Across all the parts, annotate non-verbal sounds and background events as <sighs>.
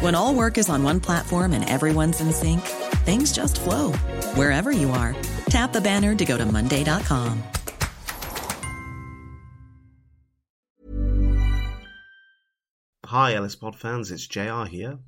When all work is on one platform and everyone's in sync, things just flow wherever you are. Tap the banner to go to Monday.com. Hi, Ellis Pod fans, it's JR here.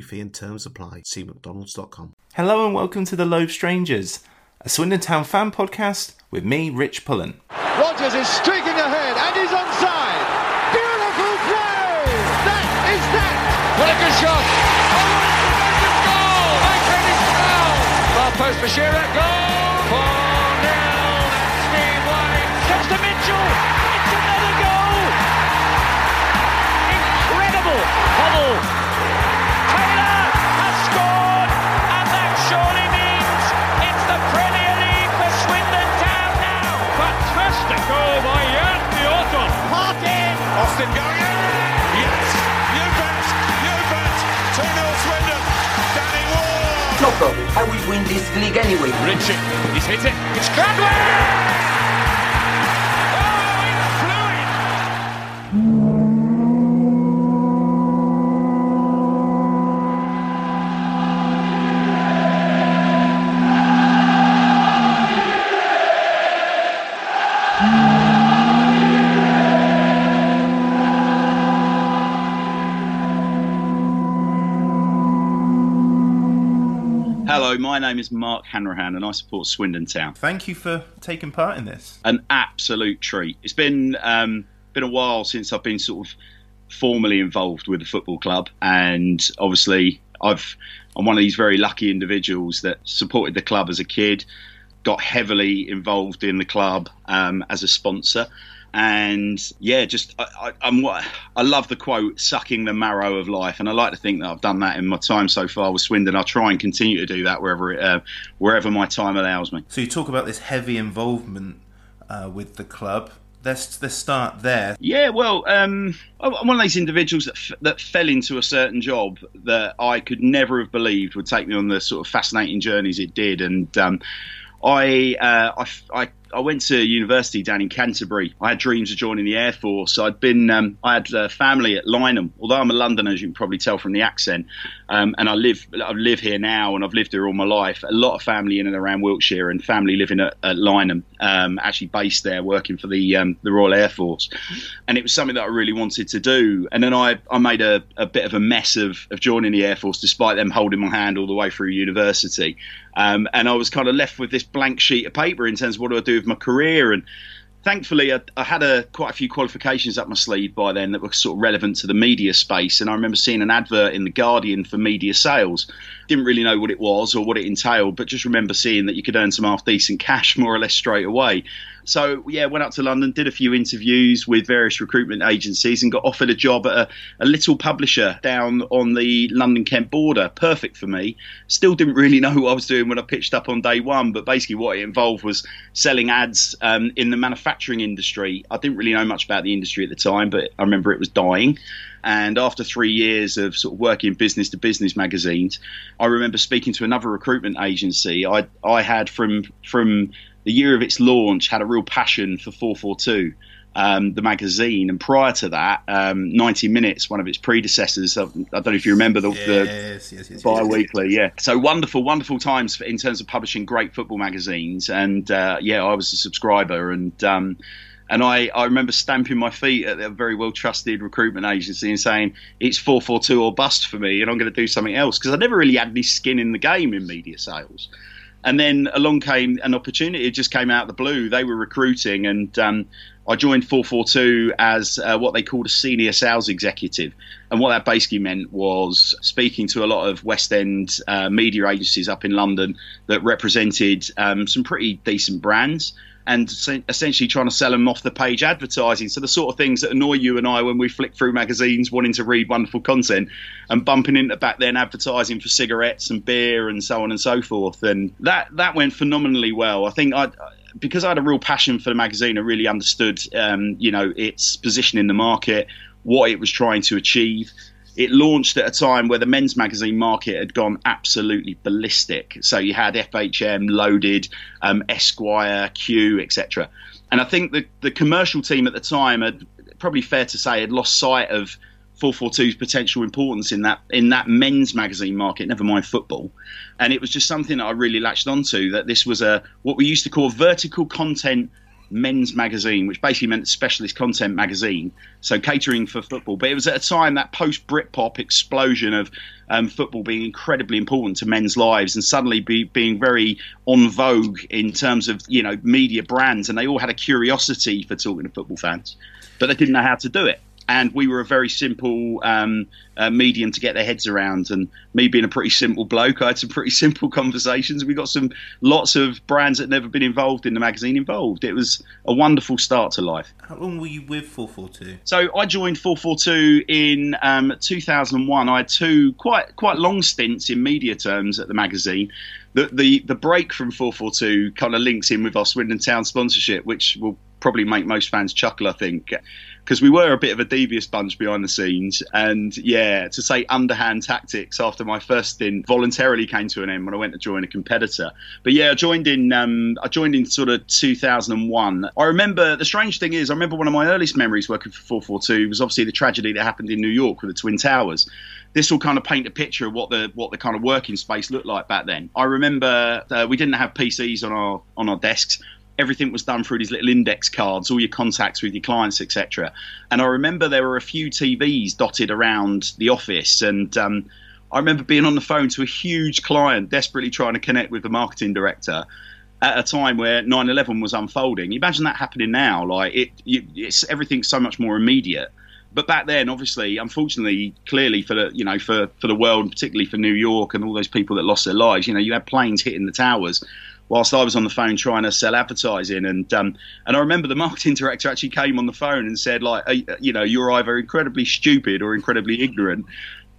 fee and terms apply. See McDonald's.com. Hello and welcome to The Loathe Strangers, a Swindon Town fan podcast with me, Rich Pullen. Rogers is streaking ahead and he's onside. Beautiful play! That is that! What a good shot! Oh, what a goal! Mancini foul! Far post for Shearer. Goal! Austin going in. Yes, you bet, you bet. 2 0 Swindon. Danny Ward. No problem. I will win this league anyway. Richie, he's hit it. It's Cradwell. Hello, my name is Mark Hanrahan and I support Swindon Town. Thank you for taking part in this. An absolute treat. It's been um, been a while since I've been sort of formally involved with the football club, and obviously I've I'm one of these very lucky individuals that supported the club as a kid, got heavily involved in the club um, as a sponsor. And yeah, just I, I, I'm what I love the quote "sucking the marrow of life," and I like to think that I've done that in my time so far with Swindon. I'll try and continue to do that wherever it, uh, wherever my time allows me. So you talk about this heavy involvement uh, with the club. Let's let's start there. Yeah, well, um, I'm one of those individuals that, f- that fell into a certain job that I could never have believed would take me on the sort of fascinating journeys it did, and um, I, uh, I, I I went to university down in Canterbury. I had dreams of joining the Air Force. I'd been, um, I had uh, family at Lyneham. Although I'm a Londoner, as you can probably tell from the accent, um, and I live, I live here now, and I've lived here all my life. A lot of family in and around Wiltshire, and family living at, at Lyneham, um, actually based there, working for the um, the Royal Air Force. And it was something that I really wanted to do. And then I, I made a, a bit of a mess of, of joining the Air Force, despite them holding my hand all the way through university. Um, and I was kind of left with this blank sheet of paper in terms of what do I do with my career. And thankfully, I, I had a, quite a few qualifications up my sleeve by then that were sort of relevant to the media space. And I remember seeing an advert in The Guardian for media sales. Didn't really know what it was or what it entailed, but just remember seeing that you could earn some half decent cash <laughs> more or less straight away. So yeah, went up to London, did a few interviews with various recruitment agencies, and got offered a job at a, a little publisher down on the London Kent border. Perfect for me. Still didn't really <laughs> know what I was doing when I pitched up on day one, but basically what it involved was selling ads um, in the manufacturing industry. I didn't really know much about the industry at the time, but I remember it was dying. And after three years of sort of working in business to business magazines, I remember speaking to another recruitment agency. I I had from from the year of its launch had a real passion for 442. Um, the magazine, and prior to that, um, 90 Minutes, one of its predecessors. I, I don't know if you remember the, Yes, the yes, yes, bi-weekly yeah so wonderful wonderful times in terms of publishing great football magazines and uh, yeah i was a subscriber and um, And I, I remember stamping my feet at a very well trusted recruitment agency and saying, it's 442 or bust for me, and I'm going to do something else. Because I never really had any skin in the game in media sales. And then along came an opportunity. It just came out of the blue. They were recruiting, and um, I joined 442 as uh, what they called a senior sales executive. And what that basically meant was speaking to a lot of West End uh, media agencies up in London that represented um, some pretty decent brands and essentially trying to sell them off the page advertising. So the sort of things that annoy you and I when we flick through magazines wanting to read wonderful content and bumping into back then advertising for cigarettes and beer and so on and so forth. And that that went phenomenally well. I think I because I had a real passion for the magazine, I really understood, um, you know, its position in the market, what it was trying to achieve. It launched at a time where the men's magazine market had gone absolutely ballistic. So you had FHM, Loaded, um, Esquire, Q, etc. And I think the the commercial team at the time had probably fair to say had lost sight of 442's potential importance in that in that men's magazine market, never mind football. And it was just something that I really latched onto that this was a what we used to call vertical content men's magazine, which basically meant specialist content magazine, so catering for football. But it was at a time that post Britpop explosion of um, football being incredibly important to men's lives and suddenly be, being very on vogue in terms of you know media brands, and they all had a curiosity for talking to football fans, but they didn't know how to do it and we were a very simple um, uh, medium to get their heads around. And me being a pretty simple bloke, I had some pretty <laughs> simple conversations. We got some lots of brands that never been involved in the magazine involved. It was a wonderful start to life. How long were you with 442? So I joined 442 in um, 2001. I had two quite quite long stints in media terms at the magazine. The, the, the break from 442 kind of links in with our Swindon Town sponsorship, which will probably make most fans chuckle, I think because we were a bit of a devious bunch behind the scenes. And yeah, to say underhand tactics after my first stint voluntarily came to an end when I went to join a competitor. But yeah, I joined in. Um, I joined in sort of 2001. I remember the strange thing is, I remember one of my earliest memories working for 442 was obviously the tragedy that happened in New York with the Twin Towers this will kind of paint a picture of what the what the kind of working space looked like back then. I remember uh, we didn't have PCs on our on our desks everything was done through these little index cards, all your contacts with your clients, etc. And I remember there were a few TVs dotted around the office, and um, I remember being on the phone to a huge client, desperately trying to connect with the marketing director. At a time where 9/11 was unfolding, imagine that happening now. Like it, it's everything's so much more immediate. But back then, obviously, unfortunately, clearly for the you know for for the world, particularly for New York and all those people that lost their lives, you know, you had planes hitting the towers whilst I was on the phone trying to sell advertising. And um, and I remember the marketing director actually came on the phone and said, like, you know, you're either incredibly stupid or incredibly ignorant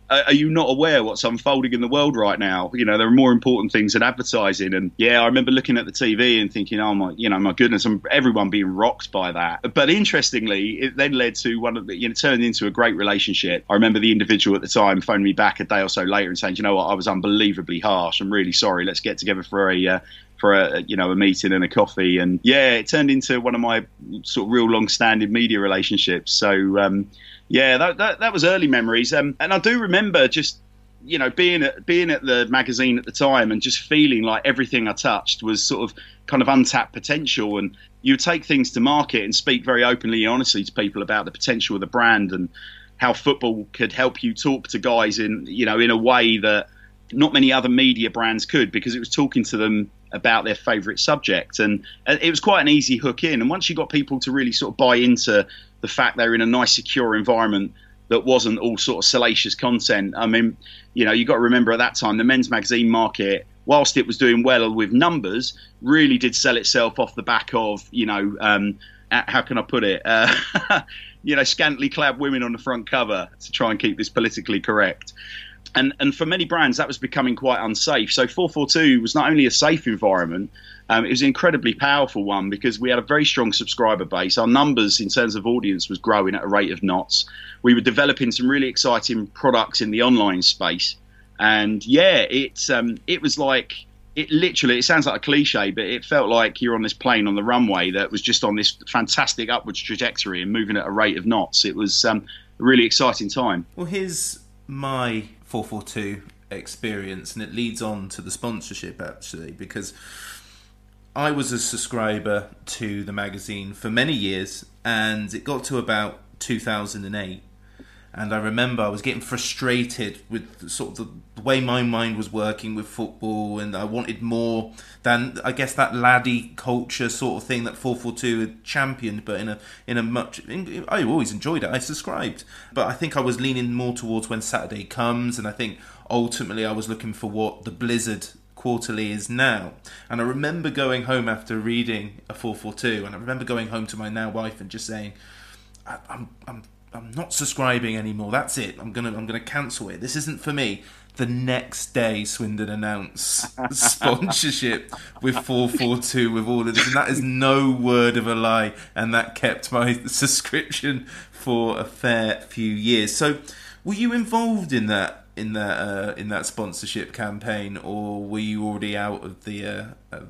are you not aware what's unfolding in the world right now? You know, there are more important things than advertising. And yeah, I remember looking at the TV and thinking, oh my, you know, my goodness, I'm, everyone being rocked by that. But interestingly, it then led to one of the, you know, turned into a great relationship. I remember the individual at the time phoned me back a day or so later and saying, you know what, I was unbelievably harsh. I'm really sorry. Let's get together for a, uh, for a you know a meeting and a coffee. And yeah it turned into one of my sort of real long standing media relationships. So um, yeah, that, that, that was early memories, um, and I do remember just you know being at being at the magazine at the time and just feeling like everything I touched was sort of kind of untapped potential, and you take things to market and speak very openly and honestly to people about the potential of the brand and how football could help you talk to guys in you know in a way that not many other media brands could because it was talking to them about their favourite subject and it was quite an easy hook in and once you got people to really sort of buy into the fact they're in a nice, secure environment that wasn't all sort of salacious content. I mean, you know, you got to remember at that time the men's magazine market, whilst it was doing well with numbers, really did sell itself off the back of, you know, um, how can I put it? Uh, <laughs> you know, scantily clad women on the front cover to try and keep this politically correct. And and for many brands, that was becoming quite unsafe. So 442 was not only a safe environment, um, it was an incredibly powerful one because we had a very strong subscriber base. Our numbers in terms of audience was growing at a rate of knots. We were developing some really exciting products in the online space, and yeah, it um, it was like it literally. It sounds like a cliche, but it felt like you're on this plane on the runway that was just on this fantastic upwards trajectory and moving at a rate of knots. It was um, a really exciting time. Well, here's my 442 experience, and it leads on to the sponsorship actually because I was a subscriber to the magazine for many years, and it got to about 2008 and I remember I was getting frustrated with sort of the way my mind was working with football, and I wanted more than I guess that laddie culture sort of thing that 442 had championed, but in a in a much I always enjoyed it. I subscribed, but I think I was leaning more towards when Saturday comes, and I think ultimately I was looking for what the Blizzard quarterly is now. And I remember going home after reading a 442, and I remember going home to my now wife and just saying. I'm, I'm I'm not subscribing anymore. That's it. I'm gonna I'm gonna cancel it. This isn't for me. The next day, Swindon announced <laughs> sponsorship with 442 with all of this, and that is no word of a lie. And that kept my <laughs> subscription for a fair few years. So, were you involved in that in that uh, in that sponsorship campaign, or were you already out of the uh,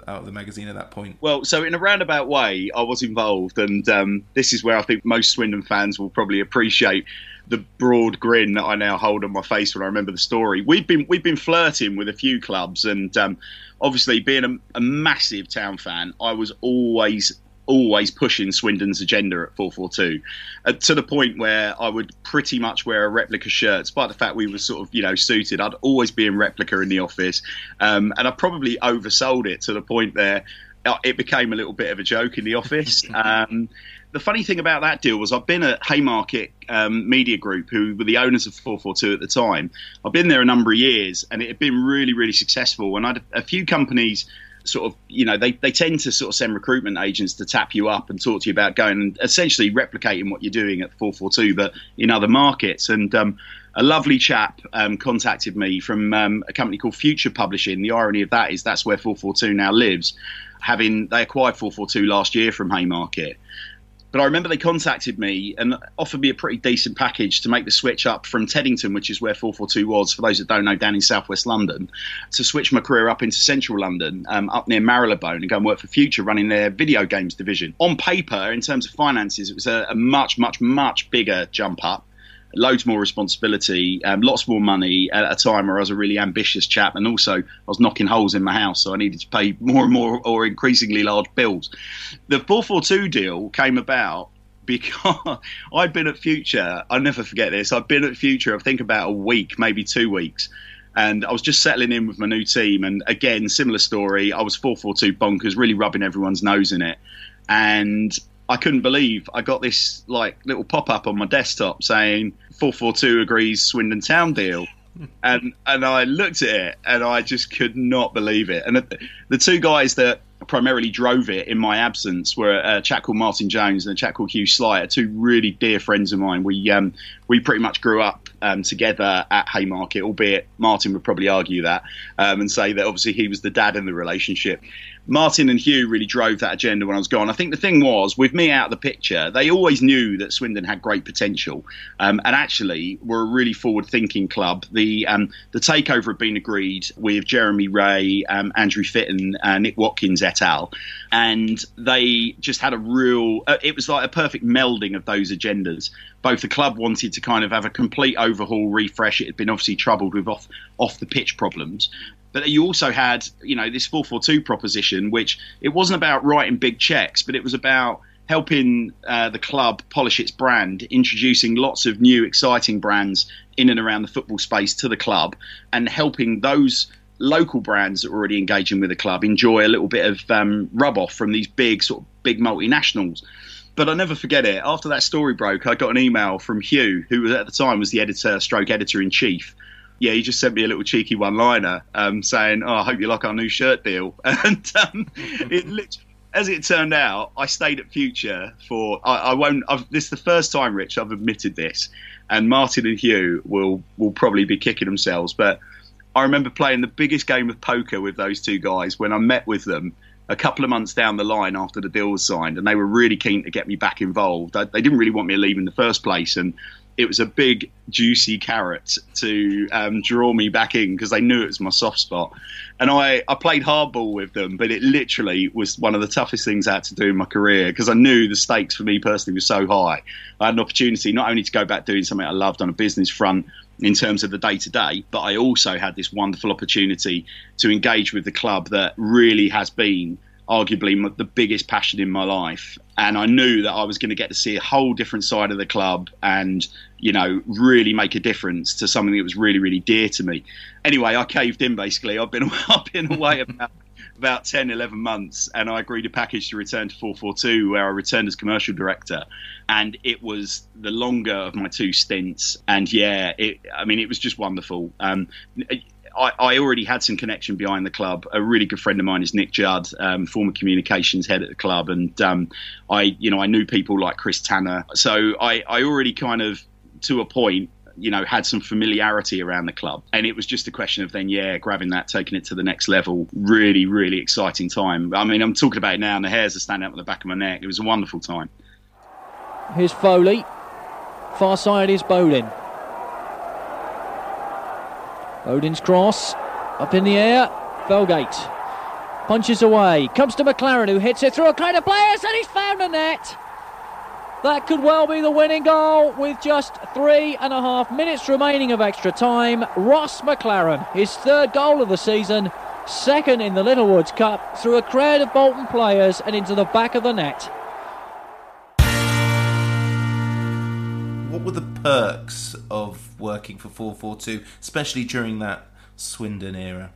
out of the magazine at that point? Well, so in a roundabout way, I was involved, and um, this is where I think most Swindon fans will probably appreciate the broad grin that I now hold on my face when I remember the story. We've been we've been flirting with a few clubs, and um, obviously being a, a massive town fan, I was always always pushing Swindon's agenda at 442 uh, to the point where I would pretty much wear a replica shirt, despite the fact we were sort of, you know, suited. I'd always be in replica in the office. Um, and I probably oversold it to the point there uh, it became a little bit of a joke in the office. <laughs> Um, the funny thing about that deal was I've been at Haymarket um, Media Group, who were the owners of 442 at the time. I've been there a number of years, and it had been really, really successful. And I had a few companies sort of, you know, they, they tend to sort of send recruitment agents to tap you up and talk to you about going and essentially replicating what you're doing at 442, but in other markets. And um, a lovely chap um, contacted me from um, a company called Future Publishing. The irony of that is that's where 442 now lives. Having they acquired 442 last year from Haymarket, but I remember they contacted me and offered me a pretty decent package to make the switch up from Teddington, which is where 442 was, for those that don't know, down in southwest London, to switch my career up into central London, um, up near Marylebone, and go and work for Future, running their video games division. On paper, in terms of finances, it was a, a much, much, much bigger jump up loads more responsibility, um, lots more money at a time where I was a really ambitious chap, and also I was knocking holes in my house, so I needed to pay more and more or increasingly large bills. The 442 deal came about because <laughs> I'd been at Future. I'll never forget this. I've been at Future. I think about a week, maybe two weeks. And I was just settling in with my new team. And again, similar story. I was 442 bonkers, really rubbing everyone's nose in it. And I couldn't believe I got this like little pop up on my desktop saying 442 agrees Swindon Town deal. <laughs> and and I looked at it and I just could not believe it. And the, the two guys that primarily drove it in my absence were a chap called Martin Jones and a chap called Hugh Sleight, two really dear friends of mine. We um, we pretty much grew up um, together at Haymarket, albeit Martin would probably argue that um, and say that obviously he was the dad in the relationship. Martin and Hugh really drove that agenda when I was gone. I think the thing was, with me out of the picture, they always knew that Swindon had great potential, um, and actually were a really forward-thinking club. The um, the takeover had been agreed with Jeremy Wray, um, Andrew Fitton, uh, Nick Watkins et al, and they just had a real. Uh, it was like a perfect melding of those agendas. Both the club wanted to kind of have a complete overhaul, refresh. It had been obviously troubled with off off the pitch problems, but you also had, you know, this 442 proposition, which it wasn't about writing big checks, but it was about helping uh, the club polish its brand, introducing lots of new, exciting brands in and around the football space to the club, and helping those local brands that are already engaging with the club enjoy a little bit of um, rub off from these big, sort of big multinationals. But I'll never forget it. After that story broke, I got an email from Hugh, who at the time was the editor, stroke editor in chief, yeah, he just sent me a little cheeky one-liner um, saying, "Oh, I hope you like our new shirt deal." <laughs> And um, it <laughs> as it turned out, I stayed at Future for I, I won't. I've, this is the first time, Rich, I've admitted this, and Martin and Hugh will will probably be kicking themselves. But I remember playing the biggest game of poker with those two guys when I met with them a couple of months down the line after the deal was signed, and they were really keen to get me back involved. They, they didn't really want me to leave in the first place, and it was a big juicy carrot to um, draw me back in because they knew it was my soft spot. And I, I played hardball with them, but it literally was one of the toughest things I had to do in my career because I knew the stakes for me personally were so high. I had an opportunity not only to go back doing something I loved on a business front in terms of the day to day, but I also had this wonderful opportunity to engage with the club that really has been arguably the biggest passion in my life. And I knew that I was going to get to see a whole different side of the club and, you know, really make a difference to something that was really, really dear to me. Anyway, I caved in basically. I've been, <laughs> I've been away about, about 10, 11 months and I agreed a package to return to 442 where I returned as commercial director. And it was the longer of my two stints. And yeah, it, I mean, it was just wonderful. Um, I, I, already had some connection behind the club. A really good friend of mine is Nick Judd, um, former communications head at the club, and um, I, you know, I knew people like Chris Tanner. So I, I already kind of, to a point, you know, had some familiarity around the club, and it was just a question of then, yeah, grabbing that, taking it to the next level. Really, really exciting time. I mean, I'm talking about it now, and the hairs are standing up on the back of my neck. It was a wonderful time. Here's Foley. Far side is Bodin. Bodin's cross up in the air. Felgate punches away. Comes to MacLaren, who hits it through a crowd of players and he's found a net. That could well be the winning goal with just three and a half minutes remaining of extra time. Ross MacLaren, his third goal of the season, second in the Littlewoods Cup, through a crowd of Bolton players and into the back of the net. What were the perks of working for 442, especially during that Swindon era?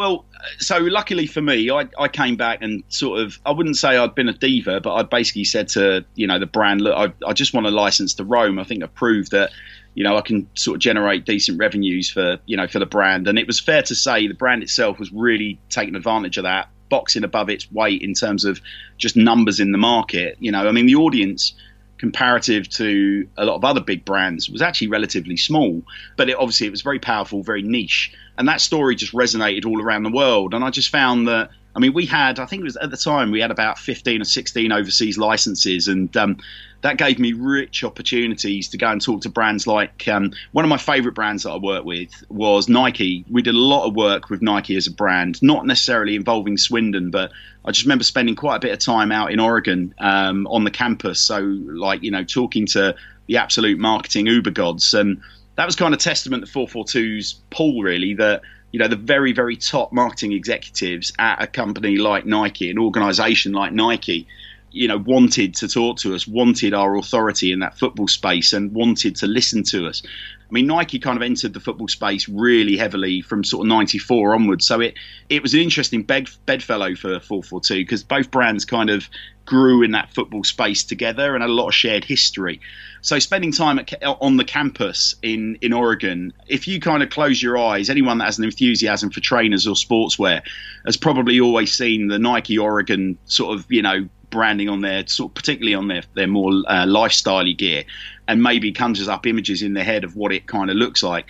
Well, so luckily for me, I, I came back and sort of, I wouldn't say I'd been a diva, but I basically said to, you know, the brand, look, I, I just want a license to roam. I think I've proved that, you know, I can sort of generate decent revenues for, you know, for the brand. And it was fair to say the brand itself was really taking advantage of that, boxing above its weight in terms of just numbers in the market. You know, I mean, the audience – comparative to a lot of other big brands was actually relatively small but it, obviously it was very powerful very niche. And that story just resonated all around the world. And i just found that I mean, we had, I think it was at the time, we had about 15 or 16 overseas licenses, and um, that gave me rich opportunities to go and talk to brands like um, one of my favorite brands that I worked with was Nike. We did a lot of work with Nike as a brand, not necessarily involving Swindon, but I just remember spending quite a bit of time out in Oregon um, on the campus. So, like, you know, talking to the absolute marketing uber gods. And that was kind of testament to 442's pull, really, that you know the very very top marketing executives at a company like Nike, an organization like Nike, you know wanted to talk to us, wanted our authority in that football space, and wanted to listen to us. I mean, Nike kind of entered the football space really heavily from sort of '94 onwards, so it it was an interesting bed, bedfellow for 442 because both brands kind of grew in that football space together and had a lot of shared history. So spending time at, on the campus in, in Oregon, if you kind of close your eyes, anyone that has an enthusiasm for trainers or sportswear has probably always seen the Nike Oregon sort of, you know, branding on their sort of particularly on their their more uh, lifestyle gear and maybe conjures up images in their head of what it kind of looks like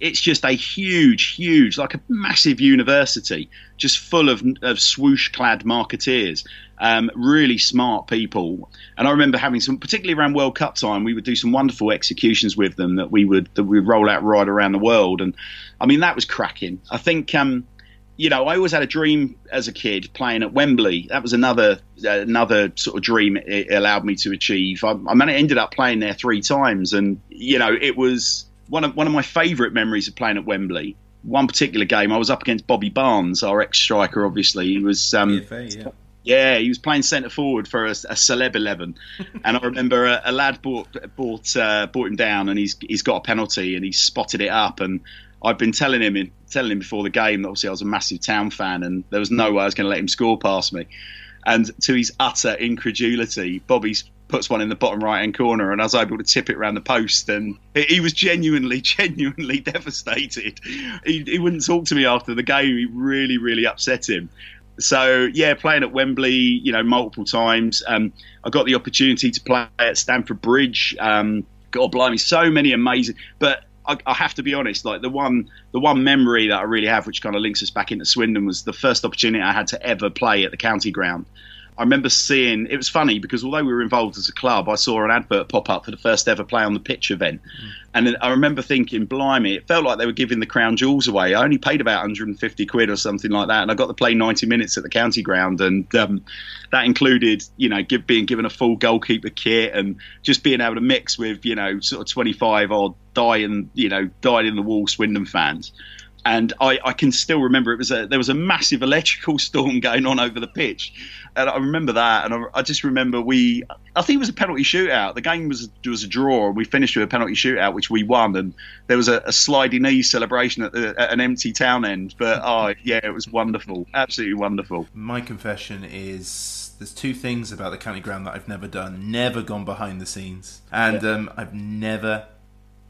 it's just a huge, huge, like a massive university, just full of, of swoosh clad marketeers, um, really smart people. And I remember having some, particularly around World Cup time, we would do some wonderful executions with them that we would that we would roll out right around the world. And I mean, that was cracking. I think. Um, you know, I always had a dream as a kid playing at Wembley. That was another another sort of dream it allowed me to achieve. I, I ended up playing there three times, and you know, it was one of one of my favourite memories of playing at Wembley. One particular game, I was up against Bobby Barnes, our ex striker. Obviously, he was. Um, PFA, yeah. Yeah, he was playing centre forward for a, a celeb eleven, <laughs> and I remember a, a lad bought bought uh, bought him down, and he's he's got a penalty, and he spotted it up, and I'd been telling him telling him before the game that obviously I was a massive town fan, and there was no way I was going to let him score past me. And to his utter incredulity, Bobby puts one in the bottom right hand corner, and I was able to tip it around the post. And he was genuinely, <laughs> genuinely devastated. He, he wouldn't talk to me after the game. He really, really upset him. So yeah, playing at Wembley, you know, multiple times. Um, I got the opportunity to play at Stamford Bridge. Um, God blimey, so many amazing. But I, I, have to be honest, like the one, the one memory that I really have, which kind of links us back into Swindon, was the first opportunity I had to ever play at the county ground. I remember seeing it was funny because although we were involved as a club, I saw an advert pop up for the first ever play on the pitch event, mm. and I remember thinking, "Blimey!" It felt like they were giving the crown jewels away. I only paid about 150 quid or something like that, and I got to play 90 minutes at the county ground, and um, that included, you know, give, being given a full goalkeeper kit and just being able to mix with, you know, sort of 25 odd dying, you know, died in the wall Swindon fans and I, I, can still remember it was a there was a massive electrical <laughs> storm going on over the pitch, and I remember that, and I, I, just remember we I think it was a penalty shootout. The game was was a draw, and we finished with a penalty shootout, which we won, and there was a, a sliding knee celebration at, the, at, an empty town end. But <laughs> oh yeah, it was wonderful, absolutely wonderful. My confession is there's two things about the county ground that I've never done. Never gone behind the scenes, and yeah. um, I've never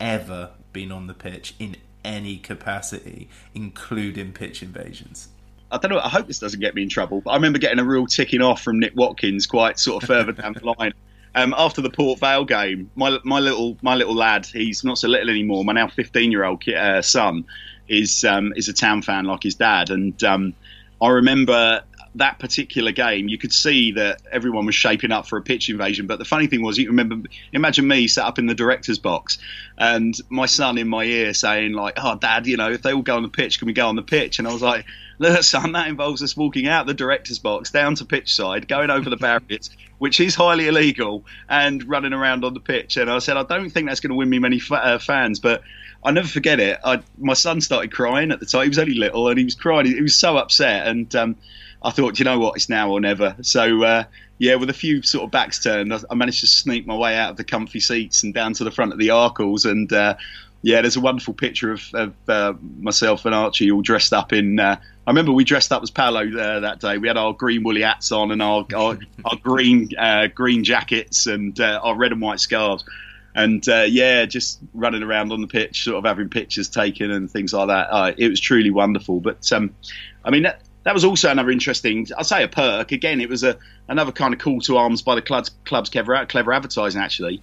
ever been on the pitch in any capacity, including pitch invasions. I don't know. I hope this doesn't get me in trouble, but I remember getting a real ticking off from Nick Watkins quite sort of further down the line. Um, after the Port Vale game, my my little my little lad, he's not so little anymore. My now fifteen year old uh, son is um, is a town fan like his dad, and um, I remember that particular game, you could see that everyone was shaping up for a pitch invasion. But the funny thing was, you remember, imagine me sat up in the director's box and my son in my ear saying, like, oh, dad, you know, if they all go on the pitch, can we go on the pitch? And I was like, look, son, that involves us walking out the director's box, down to pitch side, going over the barriers, which is highly illegal, and running around on the pitch. And I said, I don't think that's going to win me many uh, fans, but I'll never forget it. I, my son started crying at the time. He was only little and he was crying. He was so upset. And, um, I thought, you know what, it's now or never. So uh, yeah, with a few sort of backs turned, I, managed to sneak my way out of the comfy seats and down to the front of the Arkells. And uh, yeah, there's a wonderful picture of, of uh, myself and Archie all dressed up in. Uh, I remember we dressed up as Paolo uh, that day. We had our green woolly hats on and our our, <laughs> our green uh, green jackets and our red and white scarves and uh, yeah, just running around on the pitch, sort of having pictures taken and things like that. Uh, it was truly wonderful. But um, I mean, that, that was also another interesting. I'd say a perk. Again, it was a another kind of call to arms by the club's club's clever, clever advertising. Actually,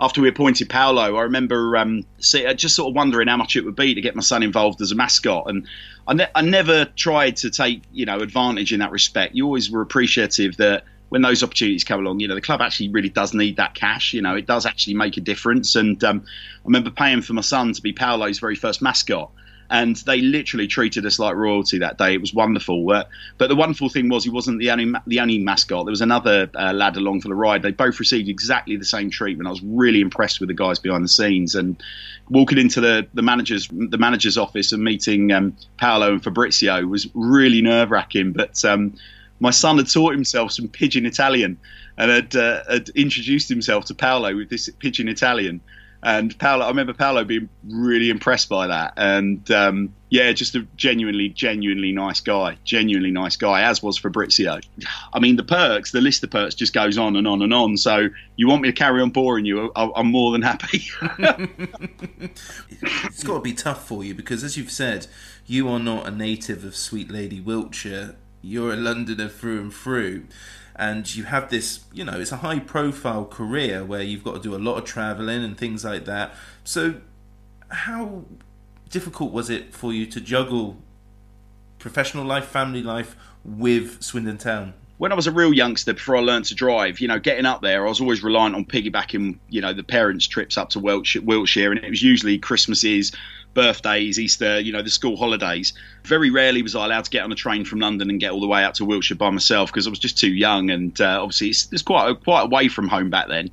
after we appointed Paolo, I remember um, see, uh, just sort of wondering how much it would be to get my son involved as a mascot, and I, ne- I never tried to take you know advantage in that respect. You always were appreciative that when those opportunities come along, you know, the club actually really does need that cash. You know, it does actually make a difference. And um, I remember paying for my son to be Paolo's very first mascot and they literally treated us like royalty that day. It was wonderful. Uh, but the wonderful thing was he wasn't the only the only mascot. There was another uh, lad along for the ride. They both received exactly the same treatment. I was really impressed with the guys behind the scenes and walking into the the manager's the manager's office and meeting um, Paolo and Fabrizio was really nerve wracking. But um, my son had taught himself some pidgin Italian and had, uh, had introduced himself to Paolo with this pidgin Italian and Paolo, I remember Paolo being really impressed by that. And um, yeah, just a genuinely, genuinely nice guy. Genuinely nice guy, as was Fabrizio. I mean, the perks, the list of perks just goes on and on and on. So you want me to carry on boring you? I'm more than happy. <laughs> it's got to be tough for you because, as you've said, you are not a native of Sweet Lady Wiltshire. You're a Londoner through and through and you have this, you know, it's a high profile career where you've got to do a lot of traveling and things like that. So, how difficult was it for you to juggle professional life, family life with Swindon Town? when I was a real youngster, before I learned to drive, you know, getting up there, I was always reliant on piggybacking, you know, the parents' trips up to Wiltshire, Wiltshire, and it was usually Christmases, birthdays, Easter, you know, the school holidays. Very rarely was I allowed to get on a train from London and get all the way out to Wiltshire by myself because I was just too young, and uh, obviously it's, it's quite quite away from home back then.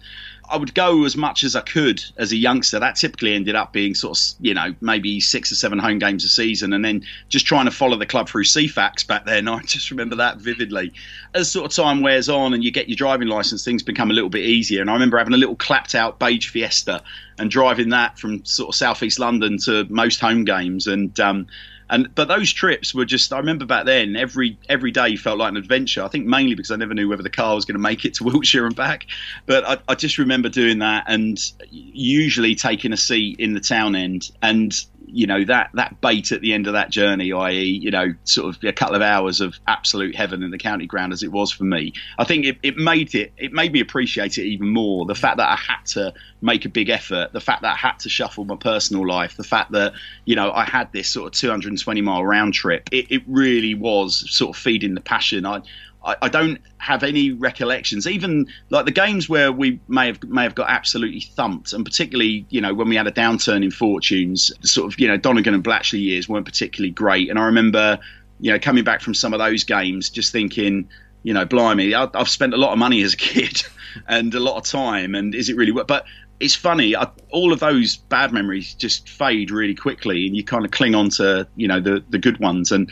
I would go as much as I could as a youngster. That typically ended up being sort of, you know, maybe six or seven home games a season, and then just trying to follow the club through Ceefax back then. <laughs> I just remember that vividly. As sort of time wears on and you get your driving license, things become a little bit easier. And I remember having a little clapped out beige Fiesta and driving that from sort of southeast London to most home games, and um, and but those trips were just I remember back then every every day felt like an adventure. I think mainly because I never knew whether the car was going to make it to <laughs> Wiltshire and back. But I, I just remember doing that and usually taking a seat in the town end and you know that that bait at the end of that journey, i.e., you know, sort of a couple of hours of absolute heaven in the county ground, as it was for me. I think it, it made it it made me appreciate it even more. The fact that I had to make a big effort, the fact that I had to shuffle my personal life, the fact that you know I had this sort of 220 mile round trip. It, it really was sort of feeding the passion. I I, I, don't have any recollections. Even like the games where we may have may have got absolutely thumped, and particularly you know when we had a downturn in fortunes, sort of you know Donegan and Blatchley years weren't particularly great. And I remember you know coming back from some of those games, just thinking, you know, blimey, I, I've spent a lot of money as a kid <laughs> and a lot of time, and is it really? worth? But it's funny. I, all of those bad memories just fade really quickly, and you kind of cling on to you know the the good ones. And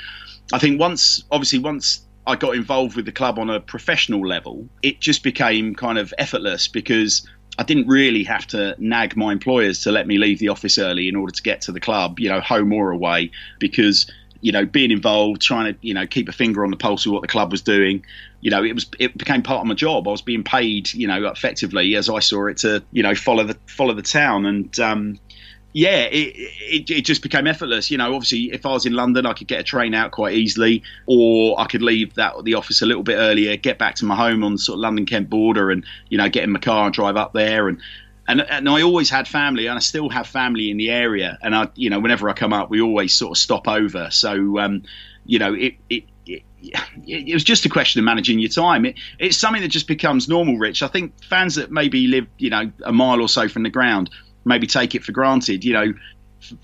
I think once, obviously, once I got involved with the club on a professional level, it just became kind of effortless because I didn't really have to nag my employers to let me leave the office early in order to get to the club, you know, home or away, because you know, being involved, trying to, you know, keep a finger on the pulse of what the club was doing. You know, it was it became part of my job. I was being paid, you know, effectively as I saw it to, you know, follow the follow the town. And um, yeah, it, it, it just became effortless. You know, obviously, if I was in London, I could get a train out quite easily, or I could leave that the office a little bit earlier, get back to my home on the sort of London Kent border, and you know, get in my car and drive up there. And and and I always had family, and I still have family in the area. And I, you know, whenever I come up, we always sort of stop over. So, um, you know, it, it it, it, was just a question of managing your time. It, it's something that just becomes normal, Rich. I think fans that maybe live, you know, a mile or so from the ground maybe take it for granted. You know,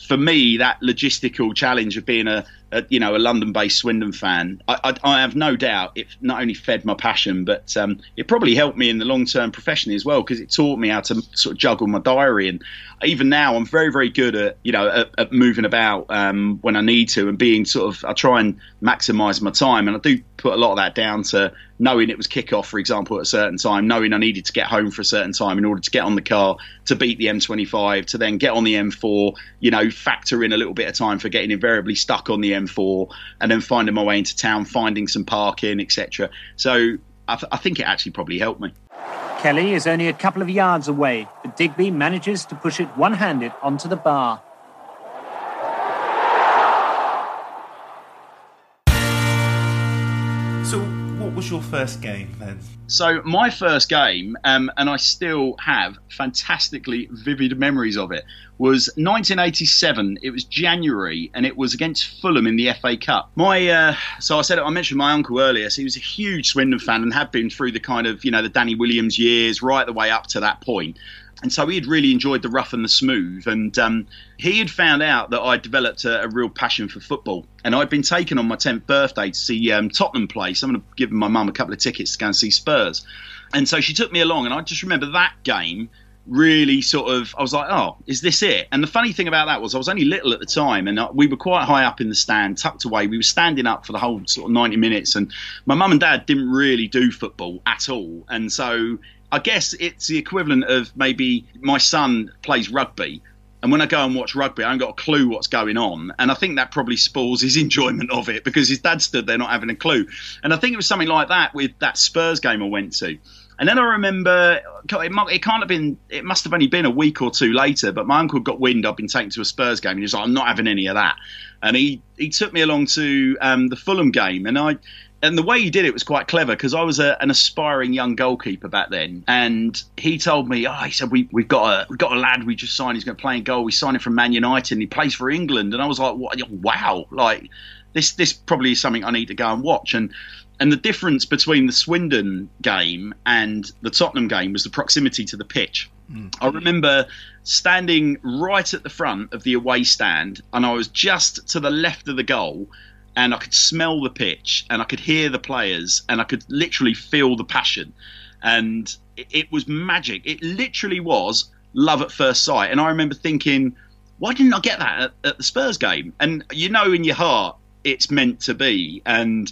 for me, that logistical challenge of being a, a you know a London-based Swindon fan, I, I, I, have no doubt it not only fed my passion, but um, it probably helped me in the long term professionally as well because it taught me how to sort of juggle my diary. And even now, I'm very very good at you know at, at moving about um, when I need to and being sort of I try and maximise my time, and I do put a lot of that down to knowing it was kickoff, for example, at a certain time, knowing I needed to get home for a certain time in order to get on the car to beat the M25, to then get on the M4, you know, factor in a little bit of time for getting invariably stuck on the M4, and then finding my way into town, finding some parking, etc. So I, th- I think it actually probably helped me. Kelly is only a couple of yards away, but Digby manages to push it one handed onto the bar. Was your first game then? So my first game, um, and I still have fantastically vivid memories of it, was 1987. It was January, and it was against Fulham in the FA Cup. My, uh, so I said I mentioned my uncle earlier. So he was a huge Swindon fan and had been through the kind of you know the Danny Williams years right the way up to that point. And so he had really enjoyed the rough and the smooth. And um, he had found out that I developed a, a, real passion for football. And I'd been taken on my 10th birthday to see um, Tottenham play. Someone had given my mum a couple of tickets to go and see Spurs. And so she took me along. And I just remember that game really sort of, I was like, oh, is this it? And the funny thing about that was I was only little at the time and uh, we were quite high up in the stand, tucked away. We were standing up for the whole sort of 90 minutes. And my mum and dad didn't really do football at all. And so I guess it's the equivalent of maybe my son plays rugby. And when I go and watch rugby, I haven't got a clue what's going on. And I think that probably spoils his <laughs> enjoyment of it because his dad stood there not having a clue. And I think it was something like that with that Spurs game I went to. And then I remember it, can't have been, it must have only been a week or two later, but my uncle got wind I'd been taken to a Spurs game and he was like, I'm not having any of that. And he, he took me along to um, the Fulham game. And I, and the way he did it was quite clever because I was a, an aspiring young goalkeeper back then, and he told me, "Oh, he said we we've got a we've got a lad we just signed. He's going to play in goal. We signed him from Man United, and he plays for England." And I was like, "Wow! Like this this probably is something I need to go and watch." And and the difference between the Swindon game and the Tottenham game was the proximity to the pitch. Mm. I remember standing right at the front of the away stand, and I was just to the left of the goal and I could smell the pitch and I could hear the players and I could literally feel the passion. And it, was magic. It literally was love at first sight. And I remember thinking, why didn't I get that at, at the Spurs game? And you know, in your heart, it's meant to be. And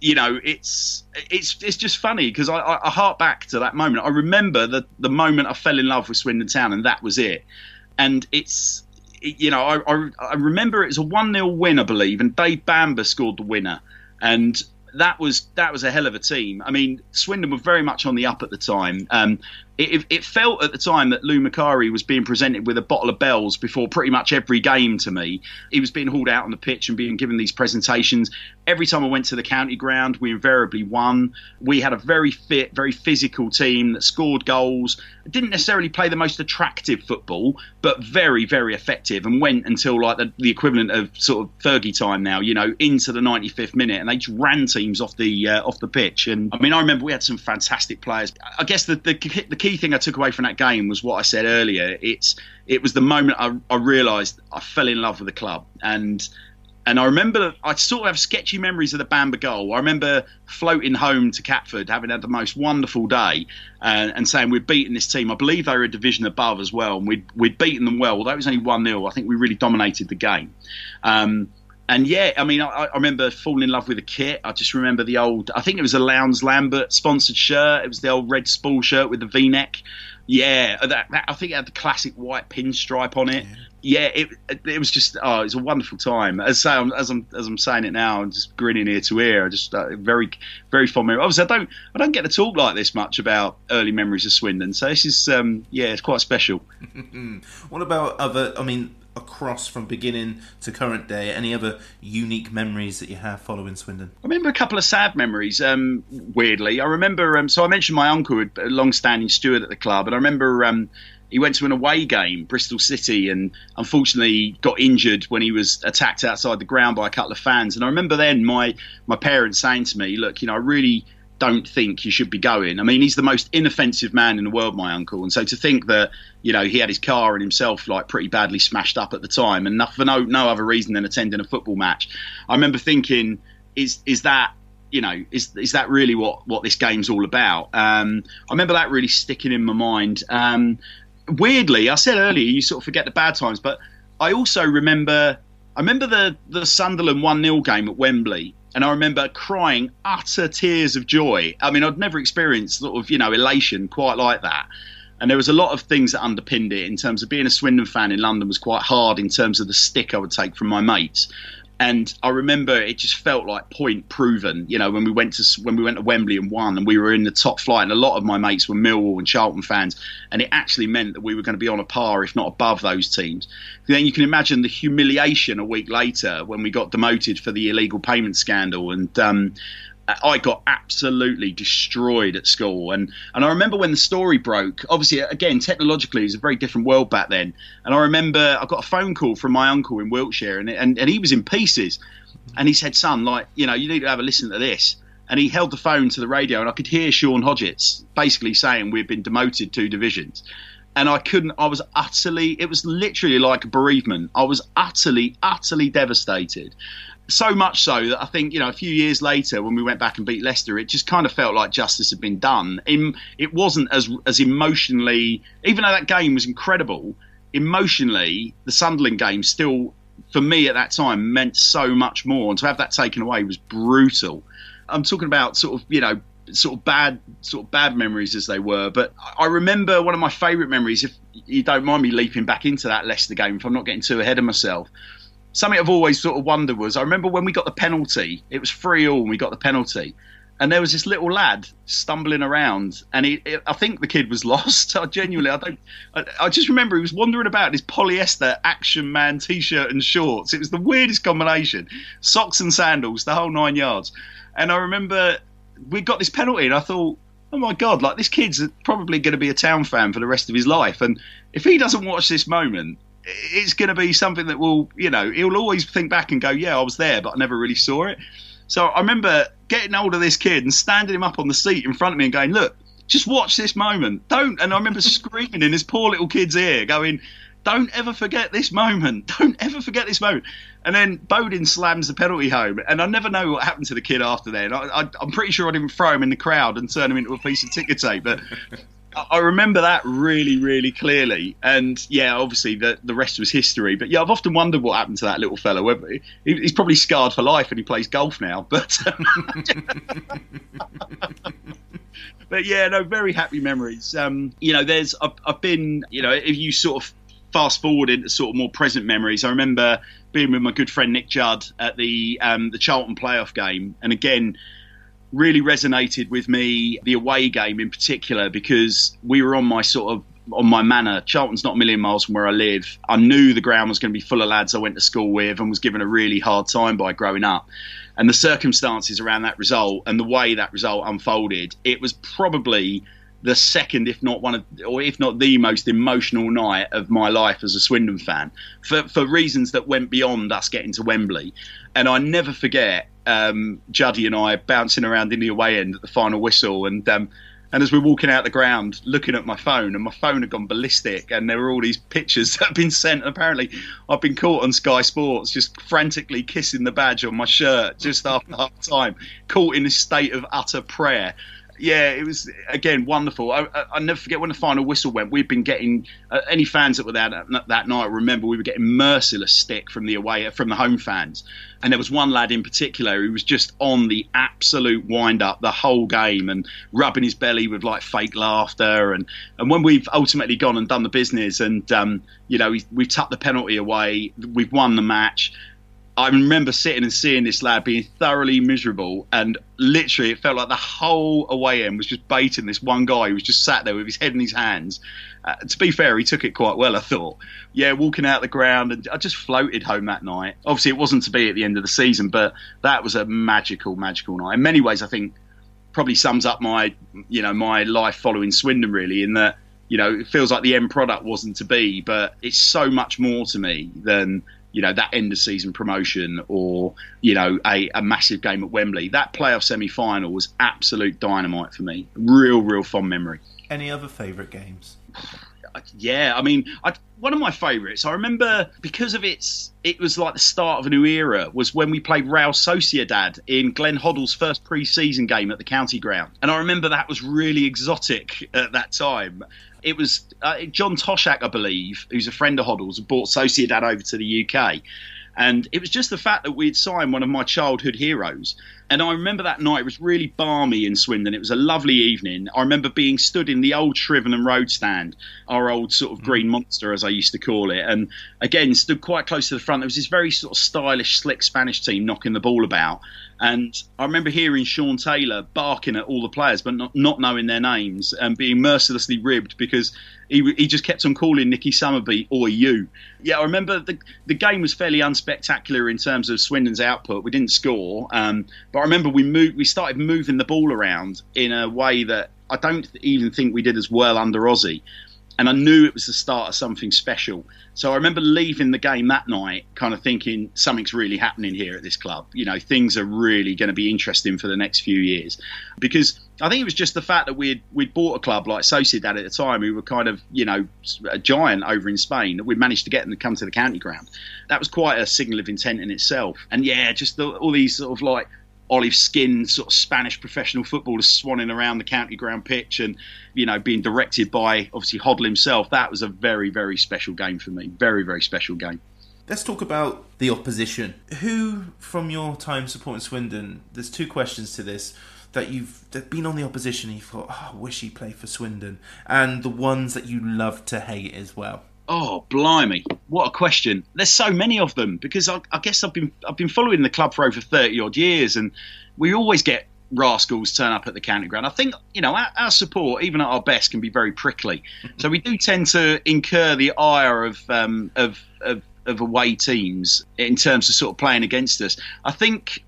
you know, it's it's it's just funny because I, I, I hark back to that moment. I remember the the moment I fell in love with Swindon Town, and that was it. And it's you know, I, I, I remember it was a 1 0 win, I believe, and Dave Bamber scored the winner. And that was that was a hell of a team. I mean, Swindon were very much on the up at the time. Um, it, it, felt at the time that Lou Macari was being presented with a bottle of bells before pretty much every game to me. He was being hauled out on the pitch and being given these presentations. Every time I went to the county ground, we invariably won. We had a very fit, very physical team that scored goals. Didn't necessarily play the most attractive football, but very, very effective and went until like the, the equivalent of sort of Fergie time now, you know, into the 95th minute. And they just ran teams off the uh, off the pitch. And I mean, I remember we had some fantastic players. I guess the, the, the key key thing I took away from that game was what I said earlier. It's it was the moment I, I realised I fell in love with the club, and And I remember, I sort of have sketchy memories of the Bamber goal. I remember floating home to Catford, having had the most wonderful day, uh, and saying we'd beaten this team. I believe they were a division above as well, and we'd, we'd beaten them well. Although it was only 1 0, I think we really dominated the game. Um, and yeah, I mean, I, I, remember falling in love with the kit. I just remember the old, I think it was a Lowndes Lambert sponsored shirt. It was the old red spool shirt with the V neck. Yeah, that, that, I think it had the classic white pinstripe on it. Yeah, yeah it, it was just oh, it was a wonderful time. As, I'm as I'm as I'm saying it now, I'm just grinning ear to ear. Just uh, very very fond memory. Obviously, I don't I don't get to talk like this much about early memories of Swindon, so this is um, yeah, it's quite special. <laughs> what about other? I mean, across from beginning to current day? Any other unique memories that you have following Swindon? I remember a couple of sad memories. Um, weirdly, I remember. Um, so I mentioned my uncle, a long-standing steward at the club, and I remember. Um, he went to an away game, Bristol City, and unfortunately got injured when he was attacked outside the ground by a couple of fans. And I remember then my my parents saying to me, "Look, you know, I really don't think you should be going. I mean, he's the most inoffensive man in the world, my uncle. And so to think that, you know, he had his car and himself like pretty badly smashed up at the time and for no, no other reason than attending a football match. I remember thinking, is, is that, you know, is, is that really what, what this game's all about? Um, I remember that really sticking in my mind. Um, weirdly, I said earlier, you sort of forget the bad times, but I also remember, I remember the, the Sunderland 1 0 game at Wembley and I remember crying utter tears of joy. I mean, I'd never experienced sort of, you know, elation quite like that. And there was a lot of things that underpinned it in terms of being a Swindon fan in London was quite hard in terms of the stick I would take from my mates. And I remember it just felt like point proven. You know, when we went to when we went to Wembley and won, and we were in the top flight, and a lot of my mates were Millwall and Charlton fans, and it actually meant that we were going to be on a par, if not above, those teams. Then you can imagine the humiliation a week later when we got demoted for the illegal payment scandal, and um, I got absolutely destroyed at school. And, and I remember when the story broke, obviously, again, technologically, it was a very different world back then. And I remember I got a phone call from my uncle in Wiltshire, and, and, and he was in pieces. And he said, Son, like, you know, you need to have a listen to this. And he held the phone to the radio, and I could hear Sean Hodgetts basically saying we've been demoted two divisions and I couldn't. I was utterly. It was literally like a bereavement. I was utterly, utterly devastated so much so that I think you know a few years later when we went back and beat Leicester, it just kind of felt like justice had been done. it wasn't as as emotionally, even though that game was incredible. Emotionally, the Sunderland game still, for me at that time, meant so much more, and to have that taken away was brutal. I'm talking about sort of you know sort of bad sort of bad memories as they were. But I remember one of my favourite memories, if you don't mind me leaping back into that Leicester game, if I'm not getting too ahead of myself, something I've always sort of wondered was I remember when we got the penalty, it was 3 all and we got the penalty. And there was this little lad stumbling around, and he, I think the kid was <laughs> lost. I genuinely, I don't, I, I just remember he was wandering about in his polyester Action Man t-shirt and shorts. It was the weirdest combination, socks and sandals, the whole nine yards. And I remember we got this penalty, and I thought, oh my god, like this kid's probably going to be a town fan for the rest of his life, and if he doesn't watch this moment, it's going to be something that will, you know, he'll always think back and go, yeah, I was there, but I never really saw it. So I remember getting hold of this kid and standing him up on the seat in front of me and going, look, just watch this moment. Don't. And I remember <laughs> screaming in this poor little kid's ear, going, don't ever forget this moment. <laughs> Don't ever forget this moment. And then Bodin slams the penalty home, and I never know what happened to the kid after that. I, am pretty sure I didn't throw him in the crowd and turn him into a piece of ticker tape, but I remember that really, really clearly. And yeah, obviously the the rest was history. But yeah, I've often wondered what happened to that little fellow. He, he's probably scarred for life, and he plays golf now. But <laughs> but yeah, no, very happy memories. Um, you know, there's I've, I've been, you know, if you sort of fast forward into sort of more present memories, I remember being with my good friend Nick Judd at the um, the Charlton playoff game, and again really resonated with me the away game in particular because we were on my sort of on my manor. Charlton's not a million miles from where I live. I knew the ground was going to be full of lads I went to school with and was given a really hard time by growing up. And the circumstances around that result and the way that result unfolded, it was probably the second, if not one of, or if not the most emotional night of my life as a Swindon fan, for for reasons that went beyond us getting to Wembley. And I never forget um, Juddy and I bouncing around in the away end at the final whistle, and um, And as we're walking out the ground, looking at my phone, and my phone had gone ballistic, and there were all these pictures <laughs> that had been sent. Apparently, I've been caught on Sky Sports just frantically kissing the badge on my shirt just after half time, caught in a state of utter prayer yeah, it was again wonderful. I, I, will never forget when the final whistle went. We've been getting uh, any fans that were there that, that, night. Remember, we were getting merciless stick from the away from the home fans, and there was one lad in particular who was just on the absolute wind up the whole game and rubbing his belly with like fake laughter. And and when we've ultimately gone and done the business, and um, you know we, we've tucked the penalty away, we've won the match. I remember sitting and seeing this lad being thoroughly miserable, and literally, it felt like the whole away end was just baiting this one guy who was just sat there with his head in his hands. Uh, to be fair, he took it quite well, I thought. Yeah, walking out the ground, and I just floated home that night. Obviously, it wasn't to be at the end of the season, but that was a magical, magical night. In many ways, I think probably sums up my, you know, my life following Swindon really, in that you know, it feels like the end product wasn't to be, but it's so much more to me than you know that end of season promotion or you know a, a massive game at Wembley. That playoff semi final was absolute dynamite for me. Real, real fond memory. Any other favourite games? Yeah, I mean, I, one of my favourites. I remember because of its, it was like the start of a new era. Was when we played Real Sociedad in Glenn Hoddle's first pre-season game at the county ground, and I remember that was really exotic at that time it was uh, John Toshack, I believe, who's a friend of Hoddle's, brought Sociedad over to the UK. And it was just the fact that we'd signed one of my childhood heroes. And I remember that night, it was really balmy in Swindon. It was a lovely evening. I remember being stood in the old Shrivenham Road stand, our old sort of mm. green monster, as I used to call it. And again, stood quite close to the front. There was this very sort of stylish, slick Spanish team knocking the ball about. And I remember hearing Shaun Taylor barking at all the players, but not, not knowing their names and being mercilessly ribbed because he, he just kept on calling Nicky Summerbee or you. Yeah, I remember the the game was fairly unspectacular in terms of Swindon's output. We didn't score, um, but I remember we moved, we started moving the ball around in a way that I don't even think we did as well under Ossie and I knew it was the start of something special. So I remember leaving the game that night, kind of thinking something's really happening here at this club. You know, things are really going to be interesting for the next few years, because I think it was just the fact that we'd we'd bought a club like Sociedad at the time, who were kind of you know a giant over in Spain. That we managed to get them to come to the county ground. That was quite a signal of intent in itself. And yeah, just the, all these sort of like olive skinned sort of Spanish professional footballers swanning around the county ground pitch and, you know, being directed by obviously Hoddle himself. That was a very, very special game for me. Very, very special game. Let's talk about the opposition. Who, from your time supporting Swindon, there's two questions to this that you've been on the opposition and you thought, oh, I wish he played for Swindon, and the ones that you love to hate as well. Oh, blimey! What a question. There's so many of them because I, I, guess I've been I've been following the club for over thirty odd years, and we always get rascals turn up at the county ground. I think you know our, our support, even at our best, can be very prickly. <laughs> so we do tend to incur the ire of um, of, of of away teams in terms of sort of playing against us. I think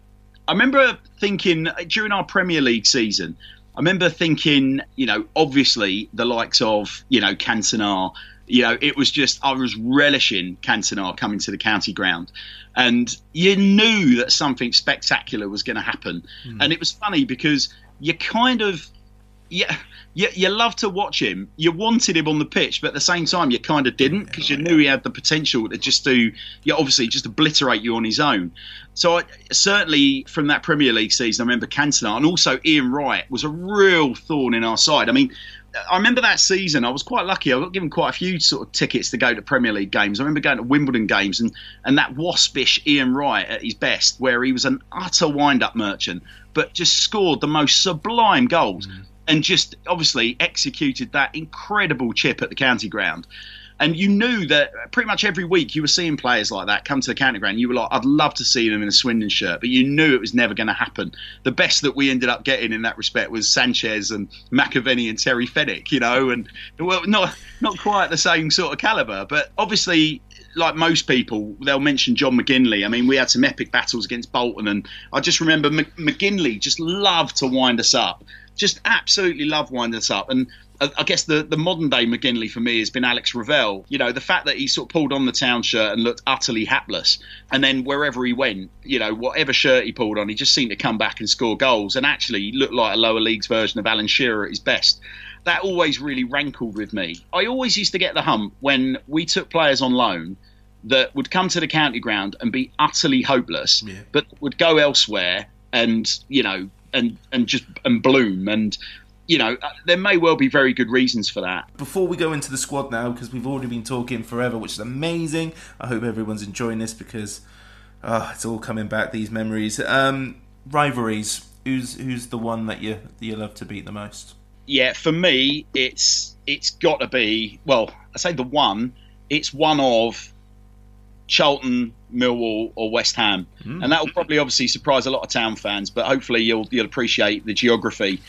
I remember thinking during our Premier League season. I remember thinking, you know, obviously the likes of, you know, Cantona, you know, it was just I was relishing Cantona coming to the county ground, and you knew that something spectacular was going to happen. Mm. And it was funny because you kind of, yeah, you, you love to watch him. You wanted him on the pitch, but at the same time, you kind of didn't because you knew he had the potential to just do, yeah, obviously just obliterate you on his own. So I, certainly from that Premier League season, I remember Cantona and also Ian Wright was a real thorn in our side. I mean, I remember that season. I was quite lucky. I got given quite a few sort of tickets to go to Premier League games. I remember going to Wimbledon games and, and that waspish Ian Wright at his best, where he was an utter wind-up merchant, but just scored the most sublime goals mm. and just obviously executed that incredible chip at the county ground. And you knew that pretty much every week you were seeing players like that come to the county ground. You were like, I'd love to see them in a Swindon shirt, but you knew it was never going to happen. The best that we ended up getting in that respect was Sanchez and McAvennie and Terry Fenwick, you know, and well, not not quite the same sort of caliber, but obviously like most people, they'll mention John McGinley. I mean, we had some epic battles against Bolton, and I just remember McGinley just loved to wind us up. just absolutely love winding us up. And I guess the, the modern day McGinley for me has been Alex Revell. You know, the fact that he sort of pulled on the town shirt and looked utterly hapless. And then wherever he went, you know, whatever shirt he pulled on, he just seemed to come back and score goals and actually looked like a lower leagues version of Alan Shearer at his best. That always really rankled with me. I always used to get the hump when we took players on loan that would come to the county ground and be utterly hopeless, Yeah. but would go elsewhere and, you know, and, and just and bloom and you know, uh, there may well be very good reasons for that. Before we go into the squad now, because we've already been talking forever, which is amazing. I hope everyone's enjoying this because uh, it's all coming back. These memories, um, rivalries. Who's who's the one that you that you love to beat the most? Yeah, for me, it's it's got to be well. I say the one. It's one of Charlton, Millwall, or West Ham, and that will probably obviously surprise a lot of town fans. But hopefully, you'll you'll appreciate the geography.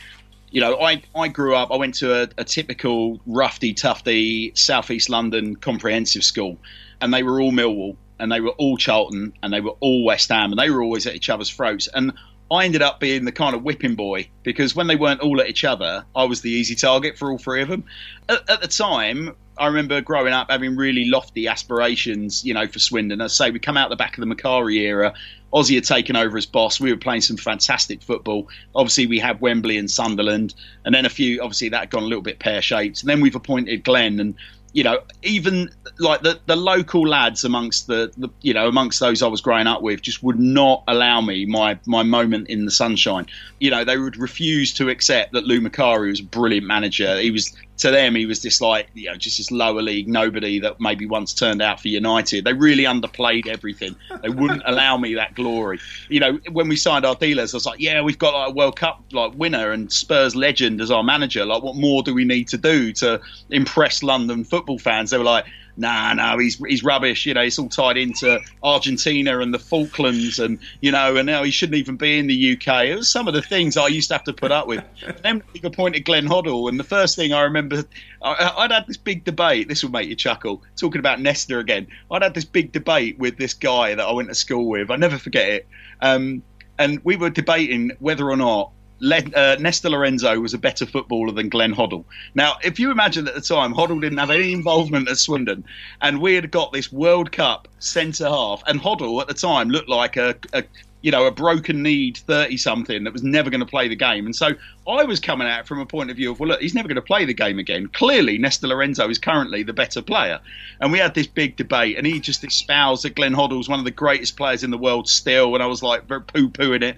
You know, I, I grew up. I went to a, a typical roughy, tufty southeast London comprehensive school, and they were all Millwall, and they were all Charlton, and they were all West Ham, and they were always at each other's throats. And I ended up being the kind of whipping boy because when they weren't all at each other, I was the easy target for all three of them. At, at the time, I remember growing up having really lofty aspirations, you know, for Swindon. As I say, we come out the back of the Macari era. Ossie had taken over as boss. We were playing some fantastic football. Obviously, we had Wembley and Sunderland, and then a few. Obviously, that had gone a little bit pear shaped. And then we've appointed Glenn, and you know, even like the the local lads amongst the, the you know amongst those I was growing up with just would not allow me my my moment in the sunshine. You know, they would refuse to accept that Lou Macari was a brilliant manager. He was to them he was this like you know just this lower league nobody that maybe once turned out for United. They really underplayed everything. They wouldn't <laughs> allow me that glory. You know, when we signed Ardiles, I was like, yeah, we've got like a World Cup like winner and Spurs legend as our manager. Like, what more do we need to do to impress London football fans? They were like. Nah, no, he's he's rubbish. You know, it's all tied into Argentina and the Falklands, and you know, and now he shouldn't even be in the UK. It was some of the things I used to have to put up with. <laughs> then we appointed Glenn Hoddle, and the first thing I remember, I, I'd had this big debate. This will make you chuckle. Talking about Nestor again, I'd had this big debate with this guy that I went to school with. I never forget it. Um, and we were debating whether or not Uh, Nestor Lorenzo was a better footballer than Glenn Hoddle. Now, if you imagine at the time, Hoddle didn't have any involvement at Swindon, and we had got this World Cup centre half, and Hoddle at the time looked like a, a you know, a broken kneed 30 something that was never going to play the game. And so I was coming at it from a point of view of, well, look, he's never going to play the game again. Clearly, Nestor Lorenzo is currently the better player. And we had this big debate, and he just espoused that Glenn Hoddle's one of the greatest players in the world still. And I was like, poo pooing it.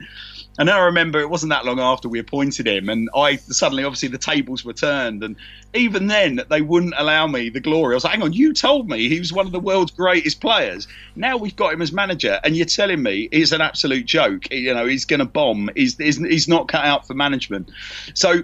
And then I remember it wasn't that long after we appointed him, and I suddenly, obviously, the tables were turned, and even then, they wouldn't allow me the glory. I was like, "Hang on, you told me he was one of the world's greatest players. Now we've got him as manager, and you're telling me he's an absolute joke. You know, he's going to bomb. He's, he's he's not cut out for management." So,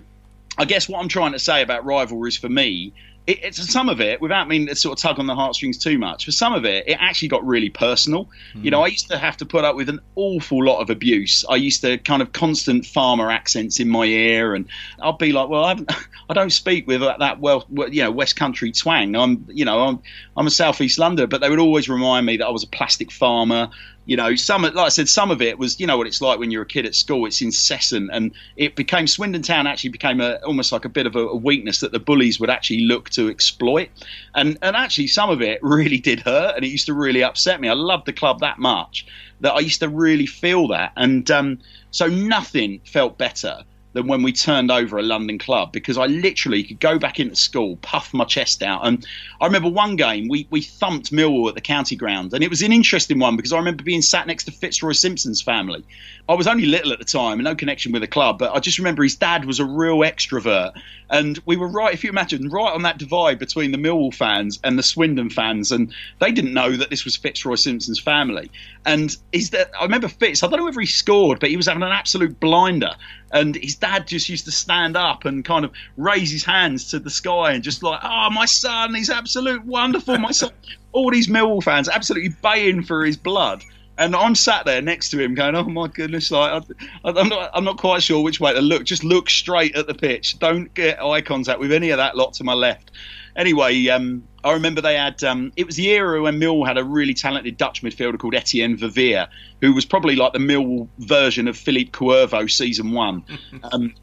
I guess what I'm trying to say about rivalries for me it, it's some of it, without meaning to sort of tug on the heartstrings too much, for some of it, it actually got really personal. Mm. You know, I used to have to put up with an awful lot of abuse. I used to kind of constant farmer accents in my ear, and I'd be like, "Well, I, <laughs> I don't speak with that well, you know, West Country twang. I'm, you know, I'm, I'm a Southeast Londoner." But they would always remind me that I was a plastic farmer you know, some like I said, some of it was, you know, what it's like when you're a kid at school. It's incessant, and it became Swindon Town actually became a, almost like a bit of a, a, weakness that the bullies would actually look to exploit, and and actually some of it <laughs> really did hurt, and it used to really upset me. I loved the club that much that I used to really feel that, and um, so nothing felt better than when we turned over a London club because I literally could go back into school, puff my chest out. And I remember one game we, we thumped Millwall at the county ground, and it was an interesting one because I remember being sat next to Fitzroy Simpson's family. I was only little at the time and no connection with the club, but I just remember his dad was a real extrovert. And we were right, if you imagine, right on that divide between the Millwall fans and the Swindon fans. And they didn't know that this was Fitzroy Simpson's family. And is that I remember Fitz, I don't know whether he scored, but he was having an absolute blinder. And his dad just used to stand up and kind of raise his hands to the sky and just like, oh, my son, he's absolute wonderful. My son, <laughs> all these Millwall fans absolutely baying for his blood. And I'm sat there next to him, going, "Oh my goodness!" Like I, am not, I'm not quite sure which way to look. Just look straight at the pitch. Don't get eye contact with any of that lot to my left. Anyway, um, I remember they had. Um, it was the era when Mill had a really talented Dutch midfielder called Etienne Verveer, who was probably like the Mill version of Philippe Cuervo season one. <laughs> Um,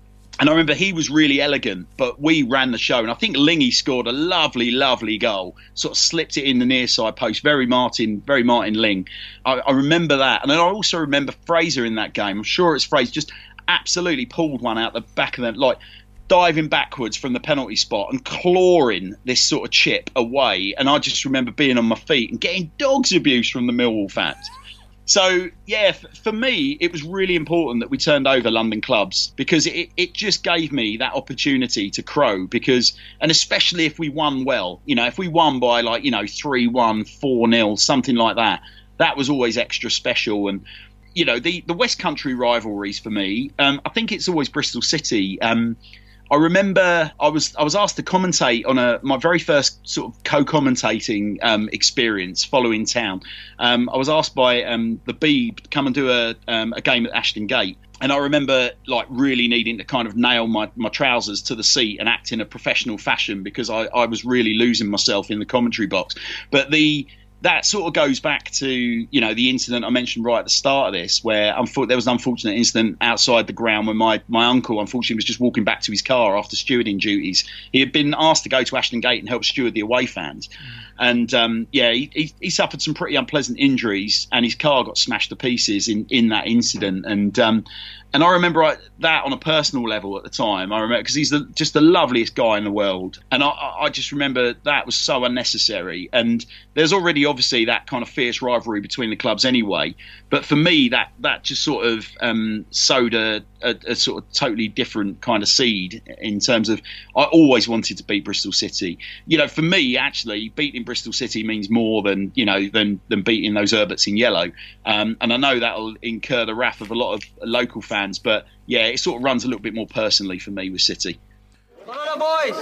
and I remember he was really elegant, but we ran the show. And I think Lingy scored a lovely, lovely goal, sort of slipped it in the near side post. Very Martin, very Martin Ling. I, I remember that. And then I also remember Fraser in that game. I'm sure it's Fraser, just absolutely pulled one out the back of the, like, diving backwards from the penalty spot and clawing this sort of chip away. And I just remember being on my feet and getting dog's abuse from the Millwall fans. So yeah, for me, it was really important that we turned over London clubs because it, it just gave me that opportunity to crow. Because and especially if we won well, you know, if we won by like you know three one, four 0 something like that, that was always extra special. And you know, the the West Country rivalries for me, um, I think it's always Bristol City. Um, I remember I was I was asked to commentate on a my very first sort of co-commentating um, experience following town. Um, I was asked by um, the Beeb to come and do a, um, a game at Ashton Gate. And I remember like really needing to kind of nail my, my trousers to the seat and act in a professional fashion because I, I was really losing myself in the commentary box. But the that sort of goes back to you know the incident I mentioned right at the start of this, where there was an unfortunate incident outside the ground when my my uncle unfortunately was just walking back to his car after stewarding duties. He had been asked to go to Ashton Gate and help steward the away fans, and um, yeah, he, he, he, suffered some pretty unpleasant injuries, and his car got smashed to pieces in in that incident, and um, and I remember I, that on a personal level at the time. I remember because he's the, just the loveliest guy in the world, and I, I, just remember that was so unnecessary. And there's already obviously that kind of fierce rivalry between the clubs anyway. But for me, that that just sort of um, sowed a, a, a, sort of totally different kind of seed in terms of I always wanted to beat Bristol City. You know, for me, actually, beating Bristol City means more than you know than than beating those Herberts in yellow. Um, and I know that'll incur the wrath of a lot of local fans fans. But yeah, it sort of runs a little bit more personally for me with City. Boys.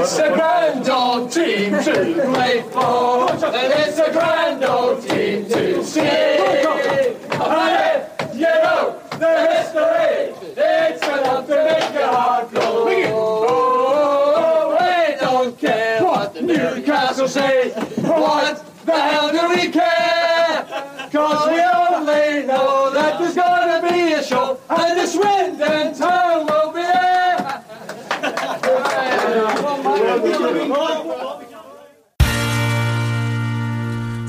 It's a grand old team to play for, and it's a grand old team to see. The history, it's enough to make your heart we don't care what Newcastle say. What the hell do we care? Cause we only know that there's gonna be a show, and this Swindon town will be there. So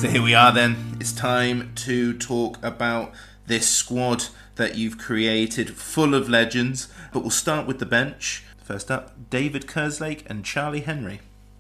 here we are then. It's time to talk about this squad that you've created, full of legends. But we'll start with the bench. First up, David Kerslake and Charlie Henry.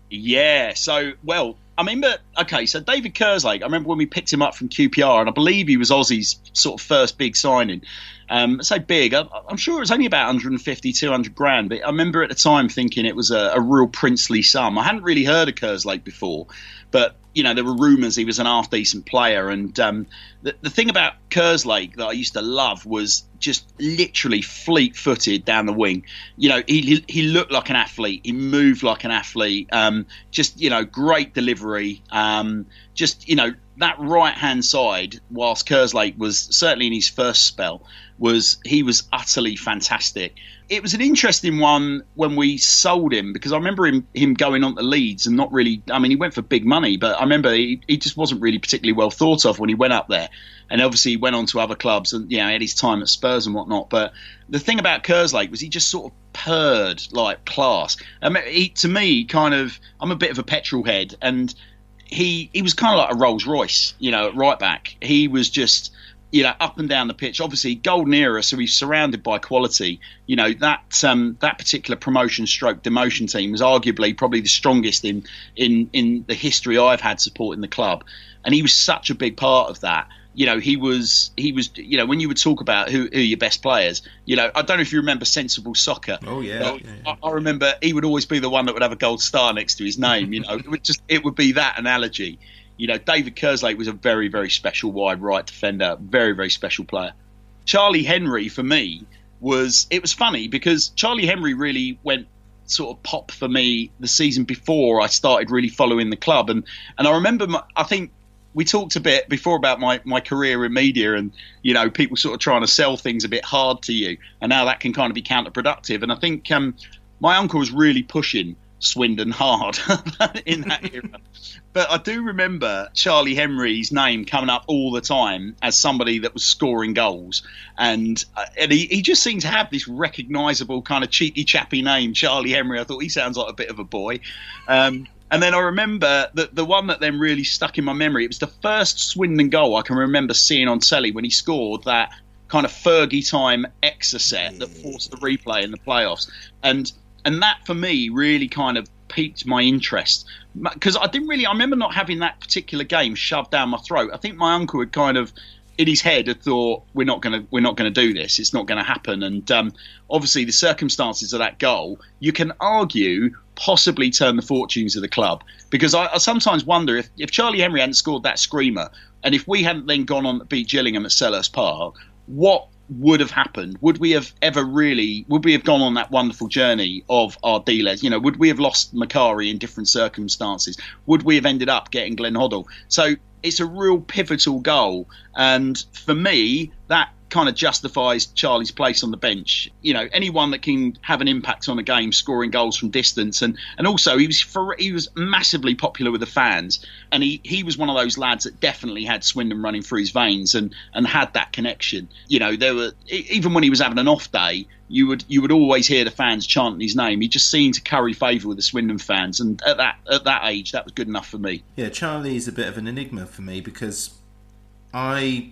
Yeah, so, well, I remember, okay, so David Kerslake, I remember when we picked him up from QPR, and I believe he was Ossie's sort of first big signing. Um, say big, I, am sure it was only about 150, 200 grand, but I remember at the time thinking it was a, a real princely sum. I hadn't really heard of Kerslake before, but you know, there were rumours he was an half decent player. And um, the, the thing about Kerslake that I used to love was just literally fleet footed down the wing. You know, he, he looked like an athlete, he moved like an athlete, um, just, you know, great delivery. Um, just, you know, that right hand side, whilst Kerslake was certainly in his first spell, was he was utterly fantastic it was an interesting one when we sold him because I remember him him going on to Leeds and not really. I mean, he went for big money, but I remember he, he just wasn't really particularly well thought of when he went up there. And obviously, he went on to other clubs and you know had his time at Spurs and whatnot. But the thing about Kerslake was he just sort of purred like class. I mean, he, to me, kind of, I'm a bit of a petrol head, and he he was kind of like a Rolls Royce, you know, at right back. He was just you know, up and down the pitch. Obviously, golden era, so he's surrounded by quality. You know that um, that particular promotion stroke demotion team was arguably probably the strongest in in in the history I've had supporting the club, and he was such a big part of that. You know, he was he was you know when you would talk about who, who are your best players. You know, I don't know if you remember Sensible Soccer. Oh yeah, yeah, yeah. I, I, remember he would always be the one that would have a gold star next to his name. You know, it would just it would be that analogy you know, David Kerslake was a very, very special wide right defender, very, very special player. Charlie Henry, for me, was it was funny because Charlie Henry really went sort of pop for me the season before I started really following the club, and and I remember my, I think we talked a bit before about my, my career in media and you know people sort of trying to sell things a bit hard to you and now that can kind of be counterproductive and I think um, my uncle was really pushing Swindon hard <laughs> in that era. But I do remember Charlie Henry's name coming up all the time as somebody that was scoring goals, and uh, and he, he just seemed to have this recognisable kind of cheeky chappy name, Charlie Henry. I thought he sounds like a bit of a boy. Um, and then I remember that the one that then really stuck in my memory. It was the first Swindon goal I can remember seeing on telly when he scored that kind of Fergie time exocet that forced the replay in the playoffs, and and that for me really kind of piqued my interest because I didn't really. I remember not having that particular game shoved down my throat. I think my uncle had kind of in his head had thought we're not going to we're not going to do this. It's not going to happen. And um, obviously the circumstances of that goal, you can argue possibly turn the fortunes of the club because I, I sometimes wonder if if Charlie Henry hadn't scored that screamer and if we hadn't then gone on to beat Gillingham at Selhurst Park, what would have happened? Would we have ever really? Would we have gone on that wonderful journey of Ardiles? You know, would we have lost Macari in different circumstances? Would we have ended up getting Glenn Hoddle? So it's a real pivotal goal, and for me, that kind of justifies Charlie's place on the bench. You know, anyone that can have an impact on a game, scoring goals from distance, and and also he was for, he was massively popular with the fans, and he he was one of those lads that definitely had Swindon running through his veins and and had that connection. You know, there were even when he was having an off day, you would you would always hear the fans chanting his name. He just seemed to curry favour with the Swindon fans, and at that at that age, that was good enough for me. Yeah, Charlie's a bit of an enigma for me because I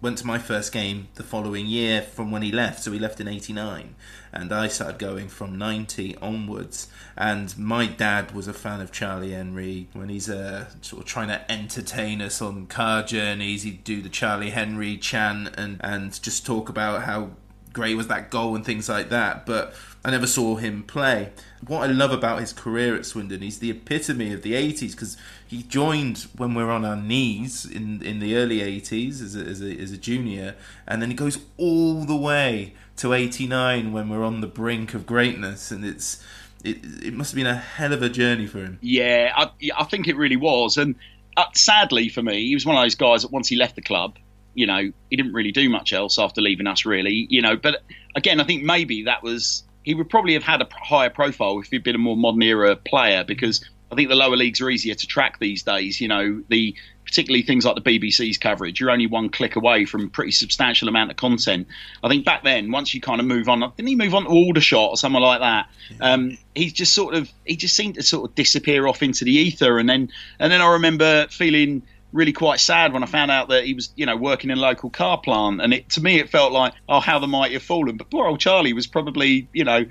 went to my first game the following year from when he left. So he left in 89. And I started going from 90 onwards. And my dad was a fan of Charlie Henry. When he's uh, sort of trying to entertain us on car journeys, he'd do the Charlie Henry chant and, and just talk about how great was that goal and things like that. But I never saw him play. What I love about his career at Swindon, he's the epitome of the 80s because he joined when we are on our knees in in the early 80s as a, as a, as a junior, and then he goes all the way to 89 when we're on the brink of greatness, and it's it, it must have been a hell of a journey for him. Yeah, I, I think it really was. And uh, sadly for me, he was one of those guys that once he left the club, you know, he didn't really do much else after leaving us, really. You know, but again, I think maybe that was he would probably have had a higher profile if he'd been a more modern era player because I think the lower leagues are easier to track these days. You know, the particularly things like the BBC's coverage, you're only one click away from a pretty substantial amount of content. I think back then, once you kind of move on, didn't he move on to Aldershot or something like that? Um, he just sort of he just seemed to sort of disappear off into the ether, and then and then I remember feeling really quite sad when I found out that he was, you know, working in a local car plant. And it, to me, it felt like, oh, how the mighty have fallen. But poor old Charlie was probably, you know,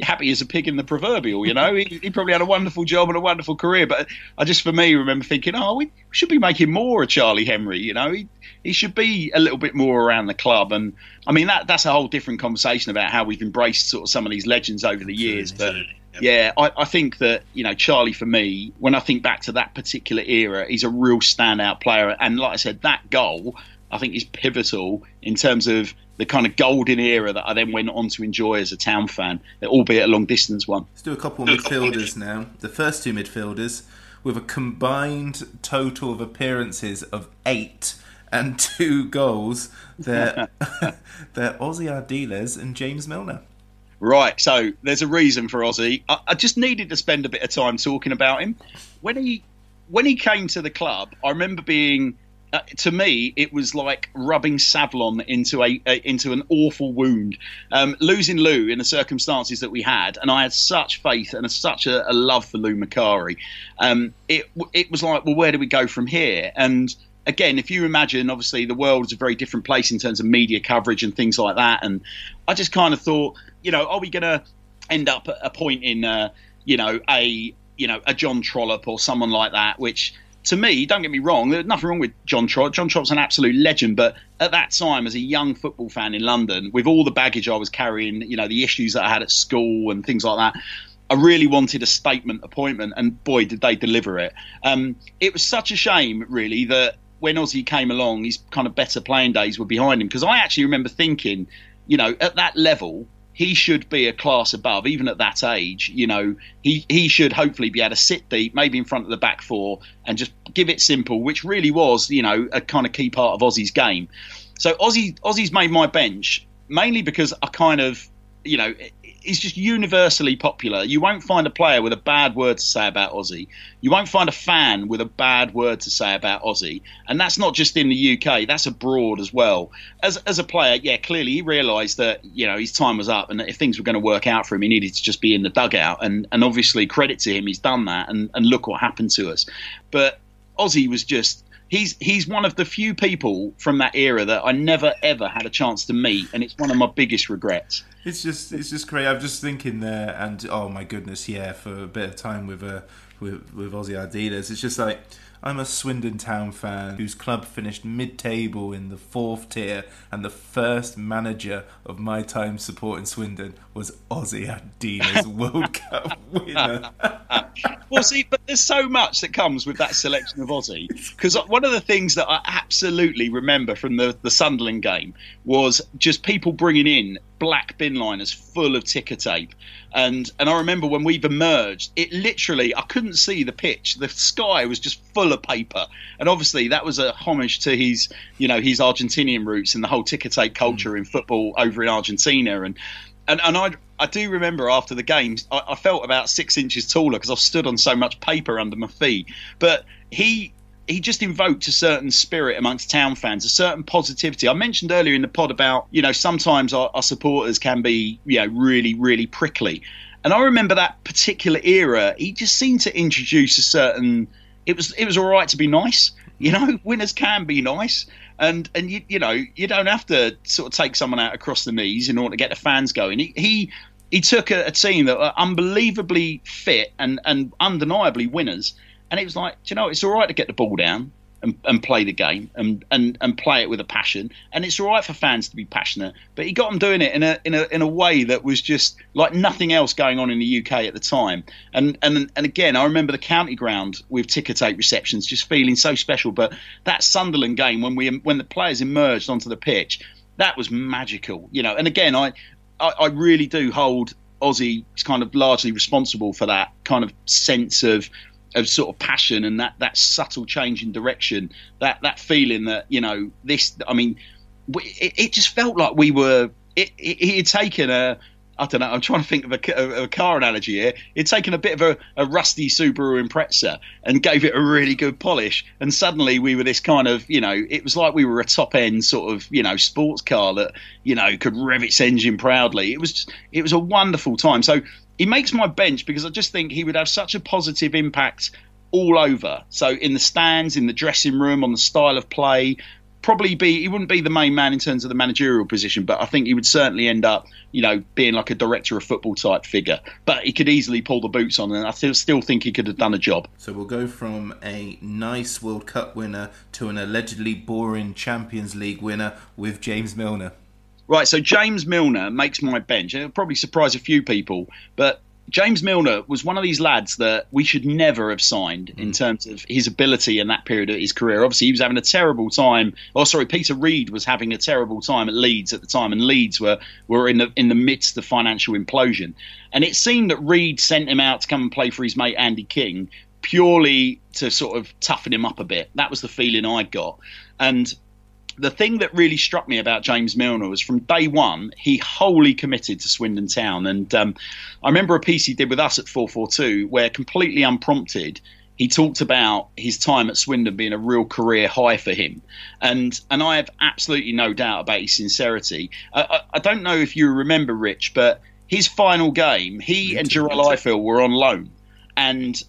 happy as a pig in the proverbial. You know, he, he, probably had a wonderful job and a wonderful career. But I just, for me, remember thinking, oh, we should be making more of Charlie Henry. You know, he he should be a little bit more around the club. And I mean, that that's a whole different conversation about how we've embraced sort of some of these legends over the years. But yeah, I, I think that you know Charlie for me, when I think back to that particular era, he's a real standout player. And like I said, that goal I think is pivotal in terms of the kind of golden era that I then went on to enjoy as a town fan, albeit a long distance one. Let's do a couple of midfielders now. The first two midfielders with a combined total of appearances of eight and <laughs> two goals. They're, <laughs> <laughs> they're Ossie Ardiles and James Milner. Right, so there's a reason for Ossie. I, I just needed to spend a bit of time talking about him. When he when he came to the club, I remember being uh, to me, it was like rubbing Savlon into a, a into an awful wound. Um, losing Lou in the circumstances that we had, and I had such faith and such a, a love for Lou Macari. Um, it it was like, well, where do we go from here? And again, if you imagine, obviously, the world is a very different place in terms of media coverage and things like that. And I just kind of thought, you know, are we going to end up at a point in, uh, you know, a you know a John Trollope or someone like that, which to me, don't get me wrong, there's nothing wrong with John Trott. John Trott's an absolute legend, but at that time, as a young football fan in London, with all the baggage I was carrying, you know, the issues that I had at school and things like that, I really wanted a statement appointment, and boy, did they deliver it. Um, it was such a shame, really, that when Ossie came along, his kind of better playing days were behind him, because I actually remember thinking, you know, at that level, he should be a class above, even at that age. You know, he, he should hopefully be able to sit deep, maybe in front of the back four, and just give it simple, which really was, you know, a kind of key part of Ossie's game. So Ossie Ossie's made my bench mainly because I kind of, you know, he's just universally popular. You won't find a player with a bad word to say about Ossie. You won't find a fan with a bad word to say about Ossie. And that's not just in the UK, that's abroad as well. As, as a player, yeah, clearly he realised that, you know, his time was up and if things were going to work out for him, he needed to just be in the dugout. And, and obviously, credit to him, he's done that. And, and look what happened to us. But Ossie was just he's he's one of the few people from that era that I never ever had a chance to meet, and it's one of my biggest regrets. It's just it's just great. I'm just thinking there, and oh my goodness, yeah, for a bit of time with uh, with with Ossie Ardiles, it's just like I'm a Swindon Town fan whose club finished mid-table in the fourth tier, and the first manager of my time supporting Swindon was Ossie Ardiles <laughs> World Cup winner. <laughs> well, see, but there's so much that comes with that selection of Ossie. <laughs> Because one of the things that I absolutely remember from the, the Sunderland game was just people bringing in black bin liners full of ticker tape. And and I remember when we've emerged, it literally I couldn't see the pitch. The sky was just full of paper. And obviously that was a homage to his, you know, his Argentinian roots and the whole ticker tape culture in football over in Argentina. And and and I I do remember after the games I, I felt about six inches taller because I stood on so much paper under my feet. But he he just invoked a certain spirit amongst town fans, a certain positivity. I mentioned earlier in the pod about you know sometimes our, our supporters can be you know really really prickly, and I remember that particular era. He just seemed to introduce a certain. It was it was all right to be nice. You know, <laughs> winners can be nice and and you you know you don't have to sort of take someone out across the knees in order to get the fans going. He he, he took a, a, team that were unbelievably fit and and undeniably winners, and it was like, you know, it's all right to get the ball down and, and play the game and, and, and play it with a passion. And it's all right for fans to be passionate, but he got them doing it in a in a in a way that was just like nothing else going on in the UK at the time. And and and again, I remember the county ground with ticker tape receptions just feeling so special. But that Sunderland game when we when the players emerged onto the pitch, that was magical. You know, and again, I I, I really do hold Ossie kind of largely responsible for that kind of sense of of sort of passion and that that subtle change in direction, that that feeling that you know this. I mean, it, it just felt like we were. It, it, he had taken a. I don't know. I'm trying to think of a, of a car analogy here. He'd taken a bit of a, a, rusty Subaru Impreza and gave it a really good polish, and suddenly we were this kind of, you know, it was like we were a top end sort of, you know, sports car that, you know, could rev its engine proudly. It was, just, it was a wonderful time. So he makes my bench because I just think he would have such a positive impact all over. So in the stands, in the dressing room, on the style of play. Probably be he wouldn't be the main man in terms of the managerial position, but I think he would certainly end up, you know, being like a director of football type figure. But he could easily pull the boots on, and I still still think he could have done a job. So we'll go from a nice World Cup winner to an allegedly boring Champions League winner with James Milner. Right, so James Milner makes my bench. It'll probably surprise a few people, but James Milner was one of these lads that we should never have signed in mm. terms of his ability in that period of his career. Obviously, he was having a terrible time. Oh, sorry, Peter Reid was having a terrible time at Leeds at the time, and Leeds were were in the in the midst of financial implosion. And it seemed that Reid sent him out to come and play for his mate Andy King purely to sort of toughen him up a bit. That was the feeling I got. And the thing that really struck me about James Milner was from day one, he wholly committed to Swindon Town. And um, I remember a piece he did with us at FourFourTwo where, completely unprompted, he talked about his time at Swindon being a real career high for him. And and I have absolutely no doubt about his sincerity. I, I, I don't know if you remember, Rich, but his final game, he and Jarell Ifill were on loan. And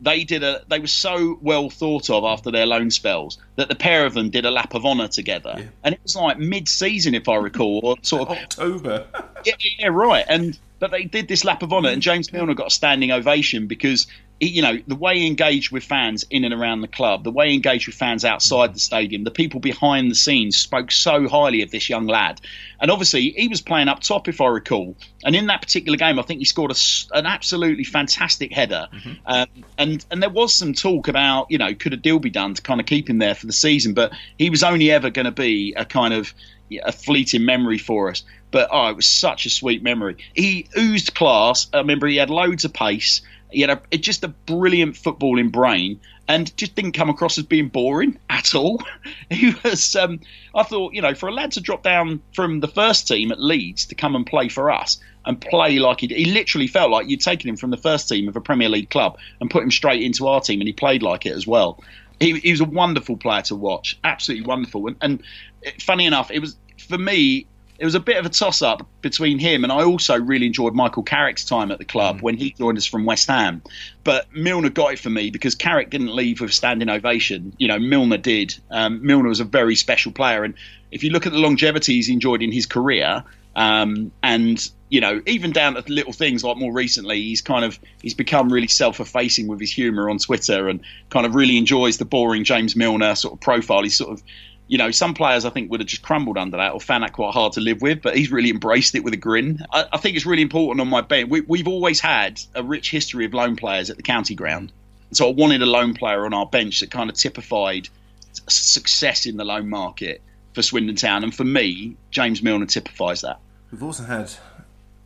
they did a they were so well thought of after their loan spells that the pair of them did a lap of honor together. Yeah. and it was like mid-season if i recall or <laughs> sort of october. <laughs> Yeah, yeah right. And but they did this lap of honor and james milner got a standing ovation because you know, the way he engaged with fans in and around the club, the way he engaged with fans outside the stadium, the people behind the scenes spoke so highly of this young lad. And obviously, he was playing up top, if I recall. And in that particular game, I think he scored a, an absolutely fantastic header. Mm-hmm. Um, and and there was some talk about, you know, could a deal be done to kind of keep him there for the season? But he was only ever going to be a kind of a fleeting memory for us. But oh, it was such a sweet memory. He oozed class. I remember he had loads of pace. He had a, just a brilliant footballing brain and just didn't come across as being boring at all. <laughs> he was, um, I thought, you know, for a lad to drop down from the first team at Leeds to come and play for us, and play like he he literally felt like you'd taken him from the first team of a Premier League club and put him straight into our team, and he played like it as well. He, he was a wonderful player to watch, absolutely wonderful. And, and funny enough, it was for me it was a bit of a toss up between him and I also really enjoyed Michael Carrick's time at the club mm. when he joined us from West Ham. But Milner got it for me because Carrick didn't leave with standing ovation. You know, Milner did. Um, Milner was a very special player, and if you look at the longevity he's enjoyed in his career, um, and you know, even down to little things like more recently, he's kind of he's become really self-effacing with his humour on Twitter and kind of really enjoys the boring James Milner sort of profile. He's sort of you know, some players I think would have just crumbled under that or found that quite hard to live with, but he's really embraced it with a grin. I, I think it's really important on my bench. We, have always had a rich history of loan players at the county ground. So I wanted a loan player on our bench that kind of typified success in the loan market for Swindon Town. And for me, James Milner typifies that. We've also had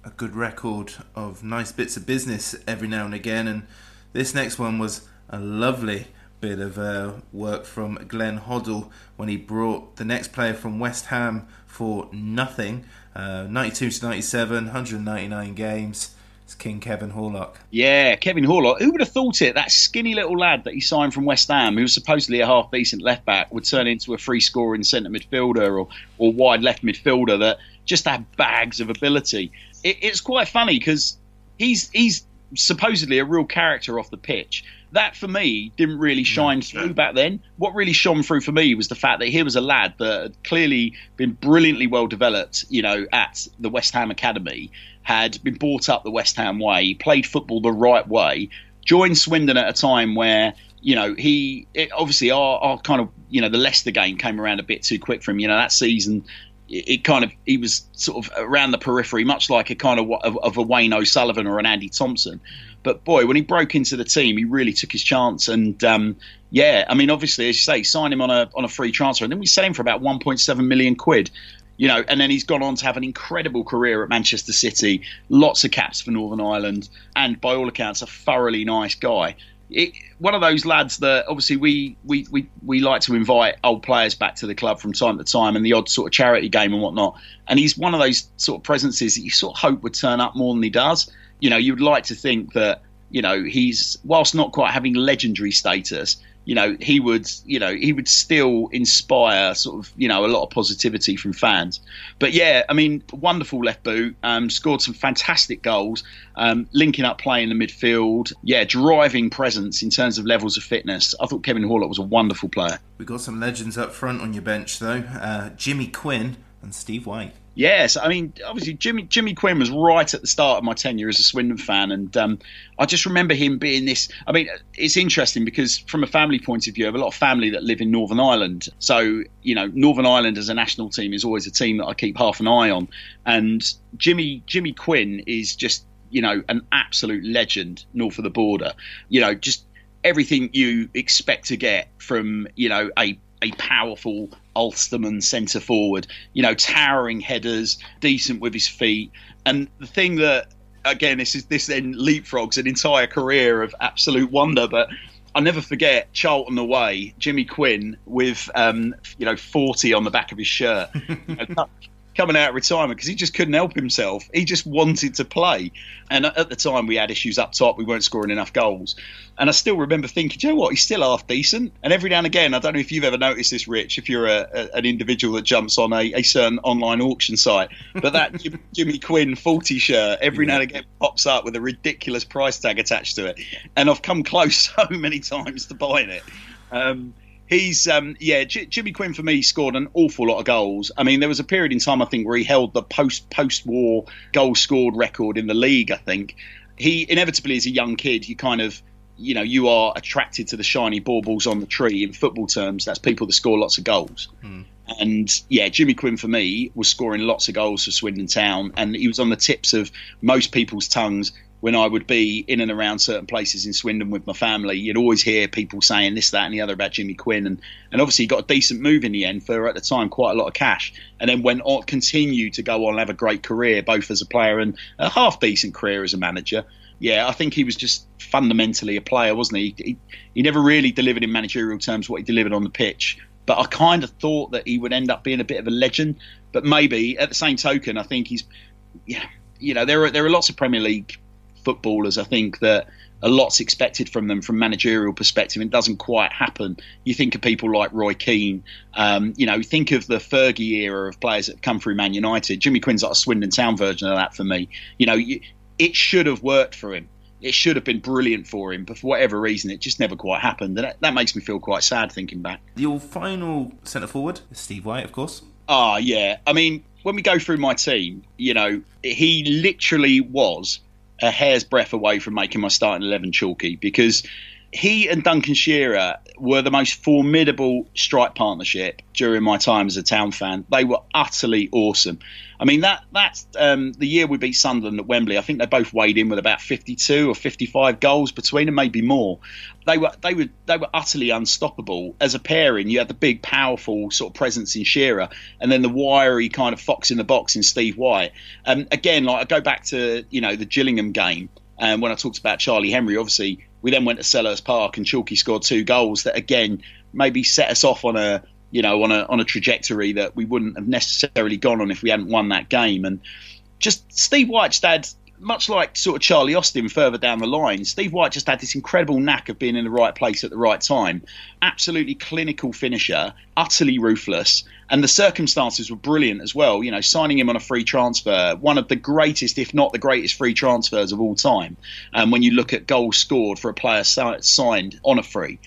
a good record of nice bits of business every now and again. And this next one was a lovely bit of uh, work from Glenn Hoddle when he brought the next player from West Ham for nothing. Uh, 92 to 97, 199 games. It's King Kevin Horlock. Yeah, Kevin Horlock. Who would have thought it? That skinny little lad that he signed from West Ham, who was supposedly a half decent left back, would turn into a free scoring centre midfielder or, or wide left midfielder that just had bags of ability. It, it's quite funny because he's he's supposedly a real character off the pitch that for me didn't really shine through back then. What really shone through for me was the fact that he was a lad that had clearly been brilliantly well developed, you know, at the West Ham Academy, had been brought up the West Ham way, played football the right way, joined Swindon at a time where you know he it, obviously our, our kind of you know the Leicester game came around a bit too quick for him. You know that season it kind of he was sort of around the periphery, much like a kind of of, of a Wayne O'Sullivan or an Andy Thompson. But boy, when he broke into the team, he really took his chance. And um, yeah, I mean, obviously, as you say, sign him on a on a free transfer, and then we sell him for about 1.7 million quid. You know, and then he's gone on to have an incredible career at Manchester City, lots of caps for Northern Ireland, and by all accounts, a thoroughly nice guy. It, one of those lads that obviously we, we, we, we like to invite old players back to the club from time to time and the odd sort of charity game and whatnot. And he's one of those sort of presences that you sort of hope would turn up more than he does you know, you'd like to think that, you know, he's, whilst not quite having legendary status, you know, he would, you know, he would still inspire sort of, you know, a lot of positivity from fans. But yeah, I mean, wonderful left boot, um, scored some fantastic goals, um, linking up play in the midfield. Yeah, driving presence in terms of levels of fitness. I thought Kevin Horlock was a wonderful player. We've got some legends up front on your bench, though. Uh, Jimmy Quinn and Steve White. Yes, I mean, obviously Jimmy Jimmy Quinn was right at the start of my tenure as a Swindon fan, and um, I just remember him being this. I mean, it's interesting because from a family point of view, I have a lot of family that live in Northern Ireland, so you know, Northern Ireland as a national team is always a team that I keep half an eye on, and Jimmy Jimmy Quinn is just you know an absolute legend north of the border. You know, just everything you expect to get from you know a a powerful Ulsterman centre forward. You know, towering headers, decent with his feet, and the thing that again this is this then leapfrogs an entire career of absolute wonder, but. I'll never forget Charlton away, Jimmy Quinn with um, you know 40 on the back of his shirt, <laughs> coming out of retirement because he just couldn't help himself. He just wanted to play. And at the time, we had issues up top. We weren't scoring enough goals. And I still remember thinking, you know what? He's still half decent. And every now and again, I don't know if you've ever noticed this, Rich, if you're a, a, an individual that jumps on a, a, certain online auction site, but that <laughs> Jimmy Quinn 40 shirt every yeah. now and again pops up with a ridiculous price tag attached to it. And I've come close <laughs> so many times to buying it. Um, he's um, yeah, J- Jimmy Quinn for me scored an awful lot of goals. I mean, there was a period in time I think where he held the post post war goal scored record in the league. I think he inevitably as a young kid, you kind of you know you are attracted to the shiny baubles on the tree in football terms. That's people that score lots of goals. Hmm. And yeah, Jimmy Quinn for me was scoring lots of goals for Swindon Town, and he was on the tips of most people's tongues when I would be in and around certain places in Swindon with my family, you'd always hear people saying this, that, and the other about Jimmy Quinn, and and obviously he got a decent move in the end for at the time quite a lot of cash, and then went on continued to go on and have a great career both as a player and a half decent career as a manager. Yeah, I think he was just fundamentally a player, wasn't he? He, he never really delivered in managerial terms what he delivered on the pitch, but I kind of thought that he would end up being a bit of a legend. But maybe at the same token, I think he's yeah you know, there are there are lots of Premier League footballers. I think that a lot's expected from them from managerial perspective. It doesn't quite happen. You think of people like Roy Keane. Um, you know, think of the Fergie era of players that come through Man United. Jimmy Quinn's like a Swindon Town version of that for me. You know, you, it should have worked for him. It should have been brilliant for him, but for whatever reason, it just never quite happened. And that, that makes me feel quite sad thinking back. Your final centre forward, Steve White, of course. Ah, yeah. I mean, when we go through my team, you know, he literally was a hair's breadth away from making my starting 11 chalky because he and Duncan Shearer were the most formidable strike partnership during my time as a town fan. They were utterly awesome. I mean that that's um, the year we beat Sunderland at Wembley. I think they both weighed in with about 52 or 55 goals between them, maybe more. They were they were they were utterly unstoppable as a pairing. You had the big, powerful sort of presence in Shearer, and then the wiry kind of fox in the box in Steve White. Um, again, like I go back to you know the Gillingham game. And when I talked about Charlie Henry, obviously we then went to Selhurst Park and Chalky scored two goals that again maybe set us off on a you know on a on a trajectory that we wouldn't have necessarily gone on if we hadn't won that game. And just Steve White just had much like sort of Charlie Austin further down the line, Steve White just had this incredible knack of being in the right place at the right time. Absolutely clinical finisher, utterly ruthless, and the circumstances were brilliant as well. You know, signing him on a free transfer, one of the greatest, if not the greatest, free transfers of all time. And um, when you look at goals scored for a player signed on a free,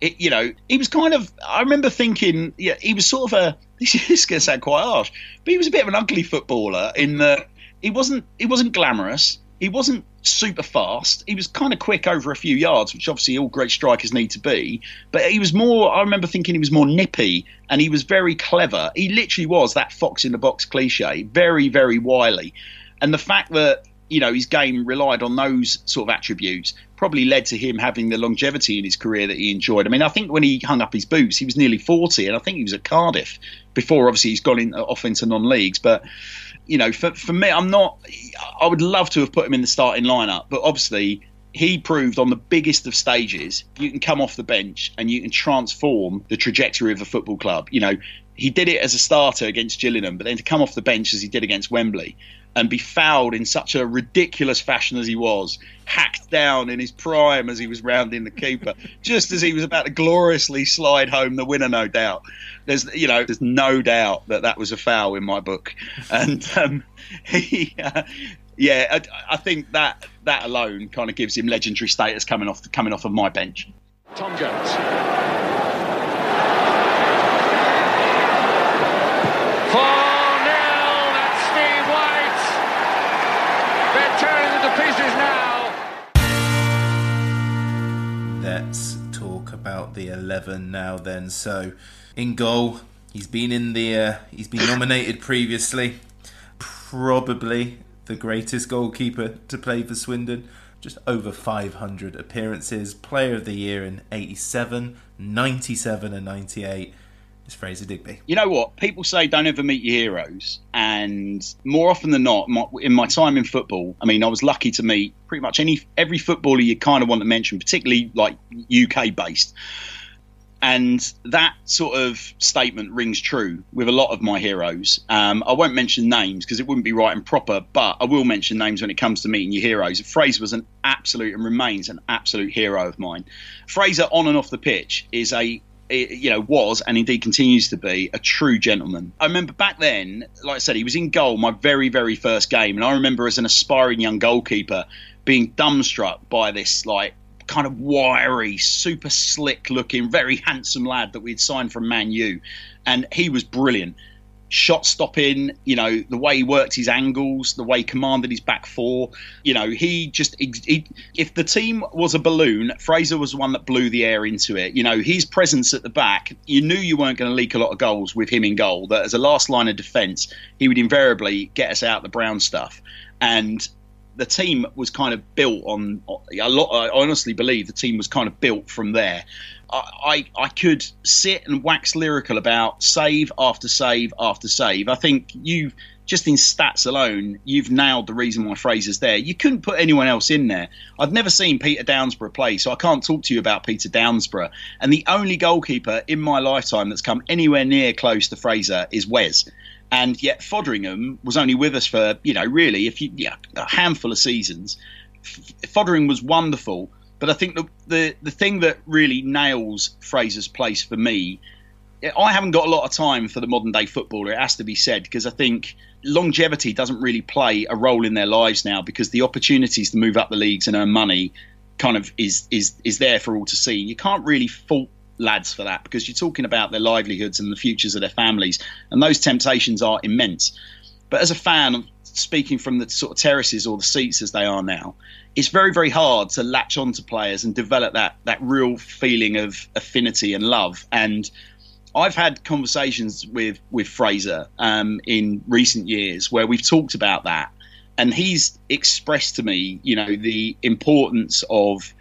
it, you know, he was kind of. I remember thinking, yeah, he was sort of a. <laughs> This is going to sound quite harsh, but he was a bit of an ugly footballer in that he wasn't he wasn't glamorous. He wasn't super fast. He was kind of quick over a few yards, which obviously all great strikers need to be. But he was more. I remember thinking he was more nippy, and he was very clever. He literally was that fox in the box cliche, very very wily. And the fact that you know his game relied on those sort of attributes probably led to him having the longevity in his career that he enjoyed. I mean, I think when he hung up his boots, he was nearly forty, and I think he was at Cardiff before. Obviously, he's gone in, off into non-leagues, but you know, for, for me, I'm not. I would love to have put him in the starting lineup, but obviously he proved on the biggest of stages you can come off the bench and you can transform the trajectory of a football club. You know, he did it as a starter against Gillingham, but then to come off the bench as he did against Wembley and be fouled in such a ridiculous fashion as he was, hacked down in his prime as he was rounding the keeper, <laughs> just as he was about to gloriously slide home the winner, no doubt. There's, you know, there's no doubt that that was a foul in my book, <laughs> and um, <laughs> he, uh, yeah, I, I, think that that alone kind of gives him legendary status coming off the, coming off of my bench. Tom Jones. The 11 now then. So, in goal, he's been in the uh, he's been nominated <coughs> previously. Probably the greatest goalkeeper to play for Swindon. Just over 500 appearances, player of the year in 87, 97 and 98 is Fraser Digby. You know what? People say don't ever meet your heroes. And more often than not, my, in my time in football, I mean, I was lucky to meet pretty much any every footballer you kind of want to mention, particularly like UK based. And that sort of statement rings true with a lot of my heroes. Um, I won't mention names because it wouldn't be right and proper, but I will mention names when it comes to meeting your heroes. Fraser was an absolute and remains an absolute hero of mine. Fraser, on and off the pitch, is a you know, was and indeed continues to be a true gentleman. I remember back then, like I said, he was in goal my very, very first game, and I remember as an aspiring young goalkeeper being dumbstruck by this like kind of wiry, super slick looking, very handsome lad that we'd signed from Man U, and he was brilliant shot stopping, you know, the way he worked his angles, the way he commanded his back four. You know, he just, he, if the team was a balloon, Fraser was the one that blew the air into it. You know, his presence at the back, you knew you weren't going to leak a lot of goals with him in goal, that as a last line of defence, he would invariably get us out the brown stuff. And the team was kind of built on a lot. I honestly believe the team was kind of built from there. I, I could sit and wax lyrical about save after save after save. I think you've just in stats alone, you've nailed the reason why Fraser's there. You couldn't put anyone else in there. I've never seen Peter Downsborough play, so I can't talk to you about Peter Downsborough. And the only goalkeeper in my lifetime that's come anywhere near close to Fraser is Wes. And yet Foderingham was only with us for, you know, really, if you, yeah, a handful of seasons. Foderingham was wonderful, but I think the, the the thing that really nails Fraser's place for me, I haven't got a lot of time for the modern day footballer. It has to be said because I think longevity doesn't really play a role in their lives now because the opportunities to move up the leagues and earn money kind of is is is there for all to see. You can't really fault lads for that because you're talking about their livelihoods and the futures of their families, and those temptations are immense. But as a fan, speaking from the sort of terraces or the seats as they are now, it's very very hard to latch onto players and develop that that real feeling of affinity and love and. I've had conversations with with Fraser um, in recent years where we've talked about that, and he's expressed to me, you know, the importance of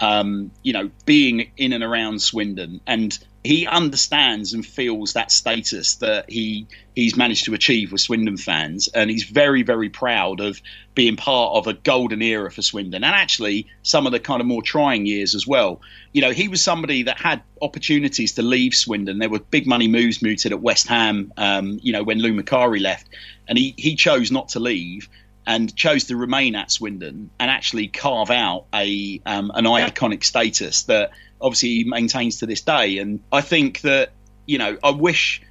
um, you know, being in and around Swindon, and he understands and feels that status that he he's managed to achieve with Swindon fans, and he's very very proud of being part of a golden era for Swindon, and actually some of the kind of more trying years as well. You know, he was somebody that had opportunities to leave Swindon. There were big money moves mooted at West Ham, um, you know, when Lou Macari left, and he he chose not to leave and chose to remain at Swindon and actually carve out a um, an iconic status that obviously he maintains to this day. And I think that you know I wish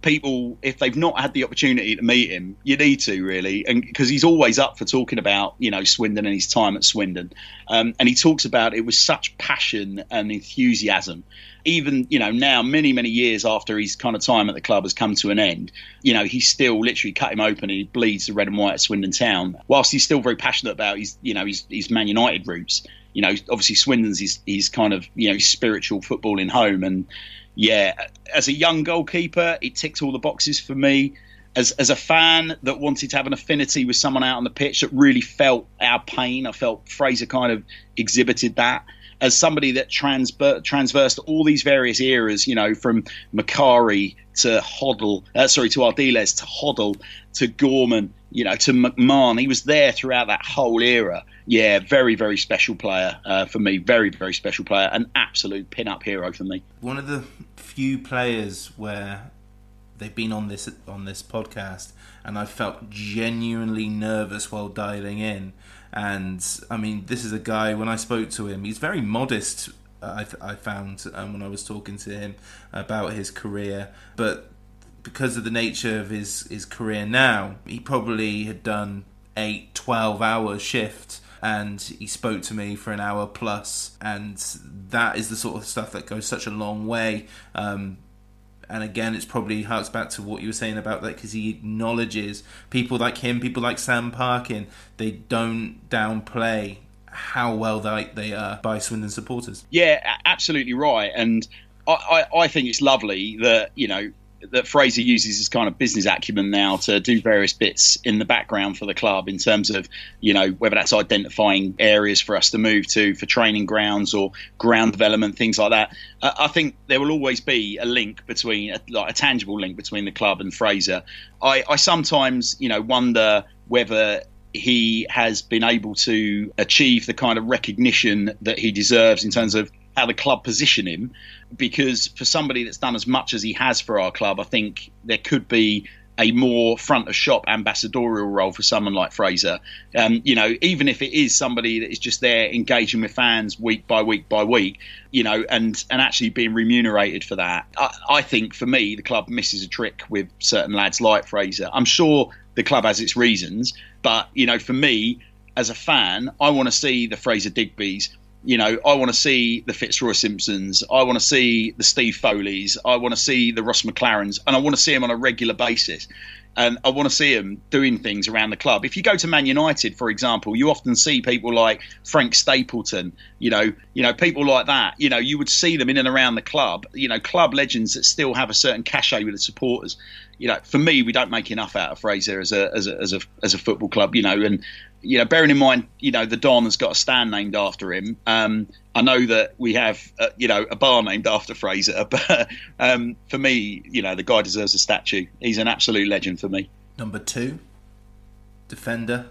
people if they've not had the opportunity to meet him you need to really. And because he's always up for talking about you know swindon and his time at swindon. Um, and he talks about it with such passion and enthusiasm. Even you know now many many years after his kind of time at the club has come to an end you know he's still literally cut him open and he bleeds the red and white at swindon town. Whilst he's still very passionate about his you know his, his man united roots you know obviously swindon's his, his kind of you know spiritual footballing home and yeah as a young goalkeeper it ticked all the boxes for me as, as a fan that wanted to have an affinity with someone out on the pitch that really felt our pain, I felt Fraser kind of exhibited that as somebody that transver- transversed all these various eras, you know, from Macari to Hoddle, uh, sorry, to Ardiles to Hoddle to Gorman, you know, to McMahon. He was there throughout that whole era. Yeah, very, very special player uh, for me. Very, very special player. An absolute pin-up hero for me. One of the few players where they've been on this on this podcast, and I felt genuinely nervous while dialing in and I mean, this is a guy. When I spoke to him, he's very modest. I, I found um, when I was talking to him about his career, but because of the nature of his his career now, he probably had done eight, 12 hour shift and he spoke to me for an hour plus and that is the sort of stuff that goes such a long way um, and again, it's probably harks back to what you were saying about that because he acknowledges people like him, people like Sam Parkin. They don't downplay how well they they are by Swindon supporters. Yeah, absolutely right. And I, I, I think it's lovely that you know that Fraser uses his kind of business acumen now to do various bits in the background for the club in terms of, you know, whether that's identifying areas for us to move to for training grounds or ground development, things like that. I think there will always be a link between, like a tangible link between the club and Fraser. I, I sometimes, you know, wonder whether he has been able to achieve the kind of recognition that he deserves in terms of how the club position him because for somebody that's done as much as he has for our club, I think there could be a more front of shop ambassadorial role for someone like Fraser. Um, you know, even if it is somebody that is just there engaging with fans week by week by week, you know, and and actually being remunerated for that. I, I think for me, the club misses a trick with certain lads like Fraser. I'm sure the club has its reasons, but you know, for me as a fan, I want to see the Fraser Digbys you know, I want to see the Fitzroy Simpsons. I want to see the Steve Foleys. I want to see the Ross MacLarens, and I want to see them on a regular basis. And I want to see them doing things around the club. If you go to Man United, for example, you often see people like Frank Stapleton. You know, you know people like that. You know, you would see them in and around the club. You know, club legends that still have a certain cachet with the supporters you know, for me, we don't make enough out of Fraser as a as a as a as a football club. You know, and you know, bearing in mind, you know, the Don has got a stand named after him. Um, I know that we have, uh, you know, a bar named after Fraser, <laughs> but um, for me, you know, the guy deserves a statue. He's an absolute legend for me. Number two, defender,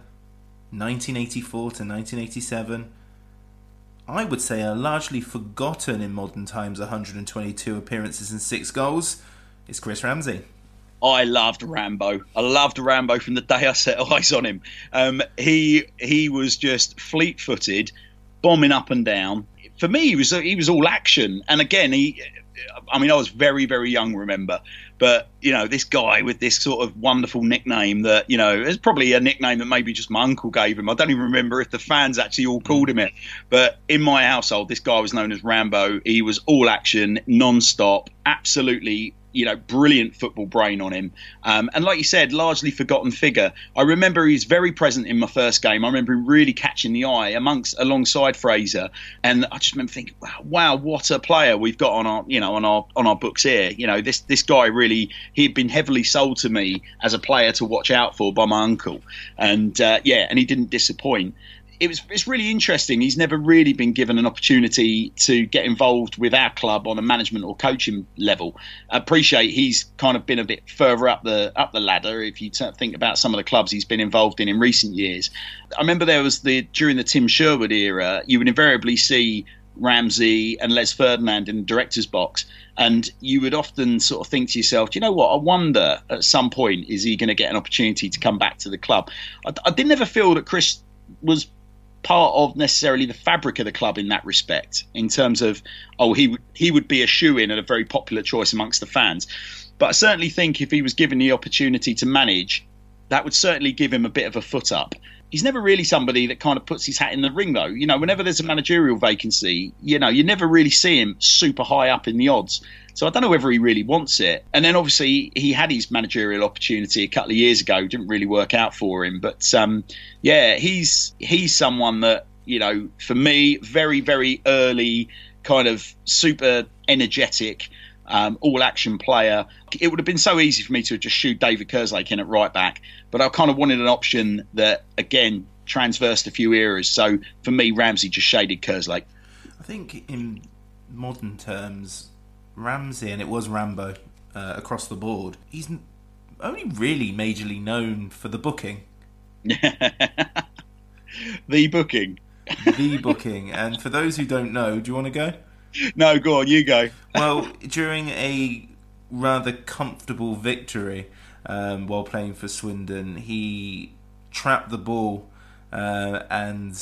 1984 to 1987. I would say a largely forgotten in modern times 122 appearances and six goals is Chris Ramsey. I loved Rambo. I loved Rambo from the day I set <laughs> eyes on him. Um, he he was just fleet-footed, bombing up and down. For me, he was he was all action. And again, he, I mean, I was very very young, remember, but you know, this guy with this sort of wonderful nickname that you know is probably a nickname that maybe just my uncle gave him. I don't even remember if the fans actually all called him it. But in my household, this guy was known as Rambo. He was all action, non-stop, absolutely you know, brilliant football brain on him. Um, and like you said, largely forgotten figure. I remember he was very present in my first game. I remember him really catching the eye amongst alongside Fraser, and I just remember thinking, wow, wow, what a player we've got on our, you know, on our on our books here. You know, this this guy really he had been heavily sold to me as a player to watch out for by my uncle, and uh, yeah, and he didn't disappoint it was it's really interesting. He's never really been given an opportunity to get involved with our club on a management or coaching level. I appreciate he's kind of been a bit further up the up the ladder. If you think about some of the clubs he's been involved in in recent years, I remember there was the during the Tim Sherwood era, you would invariably see Ramsey and Les Ferdinand in the director's box. And you would often sort of think to yourself, you know what? I wonder at some point, is he going to get an opportunity to come back to the club? I, I didn't ever feel that Chris was part of necessarily the fabric of the club in that respect, in terms of oh he he would be a shoe in and a very popular choice amongst the fans. But I certainly think if he was given the opportunity to manage, that would certainly give him a bit of a foot up. He's never really somebody that kind of puts his hat in the ring, though. You know, whenever there's a managerial vacancy, you know, you never really see him super high up in the odds. So I don't know whether he really wants it. And then obviously he had his managerial opportunity a couple of years ago. Didn't really work out for him. But um, yeah, he's he's someone that you know, for me, very very early, kind of super energetic. Um, all action player. It would have been so easy for me to just shoot David Kerslake in at right back, but I kind of wanted an option that, again, transversed a few eras. So for me, Ramsey just shaded Kerslake. I think in modern terms, Ramsey, and it was Rambo uh, across the board. He's only really majorly known for the booking. <laughs> the booking. the booking. And for those who don't know, do you want to go? <laughs> No, go on, you go. well, during a rather comfortable victory um, while playing for Swindon, he trapped the ball uh, and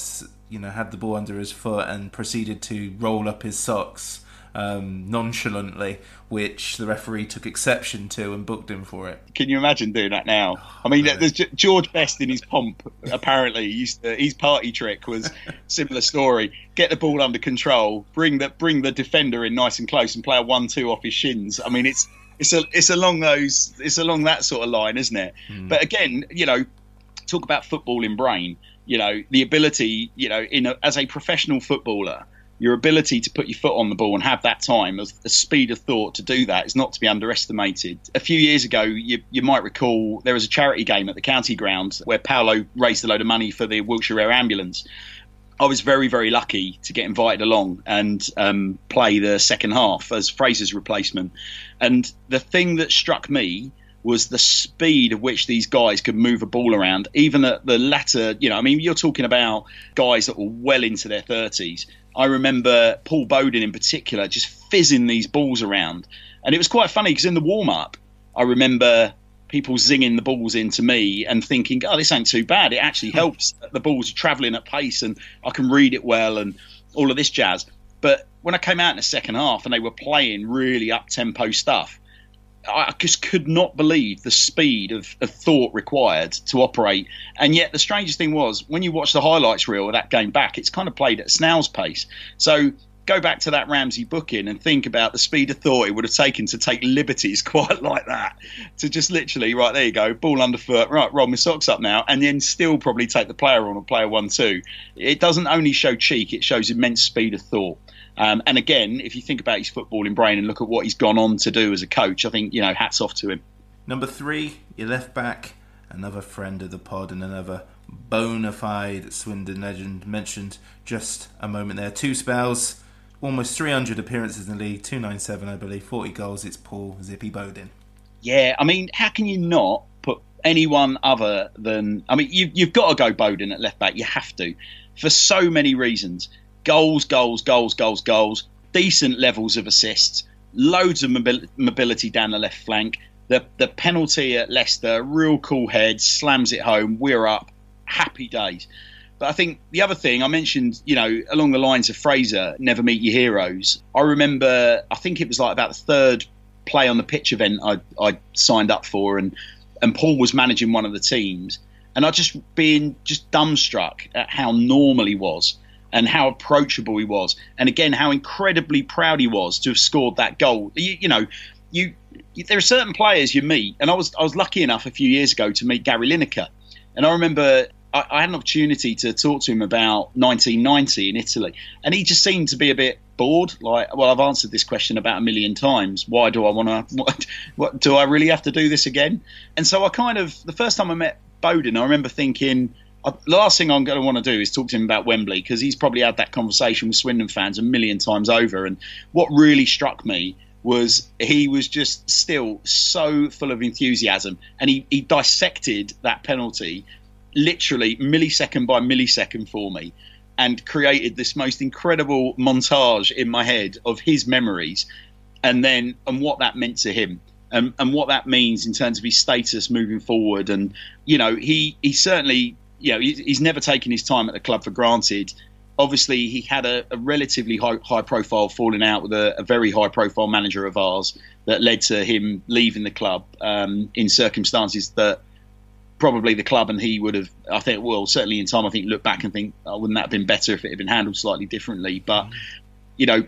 you know had the ball under his foot and proceeded to roll up his socks um, nonchalantly, which the referee took exception to and booked him for it. Can you imagine doing that now? I mean, there's George Best in his pomp. Apparently, used to, his party trick was <laughs> similar story: get the ball under control, bring the bring the defender in nice and close, and play a one-two off his shins. I mean, it's it's a, it's along those it's along that sort of line, isn't it? Mm. But again, you know, talk about football in brain. You know, the ability, you know, in a, as a professional footballer your ability to put your foot on the ball and have that time, the speed of thought to do that is not to be underestimated. A few years ago, you, you might recall there was a charity game at the county ground where Paolo raised a load of money for the Wiltshire Air Ambulance. I was very, very lucky to get invited along and um, play the second half as Fraser's replacement. And the thing that struck me was the speed of which these guys could move a ball around. Even at the latter, you know, I mean, you're talking about guys that were well into their 30s I remember Paul Bowden in particular just fizzing these balls around. And it was quite funny because in the warm up, I remember people zinging the balls into me and thinking, oh, this ain't too bad. It actually hmm. helps the balls are travelling at pace and I can read it well and all of this jazz. But when I came out in the second half and they were playing really up tempo stuff, I just could not believe the speed of, of, thought required to operate. And yet, the strangest thing was when you watch the highlights reel of that game back, it's kind of played at snail's pace. So go back to that Ramsey booking and think about the speed of thought it would have taken to take liberties <laughs> quite like that. To just literally, right, there you go, ball underfoot, right, roll my socks up now, and then still probably take the player on or player one, two. It doesn't only show cheek, it shows immense speed of thought. Um, and again, if you think about his footballing brain and look at what he's gone on to do as a coach, I think, you know, hats off to him. Number three, your left back, another friend of the pod and another bona fide Swindon legend mentioned just a moment there. Two spells, almost 300 appearances in the league, 297, I believe, 40 goals. It's Paul Zippy Bowden. Yeah, I mean, how can you not put anyone other than. I mean, you, you've got to go Bowden at left back. You have to. For so many reasons goals, goals, goals, goals, goals, decent levels of assists, loads of mobility down the left flank, The the penalty at Leicester, real cool head, slams it home. We're up, happy days. But I think the other thing I mentioned, you know, along the lines of Fraser, never meet your heroes. I remember, I think it was like about the third play on the pitch event I, I signed up for, and and Paul was managing one of the teams, and I just being just dumbstruck at how normal he was and how approachable he was, and again how incredibly proud he was to have scored that goal. You, you know, you, you there are certain players you meet, and I was I was lucky enough a few years ago to meet Gary Lineker, and I remember I, I had an opportunity to talk to him about 1990 in Italy, and he just seemed to be a bit bored. Like, well, I've answered this question about a million times. Why do I want to? <laughs> What, what do I really have to do this again? And so I kind of the first time I met Bowden, I remember thinking. Uh, The last thing I'm going to want to do is talk to him about Wembley because he's probably had that conversation with Swindon fans a million times over. And what really struck me was he was just still so full of enthusiasm and he, he dissected that penalty literally millisecond by millisecond for me and created this most incredible montage in my head of his memories and then and what that meant to him and, and what that means in terms of his status moving forward and you know he he certainly you know he's never taken his time at the club for granted. Obviously he had a, a relatively high, high profile falling out with a, a, very high profile manager of ours that led to him leaving the club um, in circumstances that probably the club and he would have I think well certainly in time I think look back and think oh, wouldn't that have been better if it had been handled slightly differently? But you know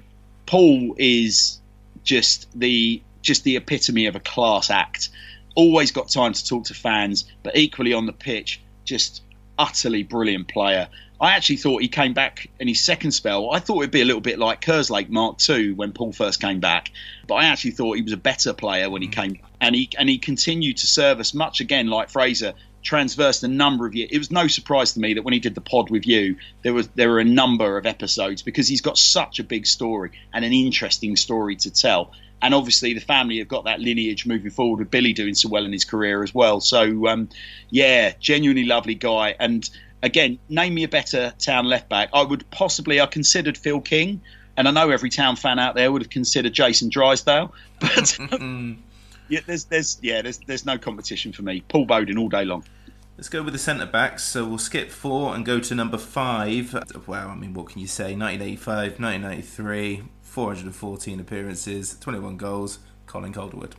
Paul is just the just the epitome of a class act. Always got time to talk to fans but equally on the pitch just utterly brilliant player I actually thought he came back in his second spell. I thought it'd be a little bit like Kerslake Mark II when Paul first came back, but I actually thought he was a better player when he came, and he and he continued to serve us much again like Fraser. Transversed a number of years. It was no surprise to me that when he did the pod with you, there was there were a number of episodes because he's got such a big story and an interesting story to tell. And obviously, the family have got that lineage moving forward with Billy doing so well in his career as well. So, um, yeah, genuinely lovely guy. And again, name me a better town left back. I would possibly, I considered Phil King, and I know every town fan out there would have considered Jason Drysdale, <laughs> but <laughs> yeah, there's, there's, yeah, there's, there's no competition for me. Paul Bowden all day long. Let's go with the centre backs. So we'll skip four and go to number five. Wow, I mean, what can you say? 1985, 1993, 414 appearances, 21 goals. Colin Calderwood.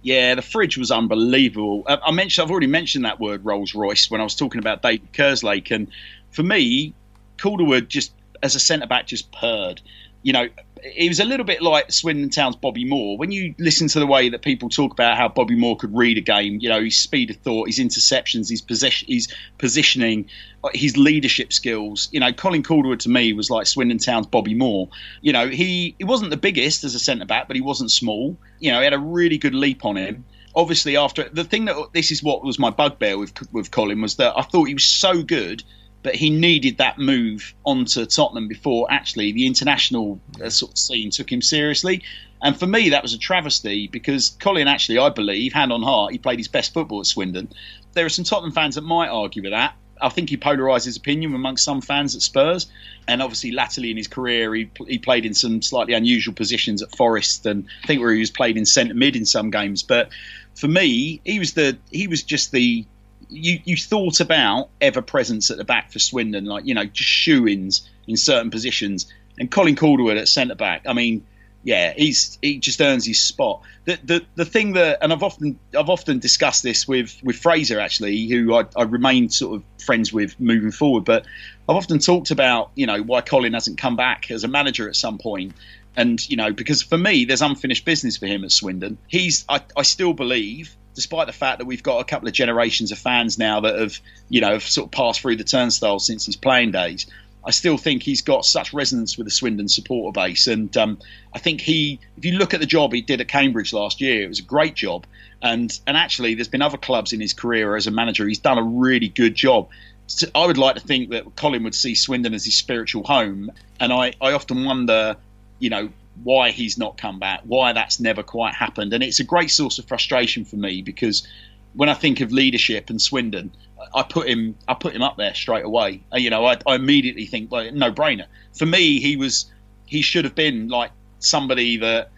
Yeah, the fridge was unbelievable. Uh, I mentioned, I've already mentioned that word Rolls Royce when I was talking about David Kerslake, and for me, Calderwood just as a centre back just purred. You know, he was a little bit like Swindon Town's Bobby Moore. When you listen to the way that people talk about how Bobby Moore could read a game, you know, his speed of thought, his interceptions, his possession, his positioning, his leadership skills. You know, Colin Calderwood to me was like Swindon Town's Bobby Moore. You know, he he wasn't the biggest as a centre back, but he wasn't small. You know, he had a really good leap on him. Obviously, after the thing that this is what was my bugbear with with Colin was that I thought he was so good but he needed that move onto Tottenham before actually the international uh, sort of scene took him seriously. And for me, that was a travesty because Colin actually, I believe, hand on heart, he played his best football at Swindon. There are some Tottenham fans that might argue with that. I think he polarised his opinion amongst some fans at Spurs, and obviously latterly in his career he he played in some slightly unusual positions at Forest, and I think where he was played in centre mid in some games. But for me, he was the he was just the you, you thought about ever presence at the back for Swindon, like you know, just shoe ins in certain positions, and Colin Calderwood at centre back. I mean, yeah, he's he just earns his spot. The the the thing that, and I've often I've often discussed this with with Fraser actually, who I, I remain sort of friends with moving forward, but I've often talked about you know why Colin hasn't come back as a manager at some point. And you know, because for me, there's unfinished business for him at Swindon. He's, I, I still believe, despite the fact that we've got a couple of generations of fans now that have, you know, have sort of passed through the turnstile since his playing days. I still think he's got such resonance with the Swindon supporter base, and um, I think he, if you look at the job he did at Cambridge last year, it was a great job. And and actually, there's been other clubs in his career as a manager. He's done a really good job. So I would like to think that Colin would see Swindon as his spiritual home, and I, I often wonder, you know, why he's not come back, why that's never quite happened. And it's a great source of frustration for me because when I think of leadership and Swindon, I put him I put him up there straight away. You know, I, I immediately think well, no brainer. For me, he was he should have been like somebody that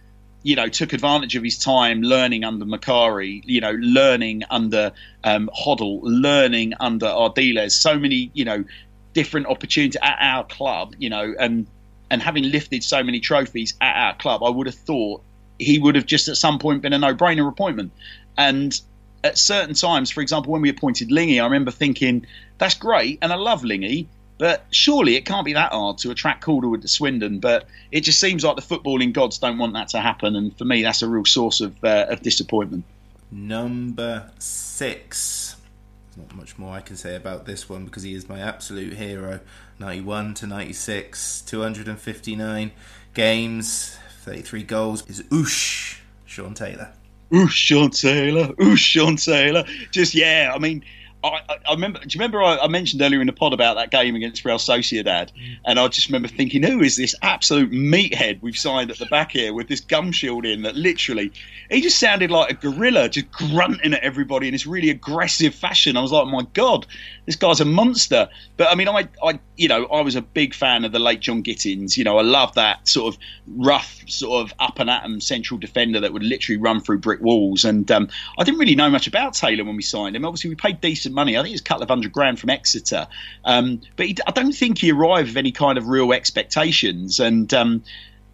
you know, took advantage of his time learning under Macari, you know, learning under um, Hoddle, learning under Ardiles. So many, you know, different opportunities at our club, you know, and and having lifted so many trophies at our club, I would have thought he would have just at some point been a no-brainer appointment. And at certain times, for example, when we appointed Lingy, I remember thinking, that's great, and I love Lingy, but surely it can't be that hard to attract Calderwood to Swindon. But it just seems like the footballing gods don't want that to happen, and for me, that's a real source of, uh, of disappointment. Number six. There's not much more I can say about this one because he is my absolute hero. 91 to 96, 259 games, 33 goals. Is Oosh Shaun Taylor. Ooh, Shaun Taylor. Ooh, Shaun Taylor. Just yeah. I mean, I, I, remember. Do you remember I, I, mentioned earlier in the pod about that game against Real Sociedad, mm. and I just remember thinking, who is this absolute meathead we've signed at the back here with this gum shield in? That literally, he just sounded like a gorilla, just grunting at everybody in this really aggressive fashion. I was like, my god, this guy's a monster. But I mean, I, I, you know, I was a big fan of the late Jon Gittens. You know, I love that sort of rough, sort of up and atom central defender that would literally run through brick walls. And um, I didn't really know much about Taylor when we signed him. Obviously, we paid decent decent money. I think it's a couple of hundred grand from Exeter, um, but he, I don't think he arrived with any kind of real expectations. And um,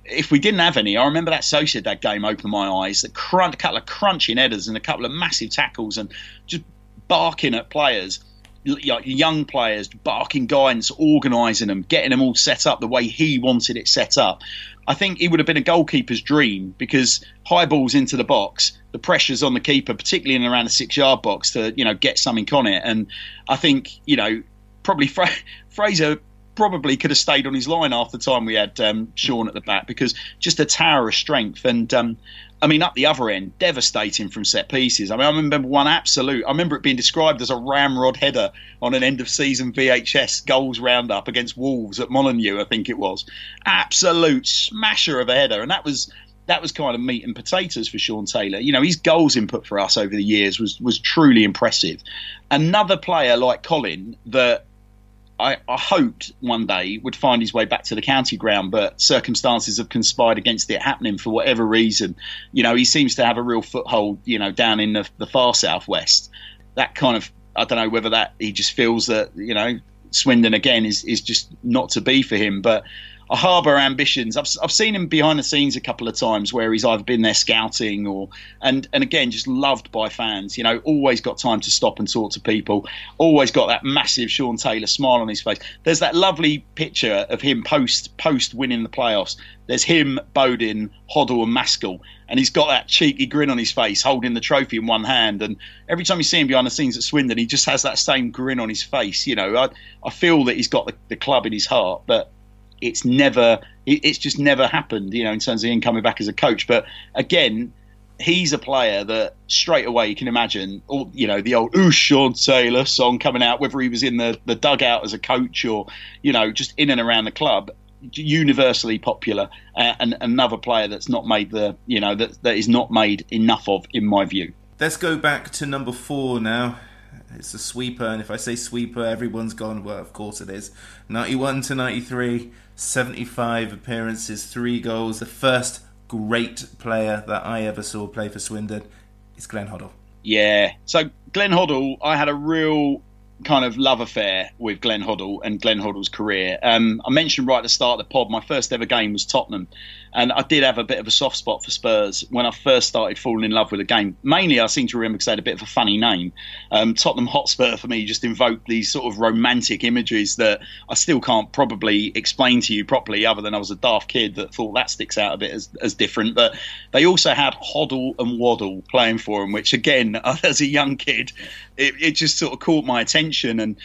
if we didn't have any, I remember that Sociedad game opened my eyes. A, crunch, a couple of crunching headers and a couple of massive tackles, and just barking at players young players, barking guidance, organising them, getting them all set up the way he wanted it set up. I think it would have been a goalkeeper's dream because high balls into the box, the pressure's on the keeper, particularly in around the six yard box, to you know get something on it. And I think you know probably Fra- <laughs> Fraser probably could have stayed on his line half the time we had um, Shaun at the back because just a tower of strength. And um, I mean, up the other end, devastating from set pieces. I mean, I remember one absolute. I remember it being described as a ramrod header on an end of season VHS goals roundup against Wolves at Molineux, I think it was. Absolute smasher of a header, and that was that was kind of meat and potatoes for Shaun Taylor. You know, his goals input for us over the years was was truly impressive. Another player like Colin that I, I, hoped one day would find his way back to the county ground, but circumstances have conspired against it happening for whatever reason. You know, he seems to have a real foothold, you know, down in the, the far southwest. That kind of, I don't know whether that he just feels that, you know, Swindon again is, is just not to be for him. But harbour ambitions. I've, I've seen him behind the scenes a couple of times where he's either been there scouting or and and again just loved by fans. You know, always got time to stop and talk to people. Always got that massive Shaun Taylor smile on his face. There's that lovely picture of him post post winning the playoffs. There's him, Bodin, Hoddle, and Maskell, and he's got that cheeky grin on his face, holding the trophy in one hand. And every time you see him behind the scenes at Swindon, he just has that same grin on his face. You know, I, I feel that he's got the, the club in his heart, but it's never it's just never happened you know in terms of him coming back as a coach. But again he's a player that straight away you can imagine all you know the old ooh Shaun Taylor song coming out whether he was in the, the dugout as a coach or you know just in and around the club universally popular uh, and another player that's not made the you know that that is not made enough of in my view. Let's go back to number four now. It's a sweeper and if i say sweeper everyone's gone well of course it is. 91 to 93 75 appearances, three goals. The first great player that I ever saw play for Swindon is Glenn Hoddle. Yeah. So Glenn Hoddle, I had a real kind of love affair with Glenn Hoddle and Glenn Hoddle's career. Um, I mentioned right at the start of the pod, my first ever game was Tottenham, and I did have a bit of a soft spot for Spurs when I first started falling in love with the game. Mainly, I seem to remember because they had a bit of a funny name. Um, Tottenham Hotspur for me just invoked these sort of romantic images that I still can't probably explain to you properly, other than I was a daft kid that thought that sticks out a bit as, as different. But they also had Hoddle and Waddle playing for them, which again, <laughs> as a young kid, it, it just sort of caught my attention. And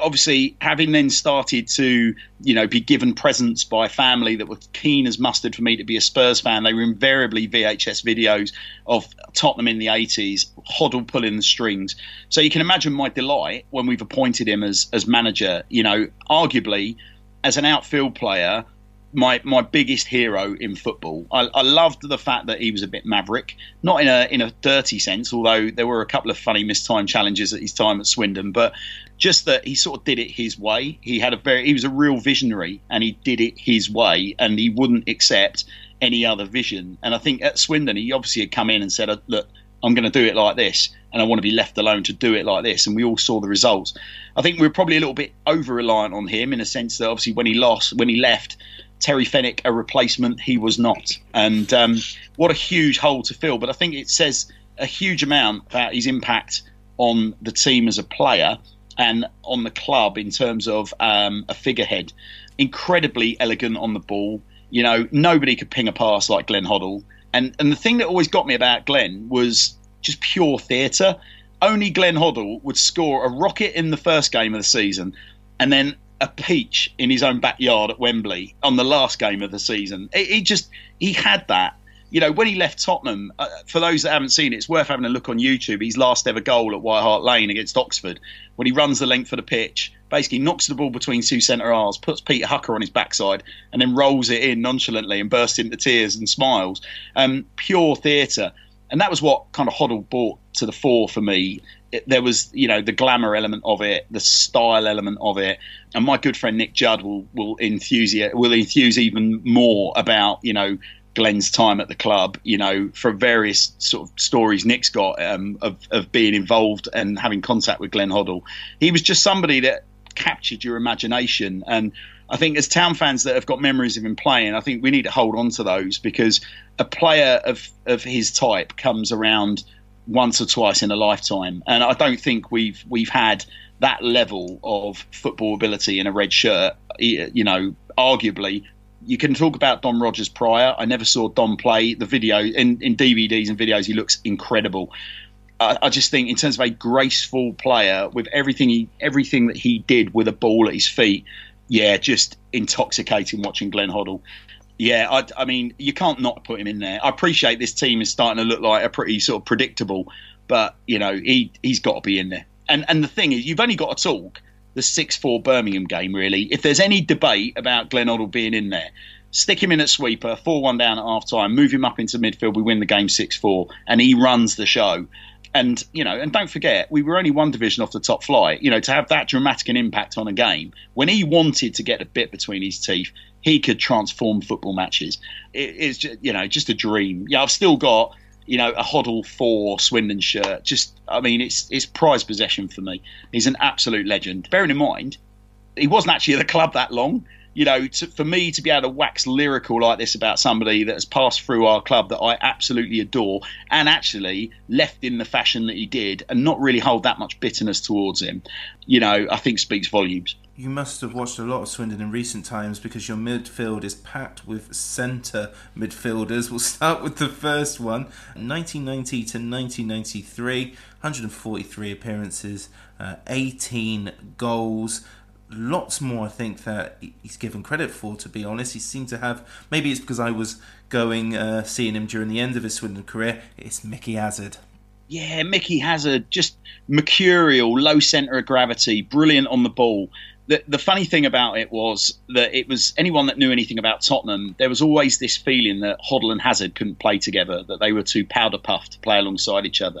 obviously having then started to you know be given presents by family that were keen as mustard for me to be a Spurs fan they were invariably VHS videos of Tottenham in the 80s Hoddle pulling the strings. So you can imagine my delight when we've appointed him as as manager you know arguably as an outfield player my my biggest hero in football. I, I, loved the fact that he was a bit maverick, not in a in a dirty sense, although there were a couple of funny mistimed challenges at his time at Swindon, but just that he sort of did it his way. He had a very he was a real visionary and he did it his way and he wouldn't accept any other vision. And I think at Swindon, he obviously had come in and said, "Look, I'm going to do it like this, and I want to be left alone to do it like this." And we all saw the results. I think we were probably a little bit over reliant on him in a sense that obviously when he lost, when he left, Terry Fenwick a replacement, he was not. And um, what a huge hole to fill. But I think it says a huge amount about his impact on the team as a player and on the club in terms of um, a figurehead. Incredibly elegant on the ball. You know, nobody could ping a pass like Glenn Hoddle. And and the thing that always got me about Glenn was just pure theatre. Only Glenn Hoddle would score a rocket in the first game of the season, and then a peach in his own backyard at Wembley on the last game of the season. He just he had that. You know, when he left Tottenham, uh, for those that haven't seen it, it's worth having a look on YouTube. His last ever goal at White Hart Lane against Oxford, when he runs the length of the pitch, basically knocks the ball between two centre halves, puts Peter Hucker on his backside, and then rolls it in nonchalantly and bursts into tears and smiles. Um, pure theatre. And that was what kind of Hoddle brought to the fore for me it, there was you know the glamour element of it, the style element of it, and my good friend Nick Judd will will enthuse will enthuse even more about you know Glenn's time at the club. You know, from various sort of stories Nick's got um, of of being involved and having contact with Glenn Hoddle. He was just somebody that captured your imagination and. I think as town fans that have got memories of him playing, I think we need to hold on to those because a player of, of his type comes around once or twice in a lifetime, and I don't think we've we've had that level of football ability in a red shirt. You know, arguably, you can talk about Don Rogers prior. I never saw Don play. The video in, in DVDs and videos, he looks incredible. I, I just think, in terms of a graceful player, with everything he everything that he did with a ball at his feet, yeah, just intoxicating watching Glenn Hoddle. Yeah, I, I, mean, you can't not put him in there. I appreciate this team is starting to look like a pretty sort of predictable, but you know, he he's got to be in there. And and the thing is, you've only got to talk the six four Birmingham game really. If there's any debate about Glenn Hoddle being in there, stick him in at sweeper, four one down at half time, move him up into midfield, we win the game six four, and he runs the show. And you know, and don't forget, we were only one division off the top flight. You know, to have that dramatic an impact on a game when he wanted to get a bit between his teeth, he could transform football matches. It, it's just, you know just a dream. Yeah, I've still got you know a Hoddle for Swindon shirt. Just I mean, it's it's prized possession for me. He's an absolute legend. Bearing in mind, he wasn't actually at the club that long. You know, to, for me to be able to wax lyrical like this about somebody that has passed through our club that I absolutely adore and actually left in the fashion that he did and not really hold that much bitterness towards him, you know, I think speaks volumes you must have watched a lot of Swindon in recent times because your midfield is packed with centre midfielders. We'll start with the first one 1990 to 1993, 143 appearances, uh, 18 goals. Lots more, I think, that he's given credit for, to be honest. He seemed to have, maybe it's because I was going, uh, seeing him during the end of his Swindon career. It's Mickey Hazard. Yeah, Mickey Hazard, just mercurial, low centre of gravity, brilliant on the ball the, the funny thing about it was that it was anyone that knew anything about Tottenham, there was always this feeling that Hoddle and Hazard couldn't play together, that they were too powder puffed to play alongside each other.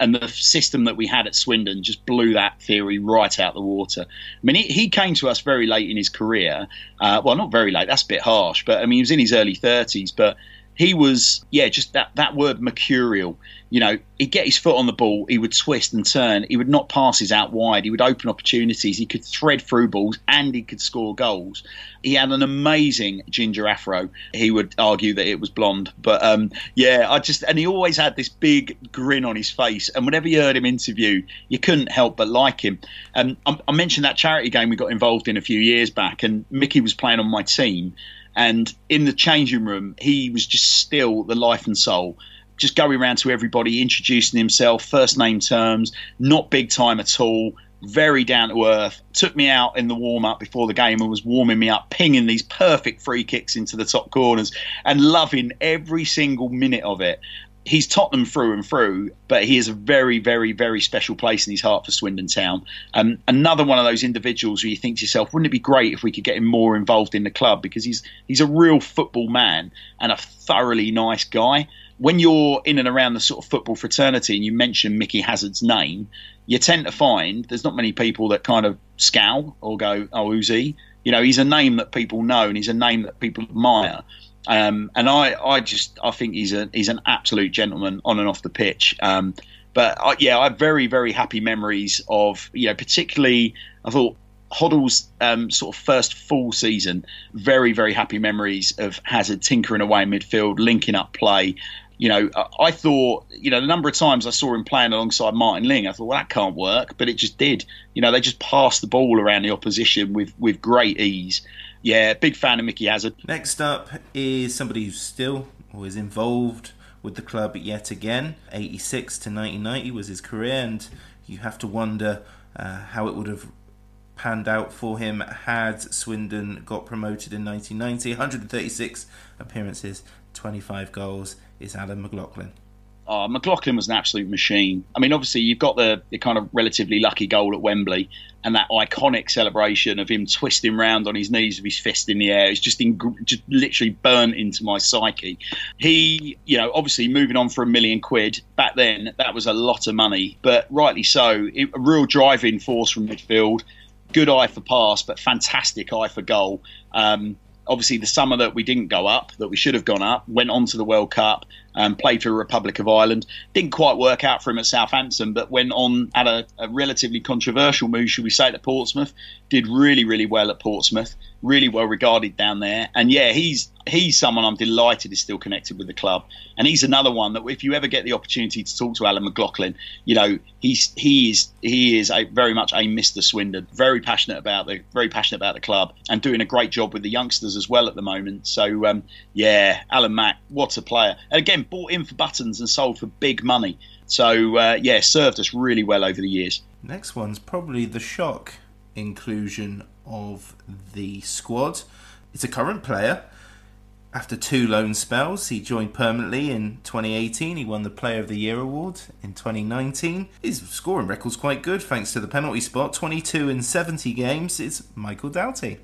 And the system that we had at Swindon just blew that theory right out the water. I mean, he, he came to us very late in his career. Uh, well, not very late, that's a bit harsh, but I mean, he was in his early 30s, but he was, yeah, just that, that word mercurial you know, he'd get his foot on the ball, he would twist and turn, he would not passes out wide, he would open opportunities, he could thread through balls, and he could score goals. He had an amazing ginger afro. He would argue that it was blonde, but um, yeah, I just and he always had this big grin on his face. And whenever you heard him interview, you couldn't help but like him. And I, I mentioned that charity game we got involved in a few years back, and Mickey was playing on my team. And in the changing room, he was just still the life and soul just going around to everybody, introducing himself, first name terms, not big time at all, very down to earth. Took me out in the warm up before the game and was warming me up, pinging these perfect free kicks into the top corners and loving every single minute of it. He's Tottenham through and through, but he is a very, very, very special place in his heart for Swindon Town. Um, another one of those individuals where you think to yourself, wouldn't it be great if we could get him more involved in the club because he's he's a real football man and a thoroughly nice guy when you're in and around the sort of football fraternity and you mention Mickey Hazard's name, you tend to find there's not many people that kind of scowl or go, "Oh, who's he?" You know, he's a name that people know and he's a name that people admire. Um, and I, I just I think he's a he's an absolute gentleman on and off the pitch. Um, but I, yeah, I have very very happy memories of you know particularly I thought Hoddle's um, sort of first full season. Very very happy memories of Hazard tinkering away in midfield, linking up play. You know, I thought, you know, the number of times I saw him playing alongside Martin Ling, I thought, well, that can't work, but it just did. You know, they just passed the ball around the opposition with, with great ease. Yeah, big fan of Mickey Hazard. Next up is somebody who's still or is involved with the club yet again. 86 to 1990 was his career, and you have to wonder uh, how it would have panned out for him had Swindon got promoted in 1990. 136 appearances, 25 goals is Alan McLoughlin. Oh, McLoughlin was an absolute machine. I mean, obviously, you've got the, the kind of relatively lucky goal at Wembley and that iconic celebration of him twisting round on his knees with his fist in the air. It's just, in, just literally burnt into my psyche. He, you know, obviously moving on for a million quid. Back then, that was a lot of money, but rightly so. It, a real driving force from midfield. Good eye for pass, but fantastic eye for goal. Um, obviously the summer that we didn't go up, that we should have gone up, went on to the World Cup, um, played for the Republic of Ireland. Didn't quite work out for him at Southampton, but went on at a, a relatively controversial move, should we say, to Portsmouth. Did really, really well at Portsmouth. Really well regarded down there. And yeah, he's he's someone I'm delighted is still connected with the club. And he's another one that if you ever get the opportunity to talk to Alan McLoughlin, you know he's he is he is a very much a Mr. Swindon. Very passionate about the very passionate about the club and doing a great job with the youngsters as well at the moment. So um, yeah, Alan Mack, what a player! And again, bought in for buttons and sold for big money. So uh, yeah, served us really well over the years. Next one's probably the shock inclusion of the squad. It's a current player. After two loan spells, he joined permanently in 2018. He won the Player of the Year award in 2019. His scoring record's quite good thanks to the penalty spot. 22 in 70 games. It's Michael Doughty.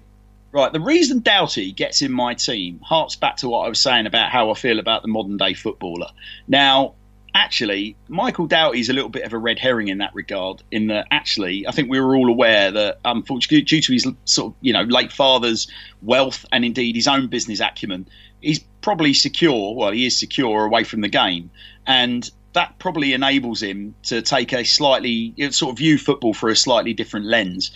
Right, the reason Doughty gets in my team harks back to what I was saying about how I feel about the modern day footballer. Now, actually, Michael Doughty is a little bit of a red herring in that regard. In that, actually, I think we were all aware that, um, unfortunately, due to his sort of you know late father's wealth and indeed his own business acumen, he's probably secure. Well, he is secure away from the game, and that probably enables him to take a slightly sort of view football through a slightly different lens.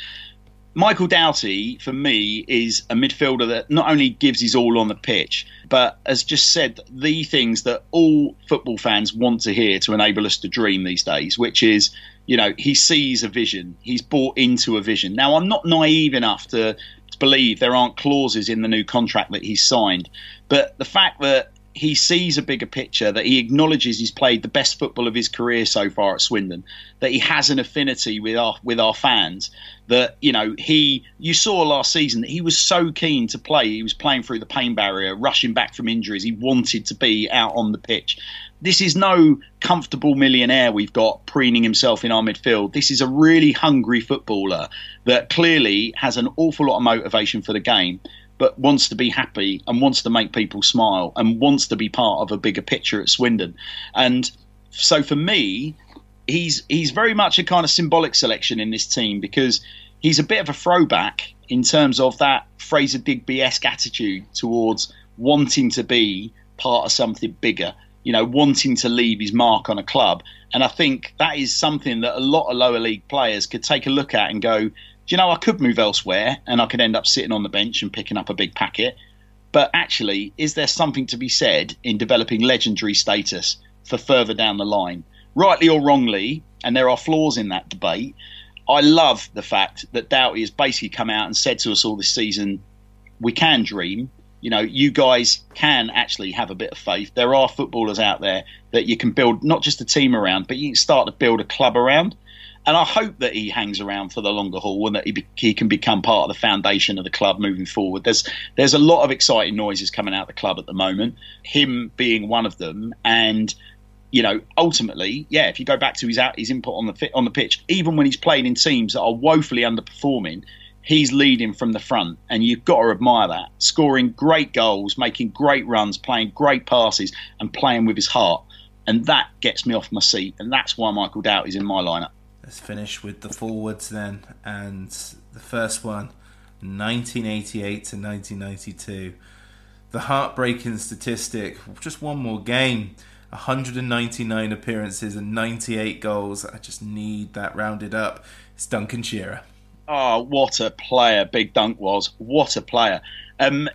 Michael Doughty, for me, is a midfielder that not only gives his all on the pitch, but has just said the things that all football fans want to hear to enable us to dream these days, which is, you know, he sees a vision. He's bought into a vision. Now, I'm not naive enough to, believe there aren't clauses in the new contract that he's signed, but the fact that he sees a bigger picture, that he acknowledges he's played the best football of his career so far at Swindon, that he has an affinity with our with our fans, that you know he you saw last season that he was so keen to play, he was playing through the pain barrier, rushing back from injuries, he wanted to be out on the pitch. This is no comfortable millionaire we've got preening himself in our midfield. This is a really hungry footballer that clearly has an awful lot of motivation for the game but wants to be happy and wants to make people smile and wants to be part of a bigger picture at Swindon. And so for me, he's he's very much a kind of symbolic selection in this team because he's a bit of a throwback in terms of that Fraser Digby esque attitude towards wanting to be part of something bigger, you know, wanting to leave his mark on a club. And I think that is something that a lot of lower league players could take a look at and go, you know, I could move elsewhere and I could end up sitting on the bench and picking up a big packet. But actually, is there something to be said in developing legendary status for further down the line? Rightly or wrongly, and there are flaws in that debate, I love the fact that Doughty has basically come out and said to us all this season, we can dream. You know, you guys can actually have a bit of faith. There are footballers out there that you can build not just a team around, but you can start to build a club around and I hope that he hangs around for the longer haul and that he, be, he can become part of the foundation of the club moving forward. There's there's a lot of exciting noises coming out of the club at the moment. Him being one of them, and you know, ultimately, yeah, if you go back to his out his input on the fit, on the pitch, even when he's playing in teams that are woefully underperforming, he's leading from the front, and you've got to admire that. Scoring great goals, making great runs, playing great passes, and playing with his heart. And that gets me off my seat, and that's why Michael Doughty's in my lineup. Let's finish with the forwards then. And the first one, 1988 to 1992. the heartbreaking statistic, just one more game. 199 appearances and 98 goals. I just need that rounded up. It's Duncan Shearer. Oh, what a player Big Dunk was. What a player. Um,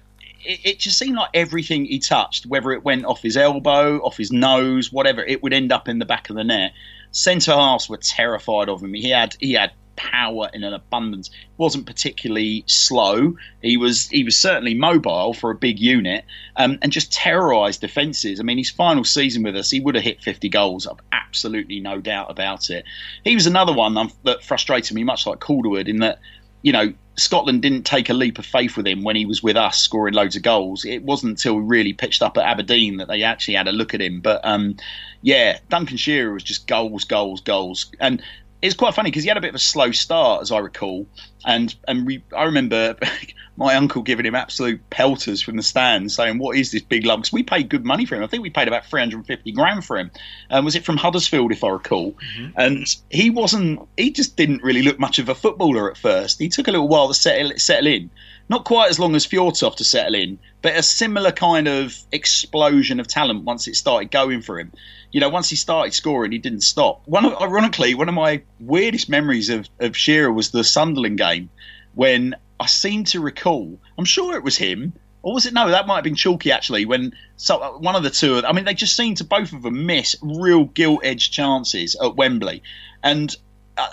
it, it, just seemed like everything he touched, whether it went off his elbow, off his nose, whatever, it would end up in the back of the net. Centre halves were terrified of him. He had he had power in an abundance. wasn't particularly slow. He was he was certainly mobile for a big unit, um, and just terrorised defences. I mean, his final season with us, he would have hit 50 goals. I've absolutely no doubt about it. He was another one that frustrated me, much like Calderwood, in that you know Scotland didn't take a leap of faith with him when he was with us scoring loads of goals. It wasn't until we really pitched up at Aberdeen that they actually had a look at him. But um, yeah, Duncan Shearer was just goals, goals, goals, and it's quite funny because he had a bit of a slow start, as I recall, and and we, I remember <laughs> my uncle giving him absolute pelters from the stands, saying, "What is this big lump?" Because we paid good money for him. I think we paid about three hundred and fifty grand for him. Um, was it from Huddersfield, if I recall? Mm-hmm. And he wasn't. He just didn't really look much of a footballer at first. He took a little while to settle settle in. Not quite as long as Fjortoft to settle in, but a similar kind of explosion of talent once it started going for him you know, once he started scoring, he didn't stop. One, of, ironically, one of my weirdest memories of, of Shearer was the Sunderland game when I seem to recall. I'm sure it was him, or was it no? That might have been Chalky actually. When so, uh, one of the two, I mean, they just seemed to both of them miss real gilt-edged chances at Wembley, and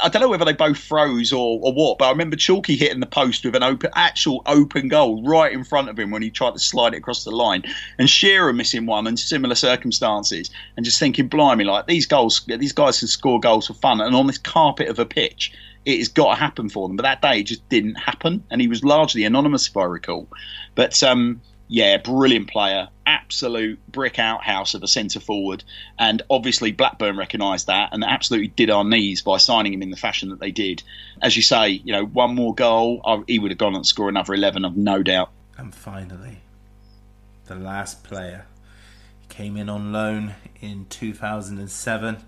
I don't know whether they both froze or, or what, but I remember Chalky hitting the post with an open, actual open goal right in front of him when he tried to slide it across the line, and Shearer missing one in similar circumstances, and just thinking, blimey, like these goals, these guys can score goals for fun, and on this carpet of a pitch, it has got to happen for them. But that day, it just didn't happen, and he was largely anonymous, if I recall. But um, yeah, brilliant player, absolute brick outhouse of a centre forward, and obviously Blackburn recognised that and absolutely did our knees by signing him in the fashion that they did. As you say, you know, one more goal, he would have gone and scored another eleven, I've no doubt. And finally, the last player he came in on loan in 2007.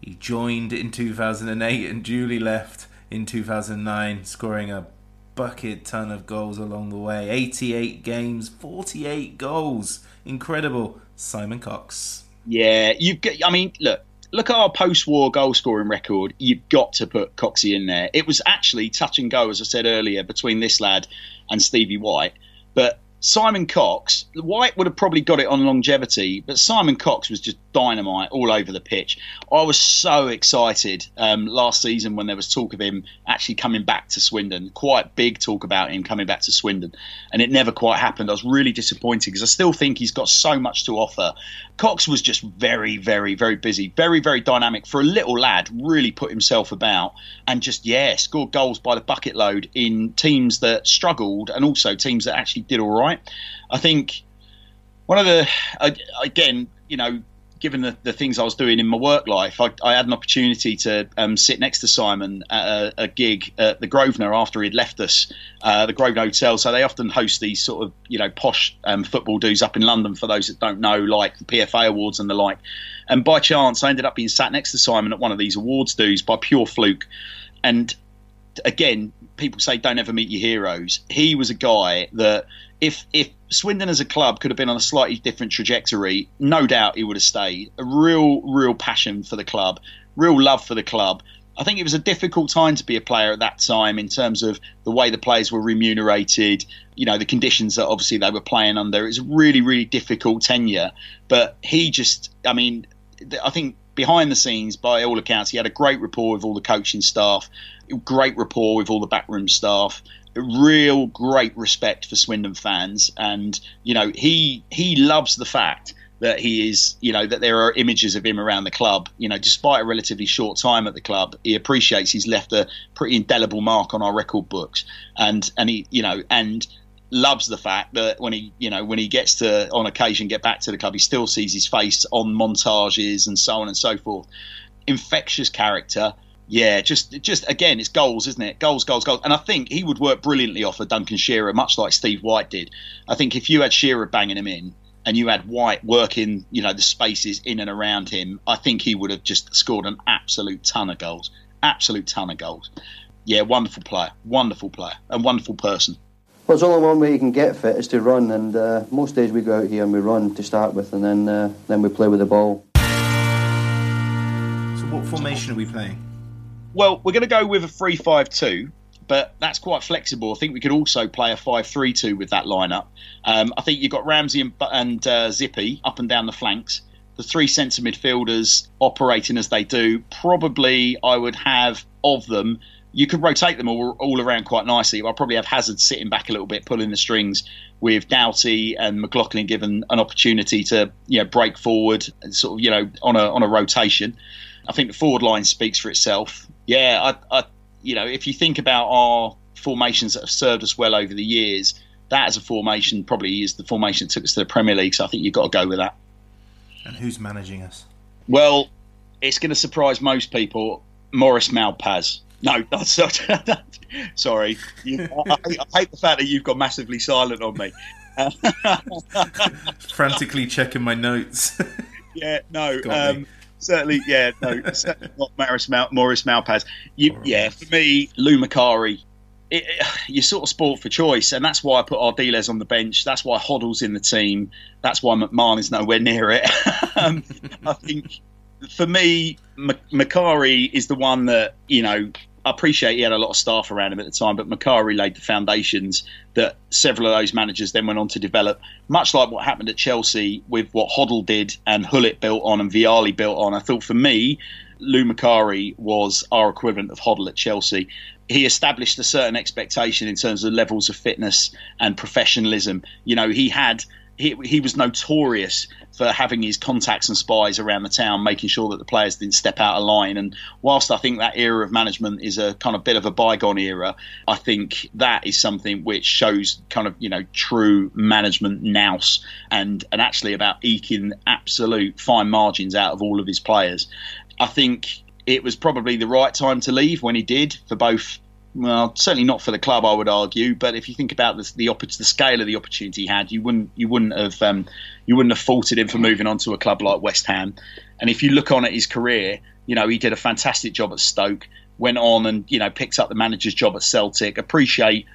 He joined in 2008 and duly left in 2009, scoring a bucket ton of goals along the way. 88 games, 48 goals. Incredible. Simon Cox. Yeah, you get I mean, look, look at our post-war goal scoring record. You've got to put Coxie in there. It was actually touch and go, as I said earlier, between this lad and Stevie White. But Simon Cox, White would have probably got it on longevity, but Simon Cox was just dynamite all over the pitch. I was so excited um, last season when there was talk of him actually coming back to Swindon. Quite big talk about him coming back to Swindon, and it never quite happened. I was really disappointed because I still think he's got so much to offer. Cox was just very, very, very busy, very, very dynamic for a little lad. Really put himself about and just yeah, scored goals by the bucket load in teams that struggled and also teams that actually did all right. I think one of the again, you know, given the, the things I was doing in my work life, I, I had an opportunity to um, sit next to Simon at a, a, gig at the Grosvenor after he'd left us, uh, the Grosvenor Hotel. So they often host these sort of you know posh um, football dues up in London for those that don't know, like the PFA awards and the like. And by chance, I ended up being sat next to Simon at one of these awards dues by pure fluke. And again, people say don't ever meet your heroes. He was a guy that if if Swindon as a club could have been on a slightly different trajectory, no doubt he would have stayed. A real, real passion for the club, real love for the club. I think it was a difficult time to be a player at that time in terms of the way the players were remunerated, you know, the conditions that obviously they were playing under. It was a really, really difficult tenure. But he just, I mean, I think behind the scenes, by all accounts, he had a great rapport with all the coaching staff, great rapport with all the backroom staff real great respect for Swindon fans, and you know he he loves the fact that he is, you know, that there are images of him around the club. You know, despite a relatively short time at the club, he appreciates he's left a pretty indelible mark on our record books, and and he, you know, and loves the fact that when he, you know, when he gets to on occasion get back to the club, he still sees his face on montages and so on and so forth. Infectious character yeah, just just again, it's goals, isn't it? Goals, goals, goals. And I think he would work brilliantly off of Duncan Shearer, much like Steve White did. I think if you had Shearer banging him in and you had White working, you know, the spaces in and around him, I think he would have just scored an absolute ton of goals. Absolute ton of goals. Yeah, wonderful player, wonderful player, and wonderful person. Well, there's only one way you can get fit is to run, and uh, most days we go out here and we run to start with, and then uh, then we play with the ball. So, what formation are we playing? Well, we're going to go with a 3 5 2, but that's quite flexible. I think we could also play a 5 3 2 with that lineup. Um, I think you've got Ramsey and, and uh, Zippy up and down the flanks. The three centre midfielders operating as they do. Probably I would have of them you could rotate them all, all around quite nicely. I'll probably have Hazard sitting back a little bit, pulling the strings, with Doughty and McLoughlin given an opportunity to you know break forward, sort of you know on a on a rotation. I think the forward line speaks for itself. Yeah, I, I you know if you think about our formations that have served us well over the years, that as a formation probably is the formation that took us to the Premier League. So I think you've got to go with that. And who's managing us? Well, it's going to surprise most people. Maurice Malpas. No, <laughs> that's not. sorry. You, I, I, hate the fact that you've got massively silent on me. <laughs> Frantically checking my notes. <laughs> yeah, no. Certainly, yeah, no. Certainly not Maurice, Mal, Maurice Malpas. You, yeah, for me, Lou Macari. It, it, <sighs> you're sort of sport for choice, and that's why I put Ardiles on the bench. That's why Hoddle's in the team. That's why McMahon is nowhere near it. <laughs> um, I think for me, Macari is the one that you know I appreciate he had a lot of staff around him at the time, but Macari laid the foundations that several of those managers then went on to develop, much like what happened at Chelsea with what Hoddle did and Gullit built on and Vialli built on. I thought for me, Lou Macari was our equivalent of Hoddle at Chelsea. He established a certain expectation in terms of levels of fitness and professionalism. You know, he had he, he was notorious for having his contacts and spies around the town, making sure that the players didn't step out of line. And whilst I think that era of management is a kind of bit of a bygone era, I think that is something which shows kind of you know true management nous and and actually about eking absolute fine margins out of all of his players. I think it was probably the right time to leave when he did for both well, certainly not for the club, I would argue. But if you think about the the, the scale of the opportunity he had, you wouldn't you wouldn't have um, you wouldn't have faulted him for moving on to a club like West Ham. And if you look on at his career, you know he did a fantastic job at Stoke. Went on and you know picked up the manager's job at Celtic. Appreciate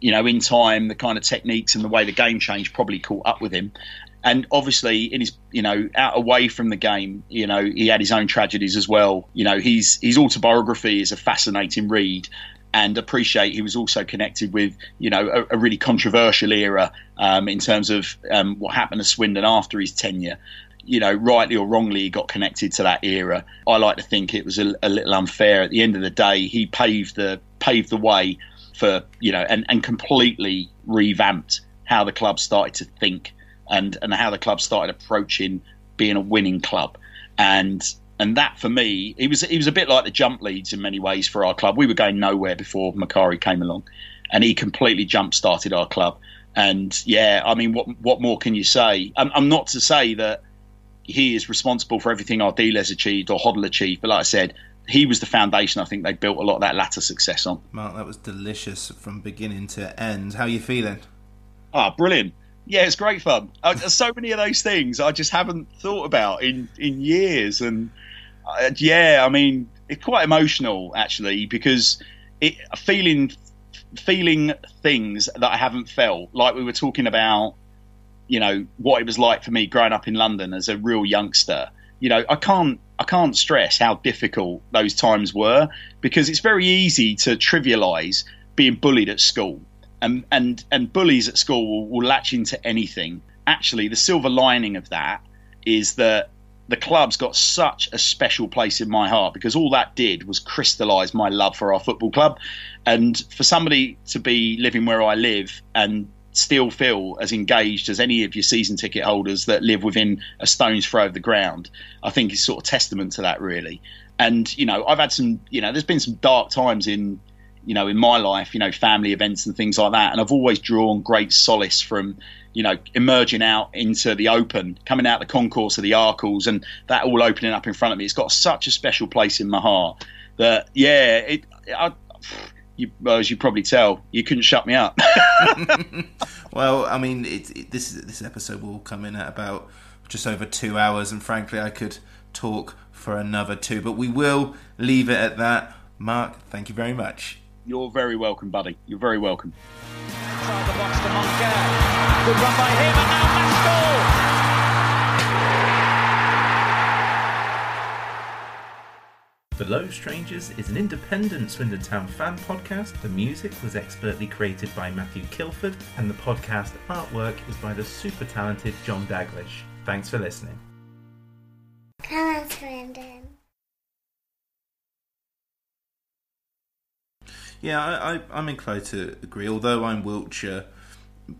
you know in time the kind of techniques and the way the game changed probably caught up with him. And obviously, in his you know out away from the game, you know he had his own tragedies as well. You know his his autobiography is a fascinating read, and appreciate he was also connected with you know a, a really controversial era um, in terms of um, what happened to Swindon after his tenure. You know, rightly or wrongly, he got connected to that era. I like to think it was a, a little unfair. At the end of the day, he paved the paved the way for you know and, and completely revamped how the club started to think and and how the club started approaching being a winning club and and that for me, he was he was a bit like the jump leads in many ways for our club. We were going nowhere before Macari came along, and he completely jump started our club. And yeah, I mean, what what more can you say? I'm, I'm not to say that he is responsible for everything Ardiles achieved or Hoddle achieved, but like I said, he was the foundation. I think they built a lot of that latter success on. Mark, that was delicious from beginning to end. How are you feeling? Ah, brilliant. Yeah, it's great fun. Uh, so many of those things I just haven't thought about in in years, and uh, yeah, I mean, it's quite emotional actually because it feeling feeling things that I haven't felt. Like we were talking about, you know, what it was like for me growing up in London as a real youngster. You know, I can't I can't stress how difficult those times were because it's very easy to trivialize being bullied at school. And and and bullies at school will, will latch into anything. Actually, the silver lining of that is that the club's got such a special place in my heart because all that did was crystallise my love for our football club. And for somebody to be living where I live and still feel as engaged as any of your season ticket holders that live within a stone's throw of the ground, I think is sort of testament to that, really. And, you know, I've had some, you know, there's been some dark times in, you know, in my life, you know, family events and things like that. And I've always drawn great solace from, you know, emerging out into the open, coming out the concourse of the Arkells, and that all opening up in front of me. It's got such a special place in my heart that, yeah, it. I, you, well, as you probably tell, you couldn't shut me up. <laughs> well, I mean, it, it, this this episode will come in at about just over two hours, and frankly, I could talk for another two, but we will leave it at that. Mark, thank you very much. You're very welcome, buddy. You're very welcome. Inside the box. Good run by him, and now Maskell. Below Strangers is an independent Swindon Town fan podcast. The music was expertly created by Matthew Kilford, and the podcast artwork is by the super talented John Daglish. Thanks for listening. Come on, Swindon. Yeah, I, I, I'm inclined to agree. Although I'm Wiltshire,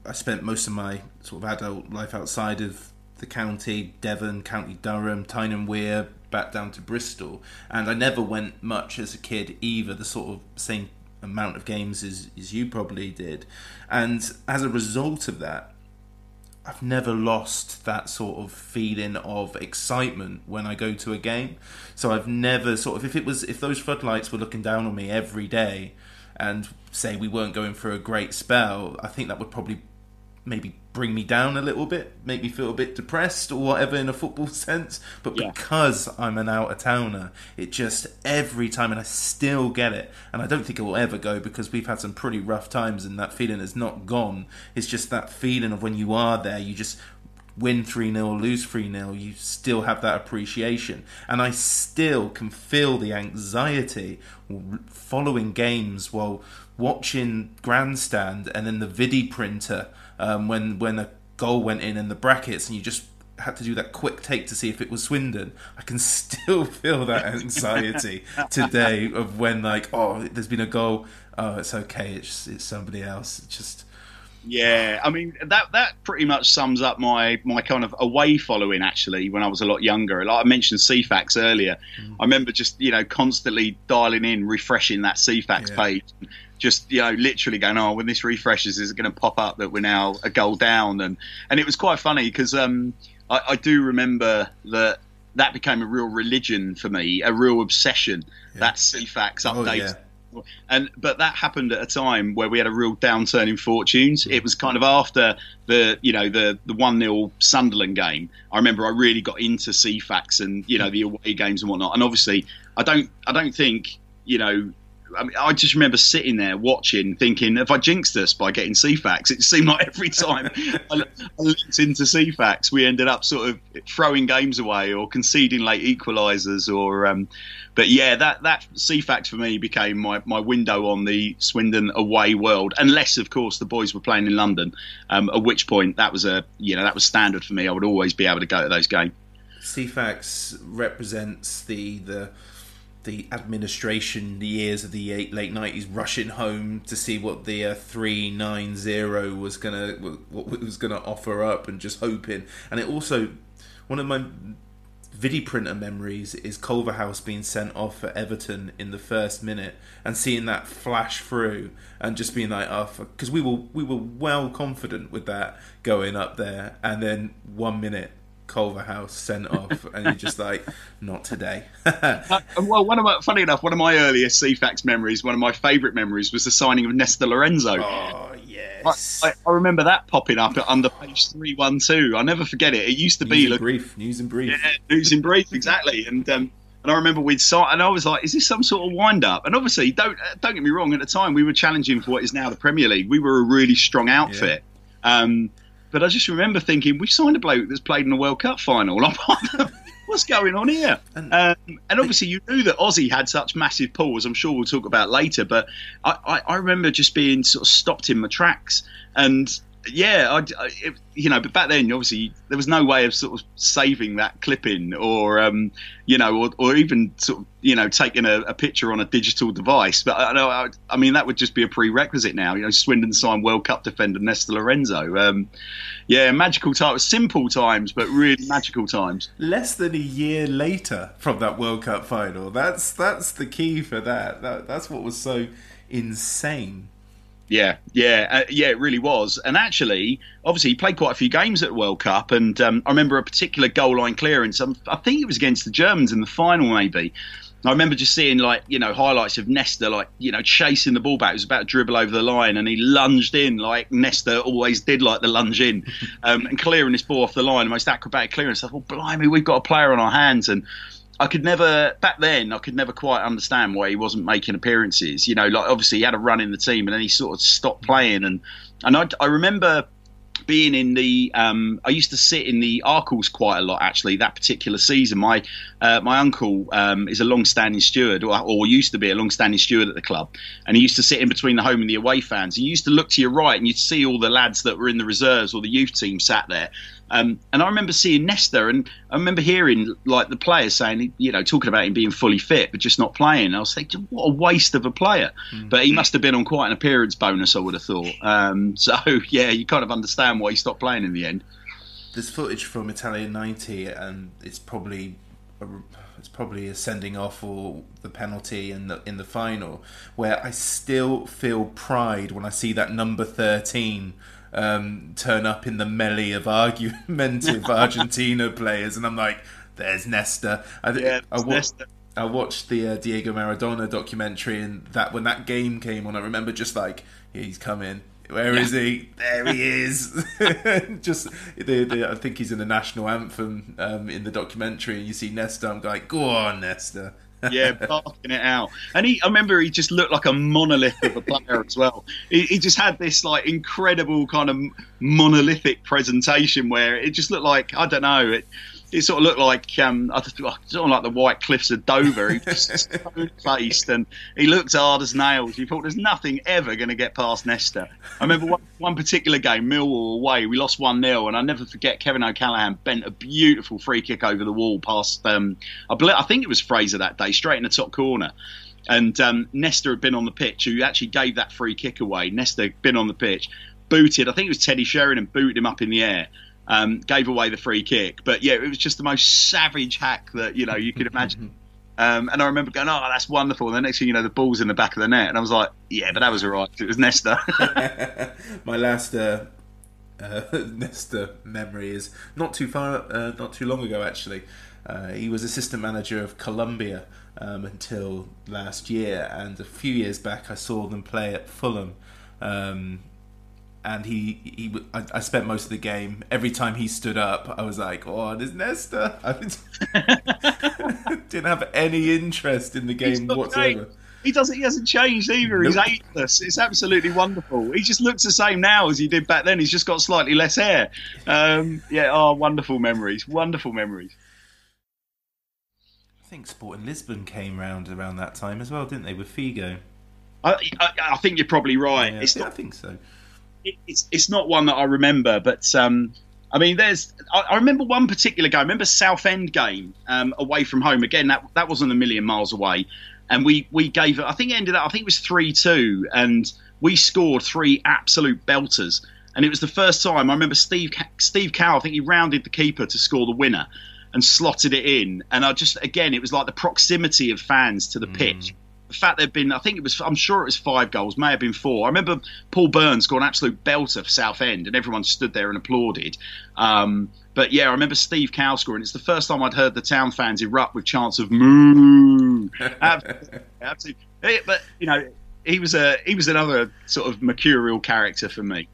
I spent most of my sort of adult life outside of the county, Devon, County Durham, Tyne and Wear, back down to Bristol, and I never went much as a kid either. The sort of same amount of games as, as you probably did, and as a result of that, I've never lost that sort of feeling of excitement when I go to a game. So I've never sort of if it was if those floodlights were looking down on me every day and say we weren't going for a great spell, I think that would probably maybe bring me down a little bit, make me feel a bit depressed or whatever in a football <laughs> sense. But Yeah. because I'm an out of towner, it just every time, and I still get it. And I don't think it will ever go because we've had some pretty rough times, and that feeling has not gone. It's just that feeling of when you are there, you just win 3 0, lose 3 0, you still have that appreciation. And I still can feel the anxiety following games while watching Grandstand and then the Vidi printer um, when, when a goal went in and the brackets, and you just had to do that quick take to see if it was Swindon. I can <laughs> still feel that anxiety <laughs> today of when, like, oh, there's been a goal. Oh, it's okay. It's it's somebody else. It's just Yeah, I mean that that pretty much sums up my my kind of away following actually when I was a lot younger. Like I mentioned Ceefax earlier, I remember just you know constantly dialing in, refreshing that Ceefax Yeah. page, just you know literally going, oh, when this refreshes, is it going to pop up that we're now a goal down? And and it was quite funny because um, I, I do remember that that became a real religion for me, a real obsession. That Ceefax Oh, update yeah. And but that happened at a time where we had a real downturn in fortunes. It was kind of after the you know the the one 0 Sunderland game. I remember I really got into Ceefax and you know the away games and whatnot. And obviously, I don't I don't think you know. I mean, I just remember sitting there watching, thinking, "If I jinxed us by getting Ceefax?" It seemed like every time <laughs> I, I linked into Ceefax, we ended up sort of throwing games away or conceding late equalisers. Or, um, but yeah, that that Ceefax for me became my, my window on the Swindon away world, unless of course the boys were playing in London. Um, at which point that was a you know that was standard for me. I would always be able to go to those games. Ceefax represents the the the administration the years of the eight, late nineties rushing home to see what the uh, three nine zero was gonna what was gonna offer up and just hoping. And it also one of my Vidi printer memories is Culverhouse being sent off for Everton in the first minute and seeing that flash through and just being like, oh, because we were we were well confident with that going up there, and then one minute Culverhouse sent off, and you're just like, not today. <laughs> Uh, well, one of my, funny enough, one of my earliest Ceefax memories, one of my favourite memories, was the signing of Nestor Lorenzo. Oh yes, I, I remember that popping up under page three one two. I never forget it. It used to be News look, brief, news in brief. yeah, news in brief, exactly. And um, and I remember we'd signed, and I was like, "Is this some sort of wind up?" And obviously, don't uh, don't get me wrong. At the time, we were challenging for what is now the Premier League. We were a really strong outfit. Um, but I just remember thinking, we signed a bloke that's played in a World Cup final. <laughs> What's going on here? Um, and obviously, you knew that Ossie had such massive pulls. I'm sure we'll talk about later. But I, I, I remember just being sort of stopped in my tracks. And yeah, I, I- it, you know, but back then, obviously, there was no way of sort of saving that clipping or, um, you know, or, or even sort of, you know, taking a, a picture on a digital device. But I know, I, I mean, that would just be a prerequisite now. You know, Swindon signed World Cup defender Nestor Lorenzo. Um, yeah, magical times, simple times, but really magical times. Less than a year later from that World Cup final. That's that's the key for that. that that's what was so insane. Yeah, yeah, uh, yeah, it really was. And actually, obviously, he played quite a few games at the World Cup. And um, I remember a particular goal line clearance. Um, I think it was against the Germans in the final, maybe. I remember just seeing like you know highlights of Nestor like you know chasing the ball back. It was about to dribble over the line, and he lunged in like Nestor always did, like the lunge in, <laughs> um, and clearing this ball off the line, the most acrobatic clearance. I thought, blimey, we've got a player on our hands, and I could never back then. I could never quite understand why he wasn't making appearances. You know, like obviously he had a run in the team, and then he sort of stopped playing. And and I, I remember being in the um, I used to sit in the Arkells quite a lot actually that particular season. My uh, my uncle um, is a long-standing steward, or, or, used to be a long-standing steward at the club, and he used to sit in between the home and the away fans. He used to look to your right, and you'd see all the lads that were in the reserves or the youth team sat there, um, and I remember seeing Nestor, and I remember hearing like the players saying, you know, talking about him being fully fit but just not playing. And I was thinking, what a waste of a player. Mm. But he must have been on quite an appearance bonus, I would have thought. Um, <laughs> so yeah, you kind of understand why he stopped playing in the end. There's footage from Italian '90, and it's probably a, it's probably a sending off or the penalty in the in the final, where I still feel pride when I see that number thirteen um, turn up in the melee of argumentative <laughs> Argentina players, and I'm like, "There's Nestor." I, yeah, I, wa- Nestor. I watched the uh, Diego Maradona documentary, and that when that game came on, I remember just like, "He's coming." Where yeah. is he? There he is. <laughs> Just, the, the, I think he's in the national anthem um, in the documentary, and you see Nestor. I'm like, go on, Nestor yeah, barking it out. And he, I remember he just looked like a monolith of a player as well. He, he, just had this like incredible kind of monolithic presentation where it just looked like I don't know. It, it sort of looked like um, sort of like the White Cliffs of Dover. He was stone <laughs> faced and he looked hard as nails. You thought there's nothing ever going to get past Nestor. I remember one, one particular game, Millwall away, we lost one 0 and I never forget Kevin O'Callaghan bent a beautiful free kick over the wall past. Um, I, believe, I think it was Fraser that day, straight in the top corner. And um, Nestor had been on the pitch, who actually gave that free kick away. Nestor had been on the pitch, booted. I think it was Teddy Sheringham booted him up in the air um, gave away the free kick. But yeah, it was just the most savage hack that you know you could imagine. <laughs> Um, and I remember going, "Oh, that's wonderful!" And the next thing you know, the ball's in the back of the net, and I was like, "Yeah, but that was alright. It was Nestor." <laughs> <laughs> My last uh, uh, Nestor memory is not too far, uh, not too long ago actually. Uh, he was assistant manager of Colombia um, until last year, and a few years back, I saw them play at Fulham. Um, and he he I, I, spent most of the game. Every time he stood up, I was like, "Oh, there's Nestor." <laughs> I didn't have any interest in the game whatsoever. Great. He doesn't. He hasn't changed either. Nope. He's ageless. It's absolutely wonderful. He just looks the same now as he did back then. He's just got slightly less hair. Um, yeah. Oh, wonderful memories. Wonderful memories. I think Sporting Lisbon came round around that time as well, didn't they, with Figo? I, I, I think you're probably right. Yeah, it's not, I think so it's it's not one that I remember, but um, I mean, there's I, I, remember one particular game. I remember Southend game um, away from home. Again, that that wasn't a million miles away, and we we gave it. I think it ended up. I think it was three two, and we scored three absolute belters. And it was the first time I remember Steve Steve Cowe. I think he rounded the keeper to score the winner and slotted it in. And I just again, it was like the proximity of fans to the mm. pitch the fact there'd been, I think it was, I'm sure it was five goals, may have been four. I remember Paul Burns scored an absolute belter for Southend, and everyone stood there and applauded. Um, but yeah, I remember Steve Cowe scoring. It's the first time I'd heard the town fans erupt with chants of "moo." <laughs> absolutely, absolutely. But you know, he was a he was another sort of mercurial character for me.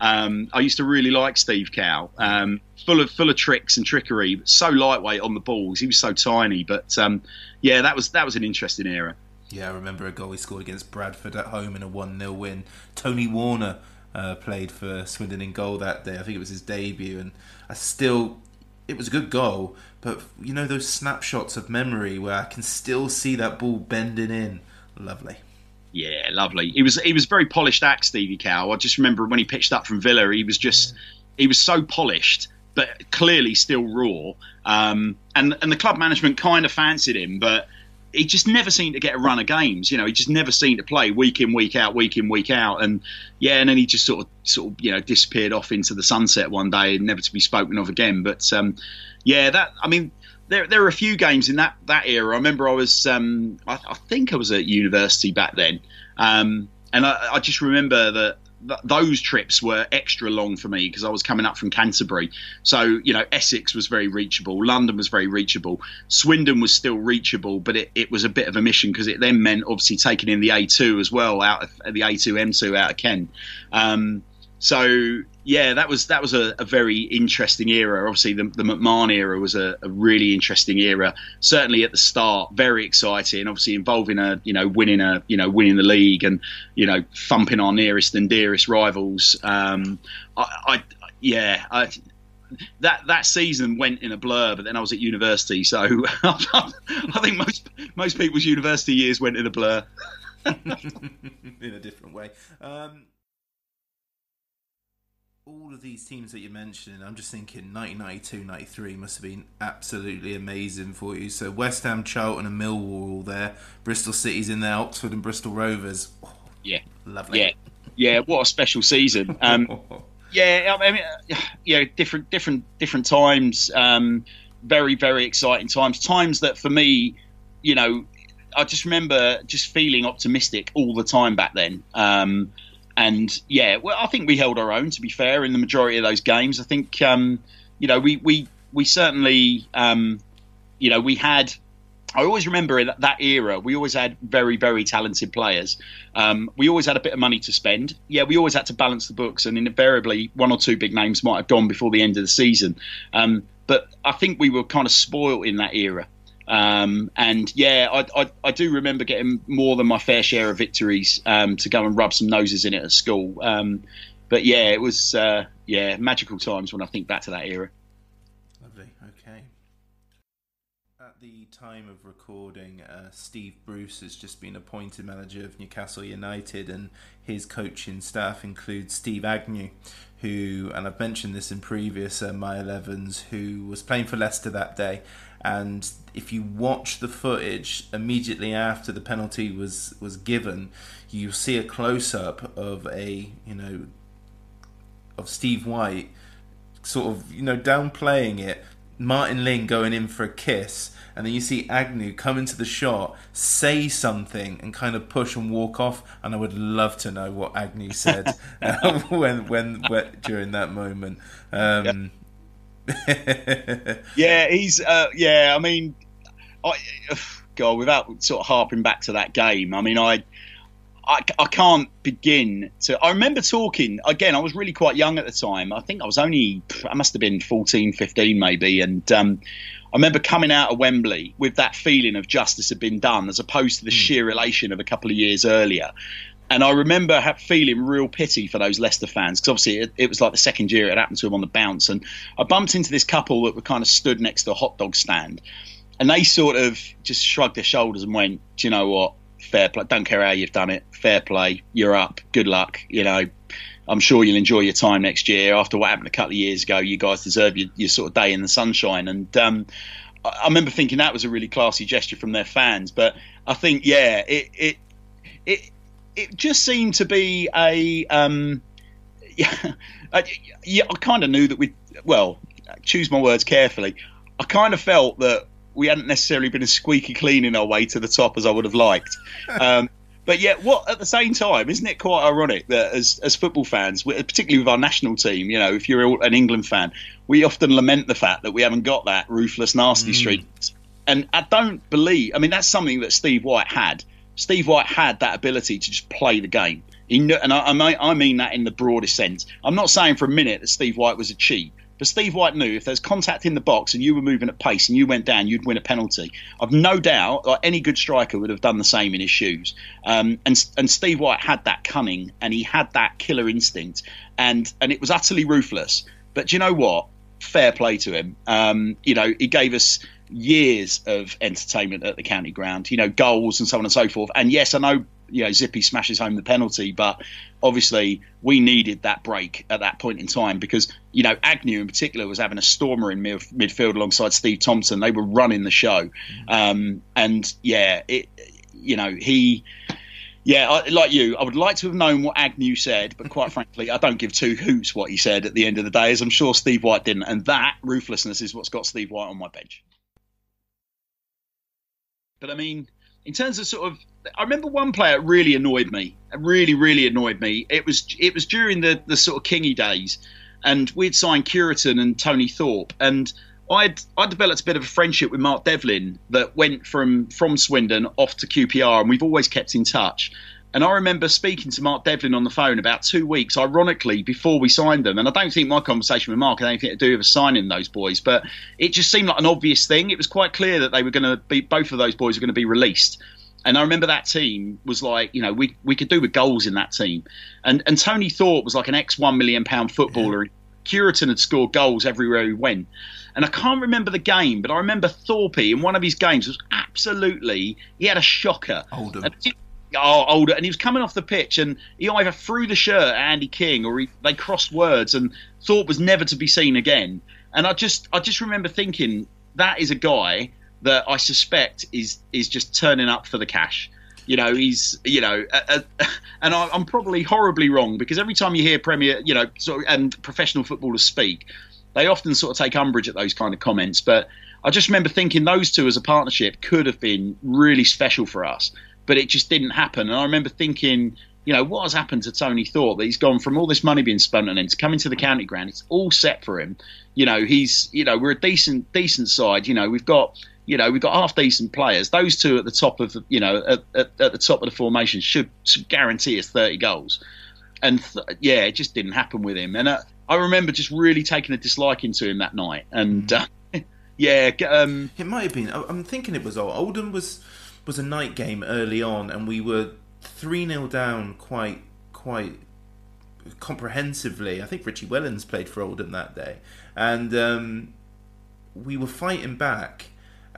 Um, I used to really like Steve Cowe, um, full of full of tricks and trickery, so lightweight on the balls. He was so tiny, but um, yeah, that was that was an interesting era. Yeah, I remember a goal he scored against Bradford at home in a 1 0 win. Tony Warner uh, played for Swindon in goal that day. I think it was his debut, and I still. It was a good goal, but you know those snapshots of memory where I can still see that ball bending in. Lovely. Yeah, lovely. He was he was very polished act, Stevie Cowe. I just remember when he pitched up from Villa, he was just he was so polished, but clearly still raw. Um, and and the club management kind of fancied him, but he just never seemed to get a run of games. You know, he just never seemed to play week in, week out, week in, week out. And yeah, and then he just sort of, sort of, you know, disappeared off into the sunset one day, never to be spoken of again. But um, yeah, that I mean, there there are a few games in that that era. I remember I was, um, I, I, think I was at university back then, um, and I, I just remember that th- those trips were extra long for me because I was coming up from Canterbury. So, you know, Essex was very reachable, London was very reachable, Swindon was still reachable, but it, it was a bit of a mission because it then meant obviously taking in the A2 as well, out of the A2 M2 out of Kent. Um, so yeah, that was that was a, a, very interesting era. Obviously, the, the McMahon era was a, a, really interesting era. Certainly at the start, very exciting. Obviously, involving a you know winning a you know winning the league and you know thumping our nearest and dearest rivals. Um, I, I, yeah, I, that that season went in a blur. But then I was at university, so <laughs> I think most most people's university years went in a blur. <laughs> in a different way. Um, all of these teams that you're mentioning, I'm just thinking 1992, 93 must have been absolutely amazing for you. So West Ham, Charlton, and Millwall all there. Bristol City's in there, Oxford and Bristol Rovers. Oh, yeah, lovely. Yeah, yeah. What a special season. <laughs> Um, yeah, I mean, yeah, different, different, different times. Um, very, very exciting times. Times that for me, you know, I just remember just feeling optimistic all the time back then. Um, and yeah, well, I think we held our own. To be fair, in the majority of those games, I think um, you know we we we certainly um, you know we had. I always remember that, that era. We always had very very talented players. Um, we always had a bit of money to spend. Yeah, we always had to balance the books, and invariably one or two big names might have gone before the end of the season. Um, but I think we were kind of spoilt in that era. Um, and yeah, I, I, I, do remember getting more than my fair share of victories um, to go and rub some noses in it at school. Um, but yeah, it was uh, yeah magical times when I think back to that era. Lovely. Okay. At the time of recording, uh, Steve Bruce has just been appointed manager of Newcastle United, and his coaching staff includes Steve Agnew, who, and I've mentioned this in previous uh, My 11s, who was playing for Leicester that day and if you watch the footage immediately after the penalty was was given, you see a close up of a you know of Steve White sort of you know downplaying it. Martin Ling going in for a kiss, and then you see Agnew come into the shot, say something, and kind of push and walk off. And I would love to know what Agnew said uh, <laughs> <laughs> when, when, when during that moment. Um, yeah, <laughs> he's uh, yeah. I mean, I <sighs> God, without sort of harping back to that game, I mean, I, I, I can't begin to. I remember talking again. I was really quite young at the time. I think I was only I must have been 14, 15 maybe, and. Um, I remember coming out of Wembley with that feeling of justice had been done, as opposed to the mm. sheer elation of a couple of years earlier. And I remember feeling real pity for those Leicester fans because obviously it, it, was like the second year it happened to them on the bounce. And I bumped into this couple that were kind of stood next to a hot dog stand, and they sort of just shrugged their shoulders and went, "Do you know what? Fair play. Don't care how you've done it. Fair play. You're up. Good luck. You know." I'm sure you'll enjoy your time next year. After what happened a couple of years ago, you guys deserve your, your sort of day in the sunshine. And um, I, I remember thinking that was a really classy gesture from their fans. But I think, yeah, it, it, it it just seemed to be a um, <laughs> yeah, I, yeah. I kind of knew that we well choose my words carefully. I kind of felt that we hadn't necessarily been as squeaky clean in our way to the top as I would have liked. <laughs> Um, but yet, what at the same time, isn't it quite ironic that as as football fans, particularly with our national team, you know, if you're an England fan, we often lament the fact that we haven't got that ruthless, nasty mm. streak. And I don't believe. I mean, that's something that Steve White had. Steve White had that ability to just play the game. He knew, and I, I, mean that in the broadest sense. I'm not saying for a minute that Steve White was a cheat, but Steve White knew if there's contact in the box and you were moving at pace and you went down, you'd win a penalty. I've no doubt like any good striker would have done the same in his shoes. Um, and and Steve White had that cunning and he had that killer instinct, and and it was utterly ruthless. But you know what? Fair play to him. Um, you know, he gave us years of entertainment at the county ground, you know, goals and so on and so forth. And yes, I know, you know, Zippy smashes home the penalty, but obviously we needed that break at that point in time because, you know, Agnew in particular was having a stormer in mid- midfield alongside Steve Thompson. They were running the show. Mm-hmm. Um, and yeah, it, you know, he. Yeah, I, like you, I would like to have known what Agnew said, but quite <laughs> frankly, I don't give two hoots what he said at the end of the day, as I'm sure Steve White didn't. And that ruthlessness is what's got Steve White on my bench. But I mean, in terms of sort of, I remember one player really annoyed me. Really, really annoyed me. It was it was during the the sort of Kingy days, and we'd signed Cureton and Tony Thorpe, and I'd I developed a bit of a friendship with Mark Devlin that went from from Swindon off to QPR, and we've always kept in touch. And I remember speaking to Mark Devlin on the phone about two weeks, ironically, before we signed them. And I don't think my conversation with Mark had anything to do with signing those boys, but it just seemed like an obvious thing. It was quite clear that they were going to be, both of those boys were going to be released. And I remember that team was like, you know, we, we could do with goals in that team. And and Tony Thorpe was like an ex one million pound footballer. Yeah. Cureton had scored goals everywhere he went. And I can't remember the game, but I remember Thorpe in one of his games was absolutely, he had a shocker. Oldham. Oh, older, and he was coming off the pitch, and he either threw the shirt at Andy King, or he, they crossed words, and Thorpe was never to be seen again. And I just, I just remember thinking that is a guy that I suspect is is just turning up for the cash. You know, he's you know, uh, <laughs> uh, and I, am probably horribly wrong because every time you hear Premier, you know, sort of, and professional footballers speak, they often sort of take umbrage at those kind of comments. But I just remember thinking those two as a partnership could have been really special for us but it just didn't happen. And I remember thinking, you know, what has happened to Tony Thorpe that he's gone from all this money being spent on him to coming to the county ground? It's all set for him. You know, he's, you know, we're a decent, decent side. You know, we've got, you know, we've got half decent players. Those two at the top of, the, you know, at, at, at the top of the formation should, should guarantee us 30 goals. And th- yeah, it just didn't happen with him. And uh, I remember just really taking a disliking to him that night. And mm. uh, <laughs> yeah, um, it might have been. I'm thinking it was Oldham was was a night game early on, and we were three 0 down quite quite comprehensively. I think Richie Wellens played for Oldham that day, and um, we were fighting back.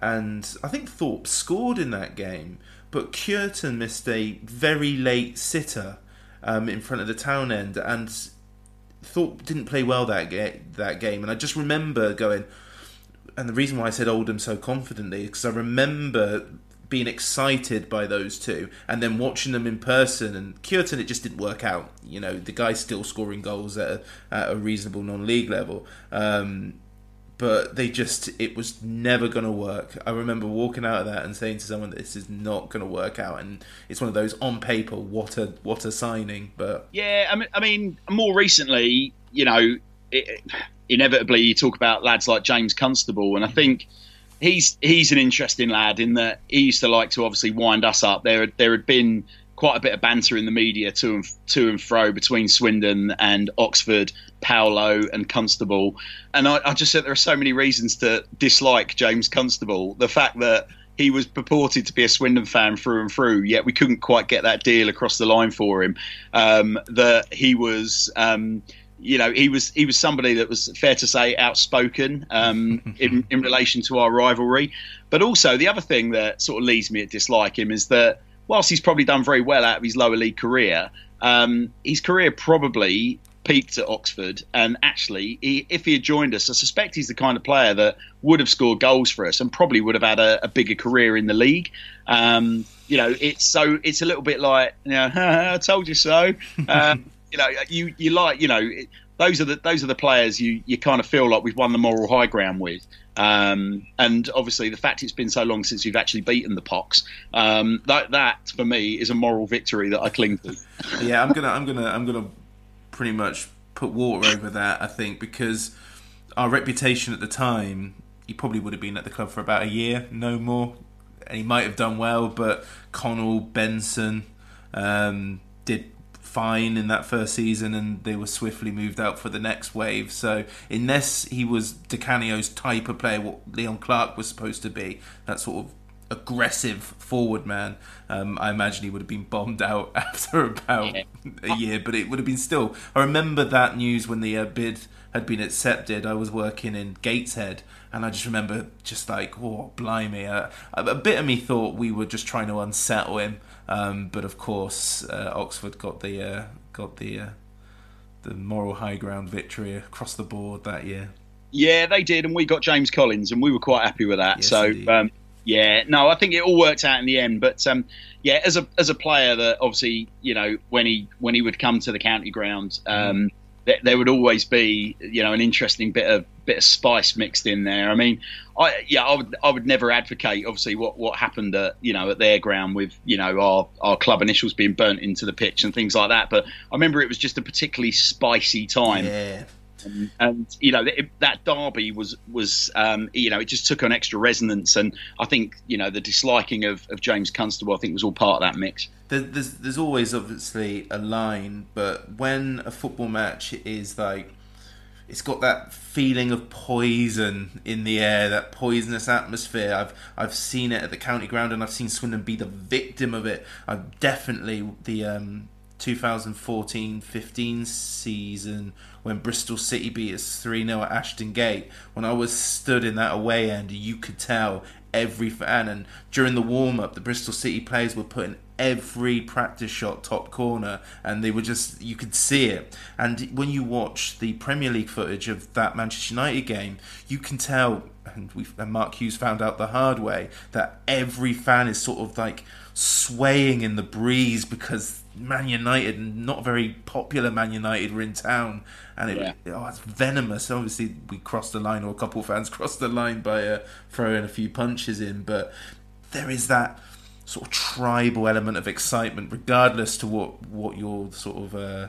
And I think Thorpe scored in that game, but Cureton missed a very late sitter um, in front of the town end, and Thorpe didn't play well that ga- that game. And I just remember going, and the reason why I said Oldham so confidently is because I remember being excited by those two and then watching them in person and Cureton it just didn't work out. You know the guy's still scoring goals at a, at a reasonable non-league level. Um, but they just it was never going to work. I remember walking out of that and saying to someone this is not going to work out. And it's one of those on paper what a what a signing but yeah i mean, I mean more recently you know it, inevitably you talk about lads like james constable and i think he's he's an interesting lad in that he used to like to obviously wind us up. There there had been quite a bit of banter in the media to and to and fro between Swindon and Oxford, Paolo and Constable, and I, I just said there are so many reasons to dislike James Constable. The fact that he was purported to be a Swindon fan through and through, yet we couldn't quite get that deal across the line for him. Um, that he was. Um, you know, he was he was somebody that was fair to say outspoken um, <laughs> in in relation to our rivalry. But also the other thing that sort of leads me to dislike him is that whilst he's probably done very well out of his lower league career, um, his career probably peaked at Oxford. And actually, he, if he had joined us, I suspect he's the kind of player that would have scored goals for us and probably would have had a, a bigger career in the league. Um, you know, it's so it's a little bit like, you <laughs> know, I told you so. Um, you know, you you like you know those are the those are the players you you kind of feel like we've won the moral high ground with. Um, and obviously, the fact it's been so long since we've actually beaten the Pox, um, that that for me is a moral victory that I cling to. yeah, I'm gonna I'm gonna I'm gonna pretty much put water over that. I think because our reputation at the time, he probably would have been at the club for about a year, no more, and he might have done well. But Connell, Benson um, fine in that first season and they were swiftly moved out for the next wave. So unless he was Di Canio's type of player, what Leon Clarke was supposed to be, that sort of aggressive forward man, um, I imagine he would have been bombed out <laughs> after about a year. But it would have been still. I remember that news when the uh, bid had been accepted. I was working in Gateshead. And I just remember, just like, oh, blimey. Uh, a bit of me thought we were just trying to unsettle him um, but of course, uh, Oxford got the uh, got the uh, the moral high ground victory across the board that year. Yeah, they did, and we got James Collins, and we were quite happy with that. Yes, so. Um, yeah, no, I think it all worked out in the end. But um, yeah, as a as a player, that obviously you know when he when he would come to the county ground, um, there would always be you know an interesting bit of bit of spice mixed in there. I mean, I yeah, I would I would never advocate obviously what what happened at you know at their ground with you know our our club initials being burnt into the pitch and things like that. But I remember it was just a particularly spicy time. Yeah. Um, and you know it, that derby was was um, you know it just took on extra resonance, and I think you know the disliking of, of James Constable I think was all part of that mix. There's there's always obviously a line, but when a football match is like it's got that feeling of poison in the air, that poisonous atmosphere. I've I've seen it at the county ground, and I've seen Swindon be the victim of it. I've definitely the um, 2014-15 season when Bristol City beat us 3-0 at Ashton Gate. When I was stood in that away end, you could tell every fan. And during the warm up, the Bristol City players were putting every practice shot top corner, and they were just you could see it. And when you watch the Premier League footage of that Manchester United game, you can tell. And, we and Mark Hughes found out the hard way that every fan is sort of like swaying in the breeze because Man United, not very popular Man United, were in town, and it, yeah. oh, it's venomous. Obviously, we crossed the line, or a couple of fans <laughs> crossed the line by uh, throwing a few punches in, but there is that sort of tribal element of excitement, regardless to what what your sort of uh,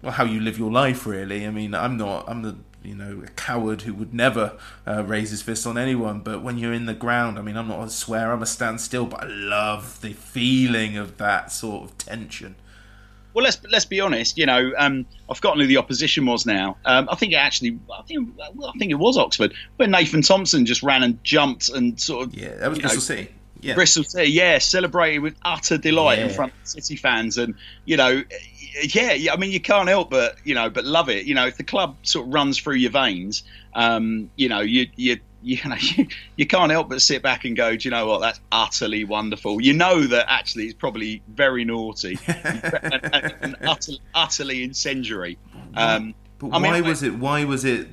well, how you live your life. Really, I mean, I'm not, I'm the you know a coward who would never uh, raise his fist on anyone. But when you're in the ground, I mean, I'm not a swear, I'm a stand still, but I love the feeling of that sort of tension. Well, let's let's be honest. You know, um, I've forgotten who the opposition was now. Um, I think it actually, I think, well, I think it was Oxford, where Nathan Thompson just ran and jumped and sort of. Yeah, that was Bristol City. Yeah. Bristol City, yeah, celebrated with utter delight yeah. in front of City fans, and you know, yeah, I mean, you can't help but you know, but love it. You know, if the club sort of runs through your veins, um, you know, you you you know <laughs> you, you can't help but sit back and go, do you know what? That's utterly wonderful. You know that actually it's probably very naughty <laughs> and, and, and utterly, utterly incendiary. Um, but why I mean, was it? Why was it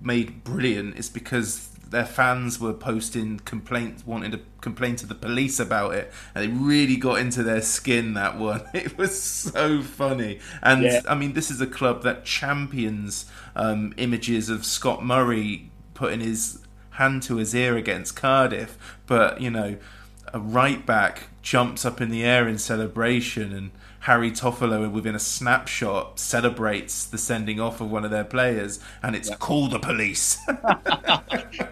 made brilliant? It's because their fans were posting complaints, wanting to complain to the police about it, and they really got into their skin. That one, <laughs> it was so funny. And yeah. I mean, this is a club that champions um, images of Scott Murray putting his hand to his ear against Cardiff, but you know, a right back jumps up in the air in celebration and Harry Toffolo within a snapshot celebrates the sending off of one of their players, and it's yeah. call the police. <laughs>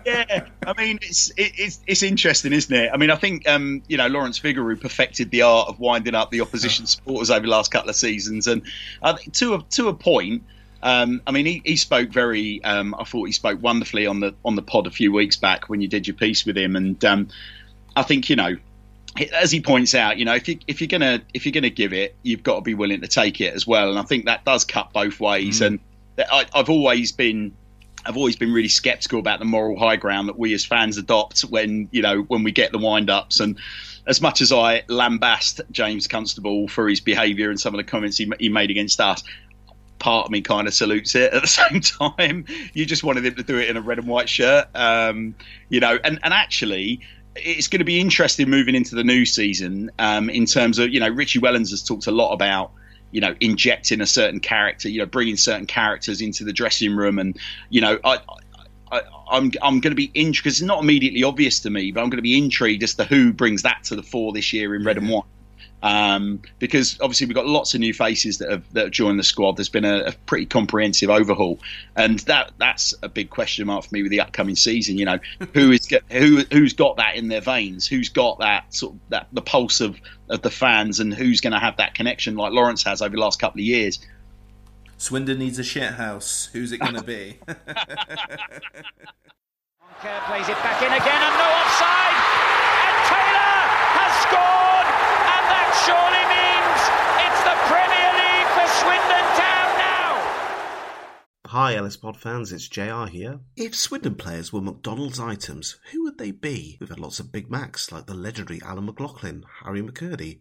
yeah, I mean it's it, it's it's interesting, isn't it? I mean, I think um, you know Lawrence Vigouroux perfected the art of winding up the opposition supporters over the last couple of seasons, and uh, to a to a point. Um, I mean, he, he spoke very. Um, I thought he spoke wonderfully on the on the pod a few weeks back when you did your piece with him, and um, I think you know as he points out, you know, if you if you're gonna if you're gonna give it, you've got to be willing to take it as well. And I think that does cut both ways. Mm. And I, I've always been I've always been really sceptical about the moral high ground that we as fans adopt when you know when we get the wind ups and as much as I lambast James Constable for his behaviour and some of the comments he, he made against us, part of me kind of salutes it <laughs> at the same time. You just wanted him to do it in a red and white shirt, um, you know, and, and actually it's going to be interesting moving into the new season um, in terms of you know Richie Wellens has talked a lot about you know injecting a certain character, you know bringing certain characters into the dressing room, and you know I. I I'm I'm going to be intrigued because it's not immediately obvious to me, but I'm going to be intrigued as to who brings that to the fore this year in red and white um, because obviously we've got lots of new faces that have that have joined the squad. There's been a, a, pretty comprehensive overhaul, and that that's a big question mark for me with the upcoming season. You know, <laughs> who is who who's got that in their veins? Who's got that sort of that the pulse of of the fans, and who's going to have that connection like Lawrence has over the last couple of years? Swindon needs a shit house. Who's it going to be? <laughs> Kerr plays it back in again, and no offside. And Taylor has scored surely means it's the Premier League for Swindon Town now. Hi, Ellis Pod fans, it's JR here. If Swindon players were McDonald's items, who would they be? We've had lots of Big Macs like the legendary Alan McLoughlin, Harry McCurdy,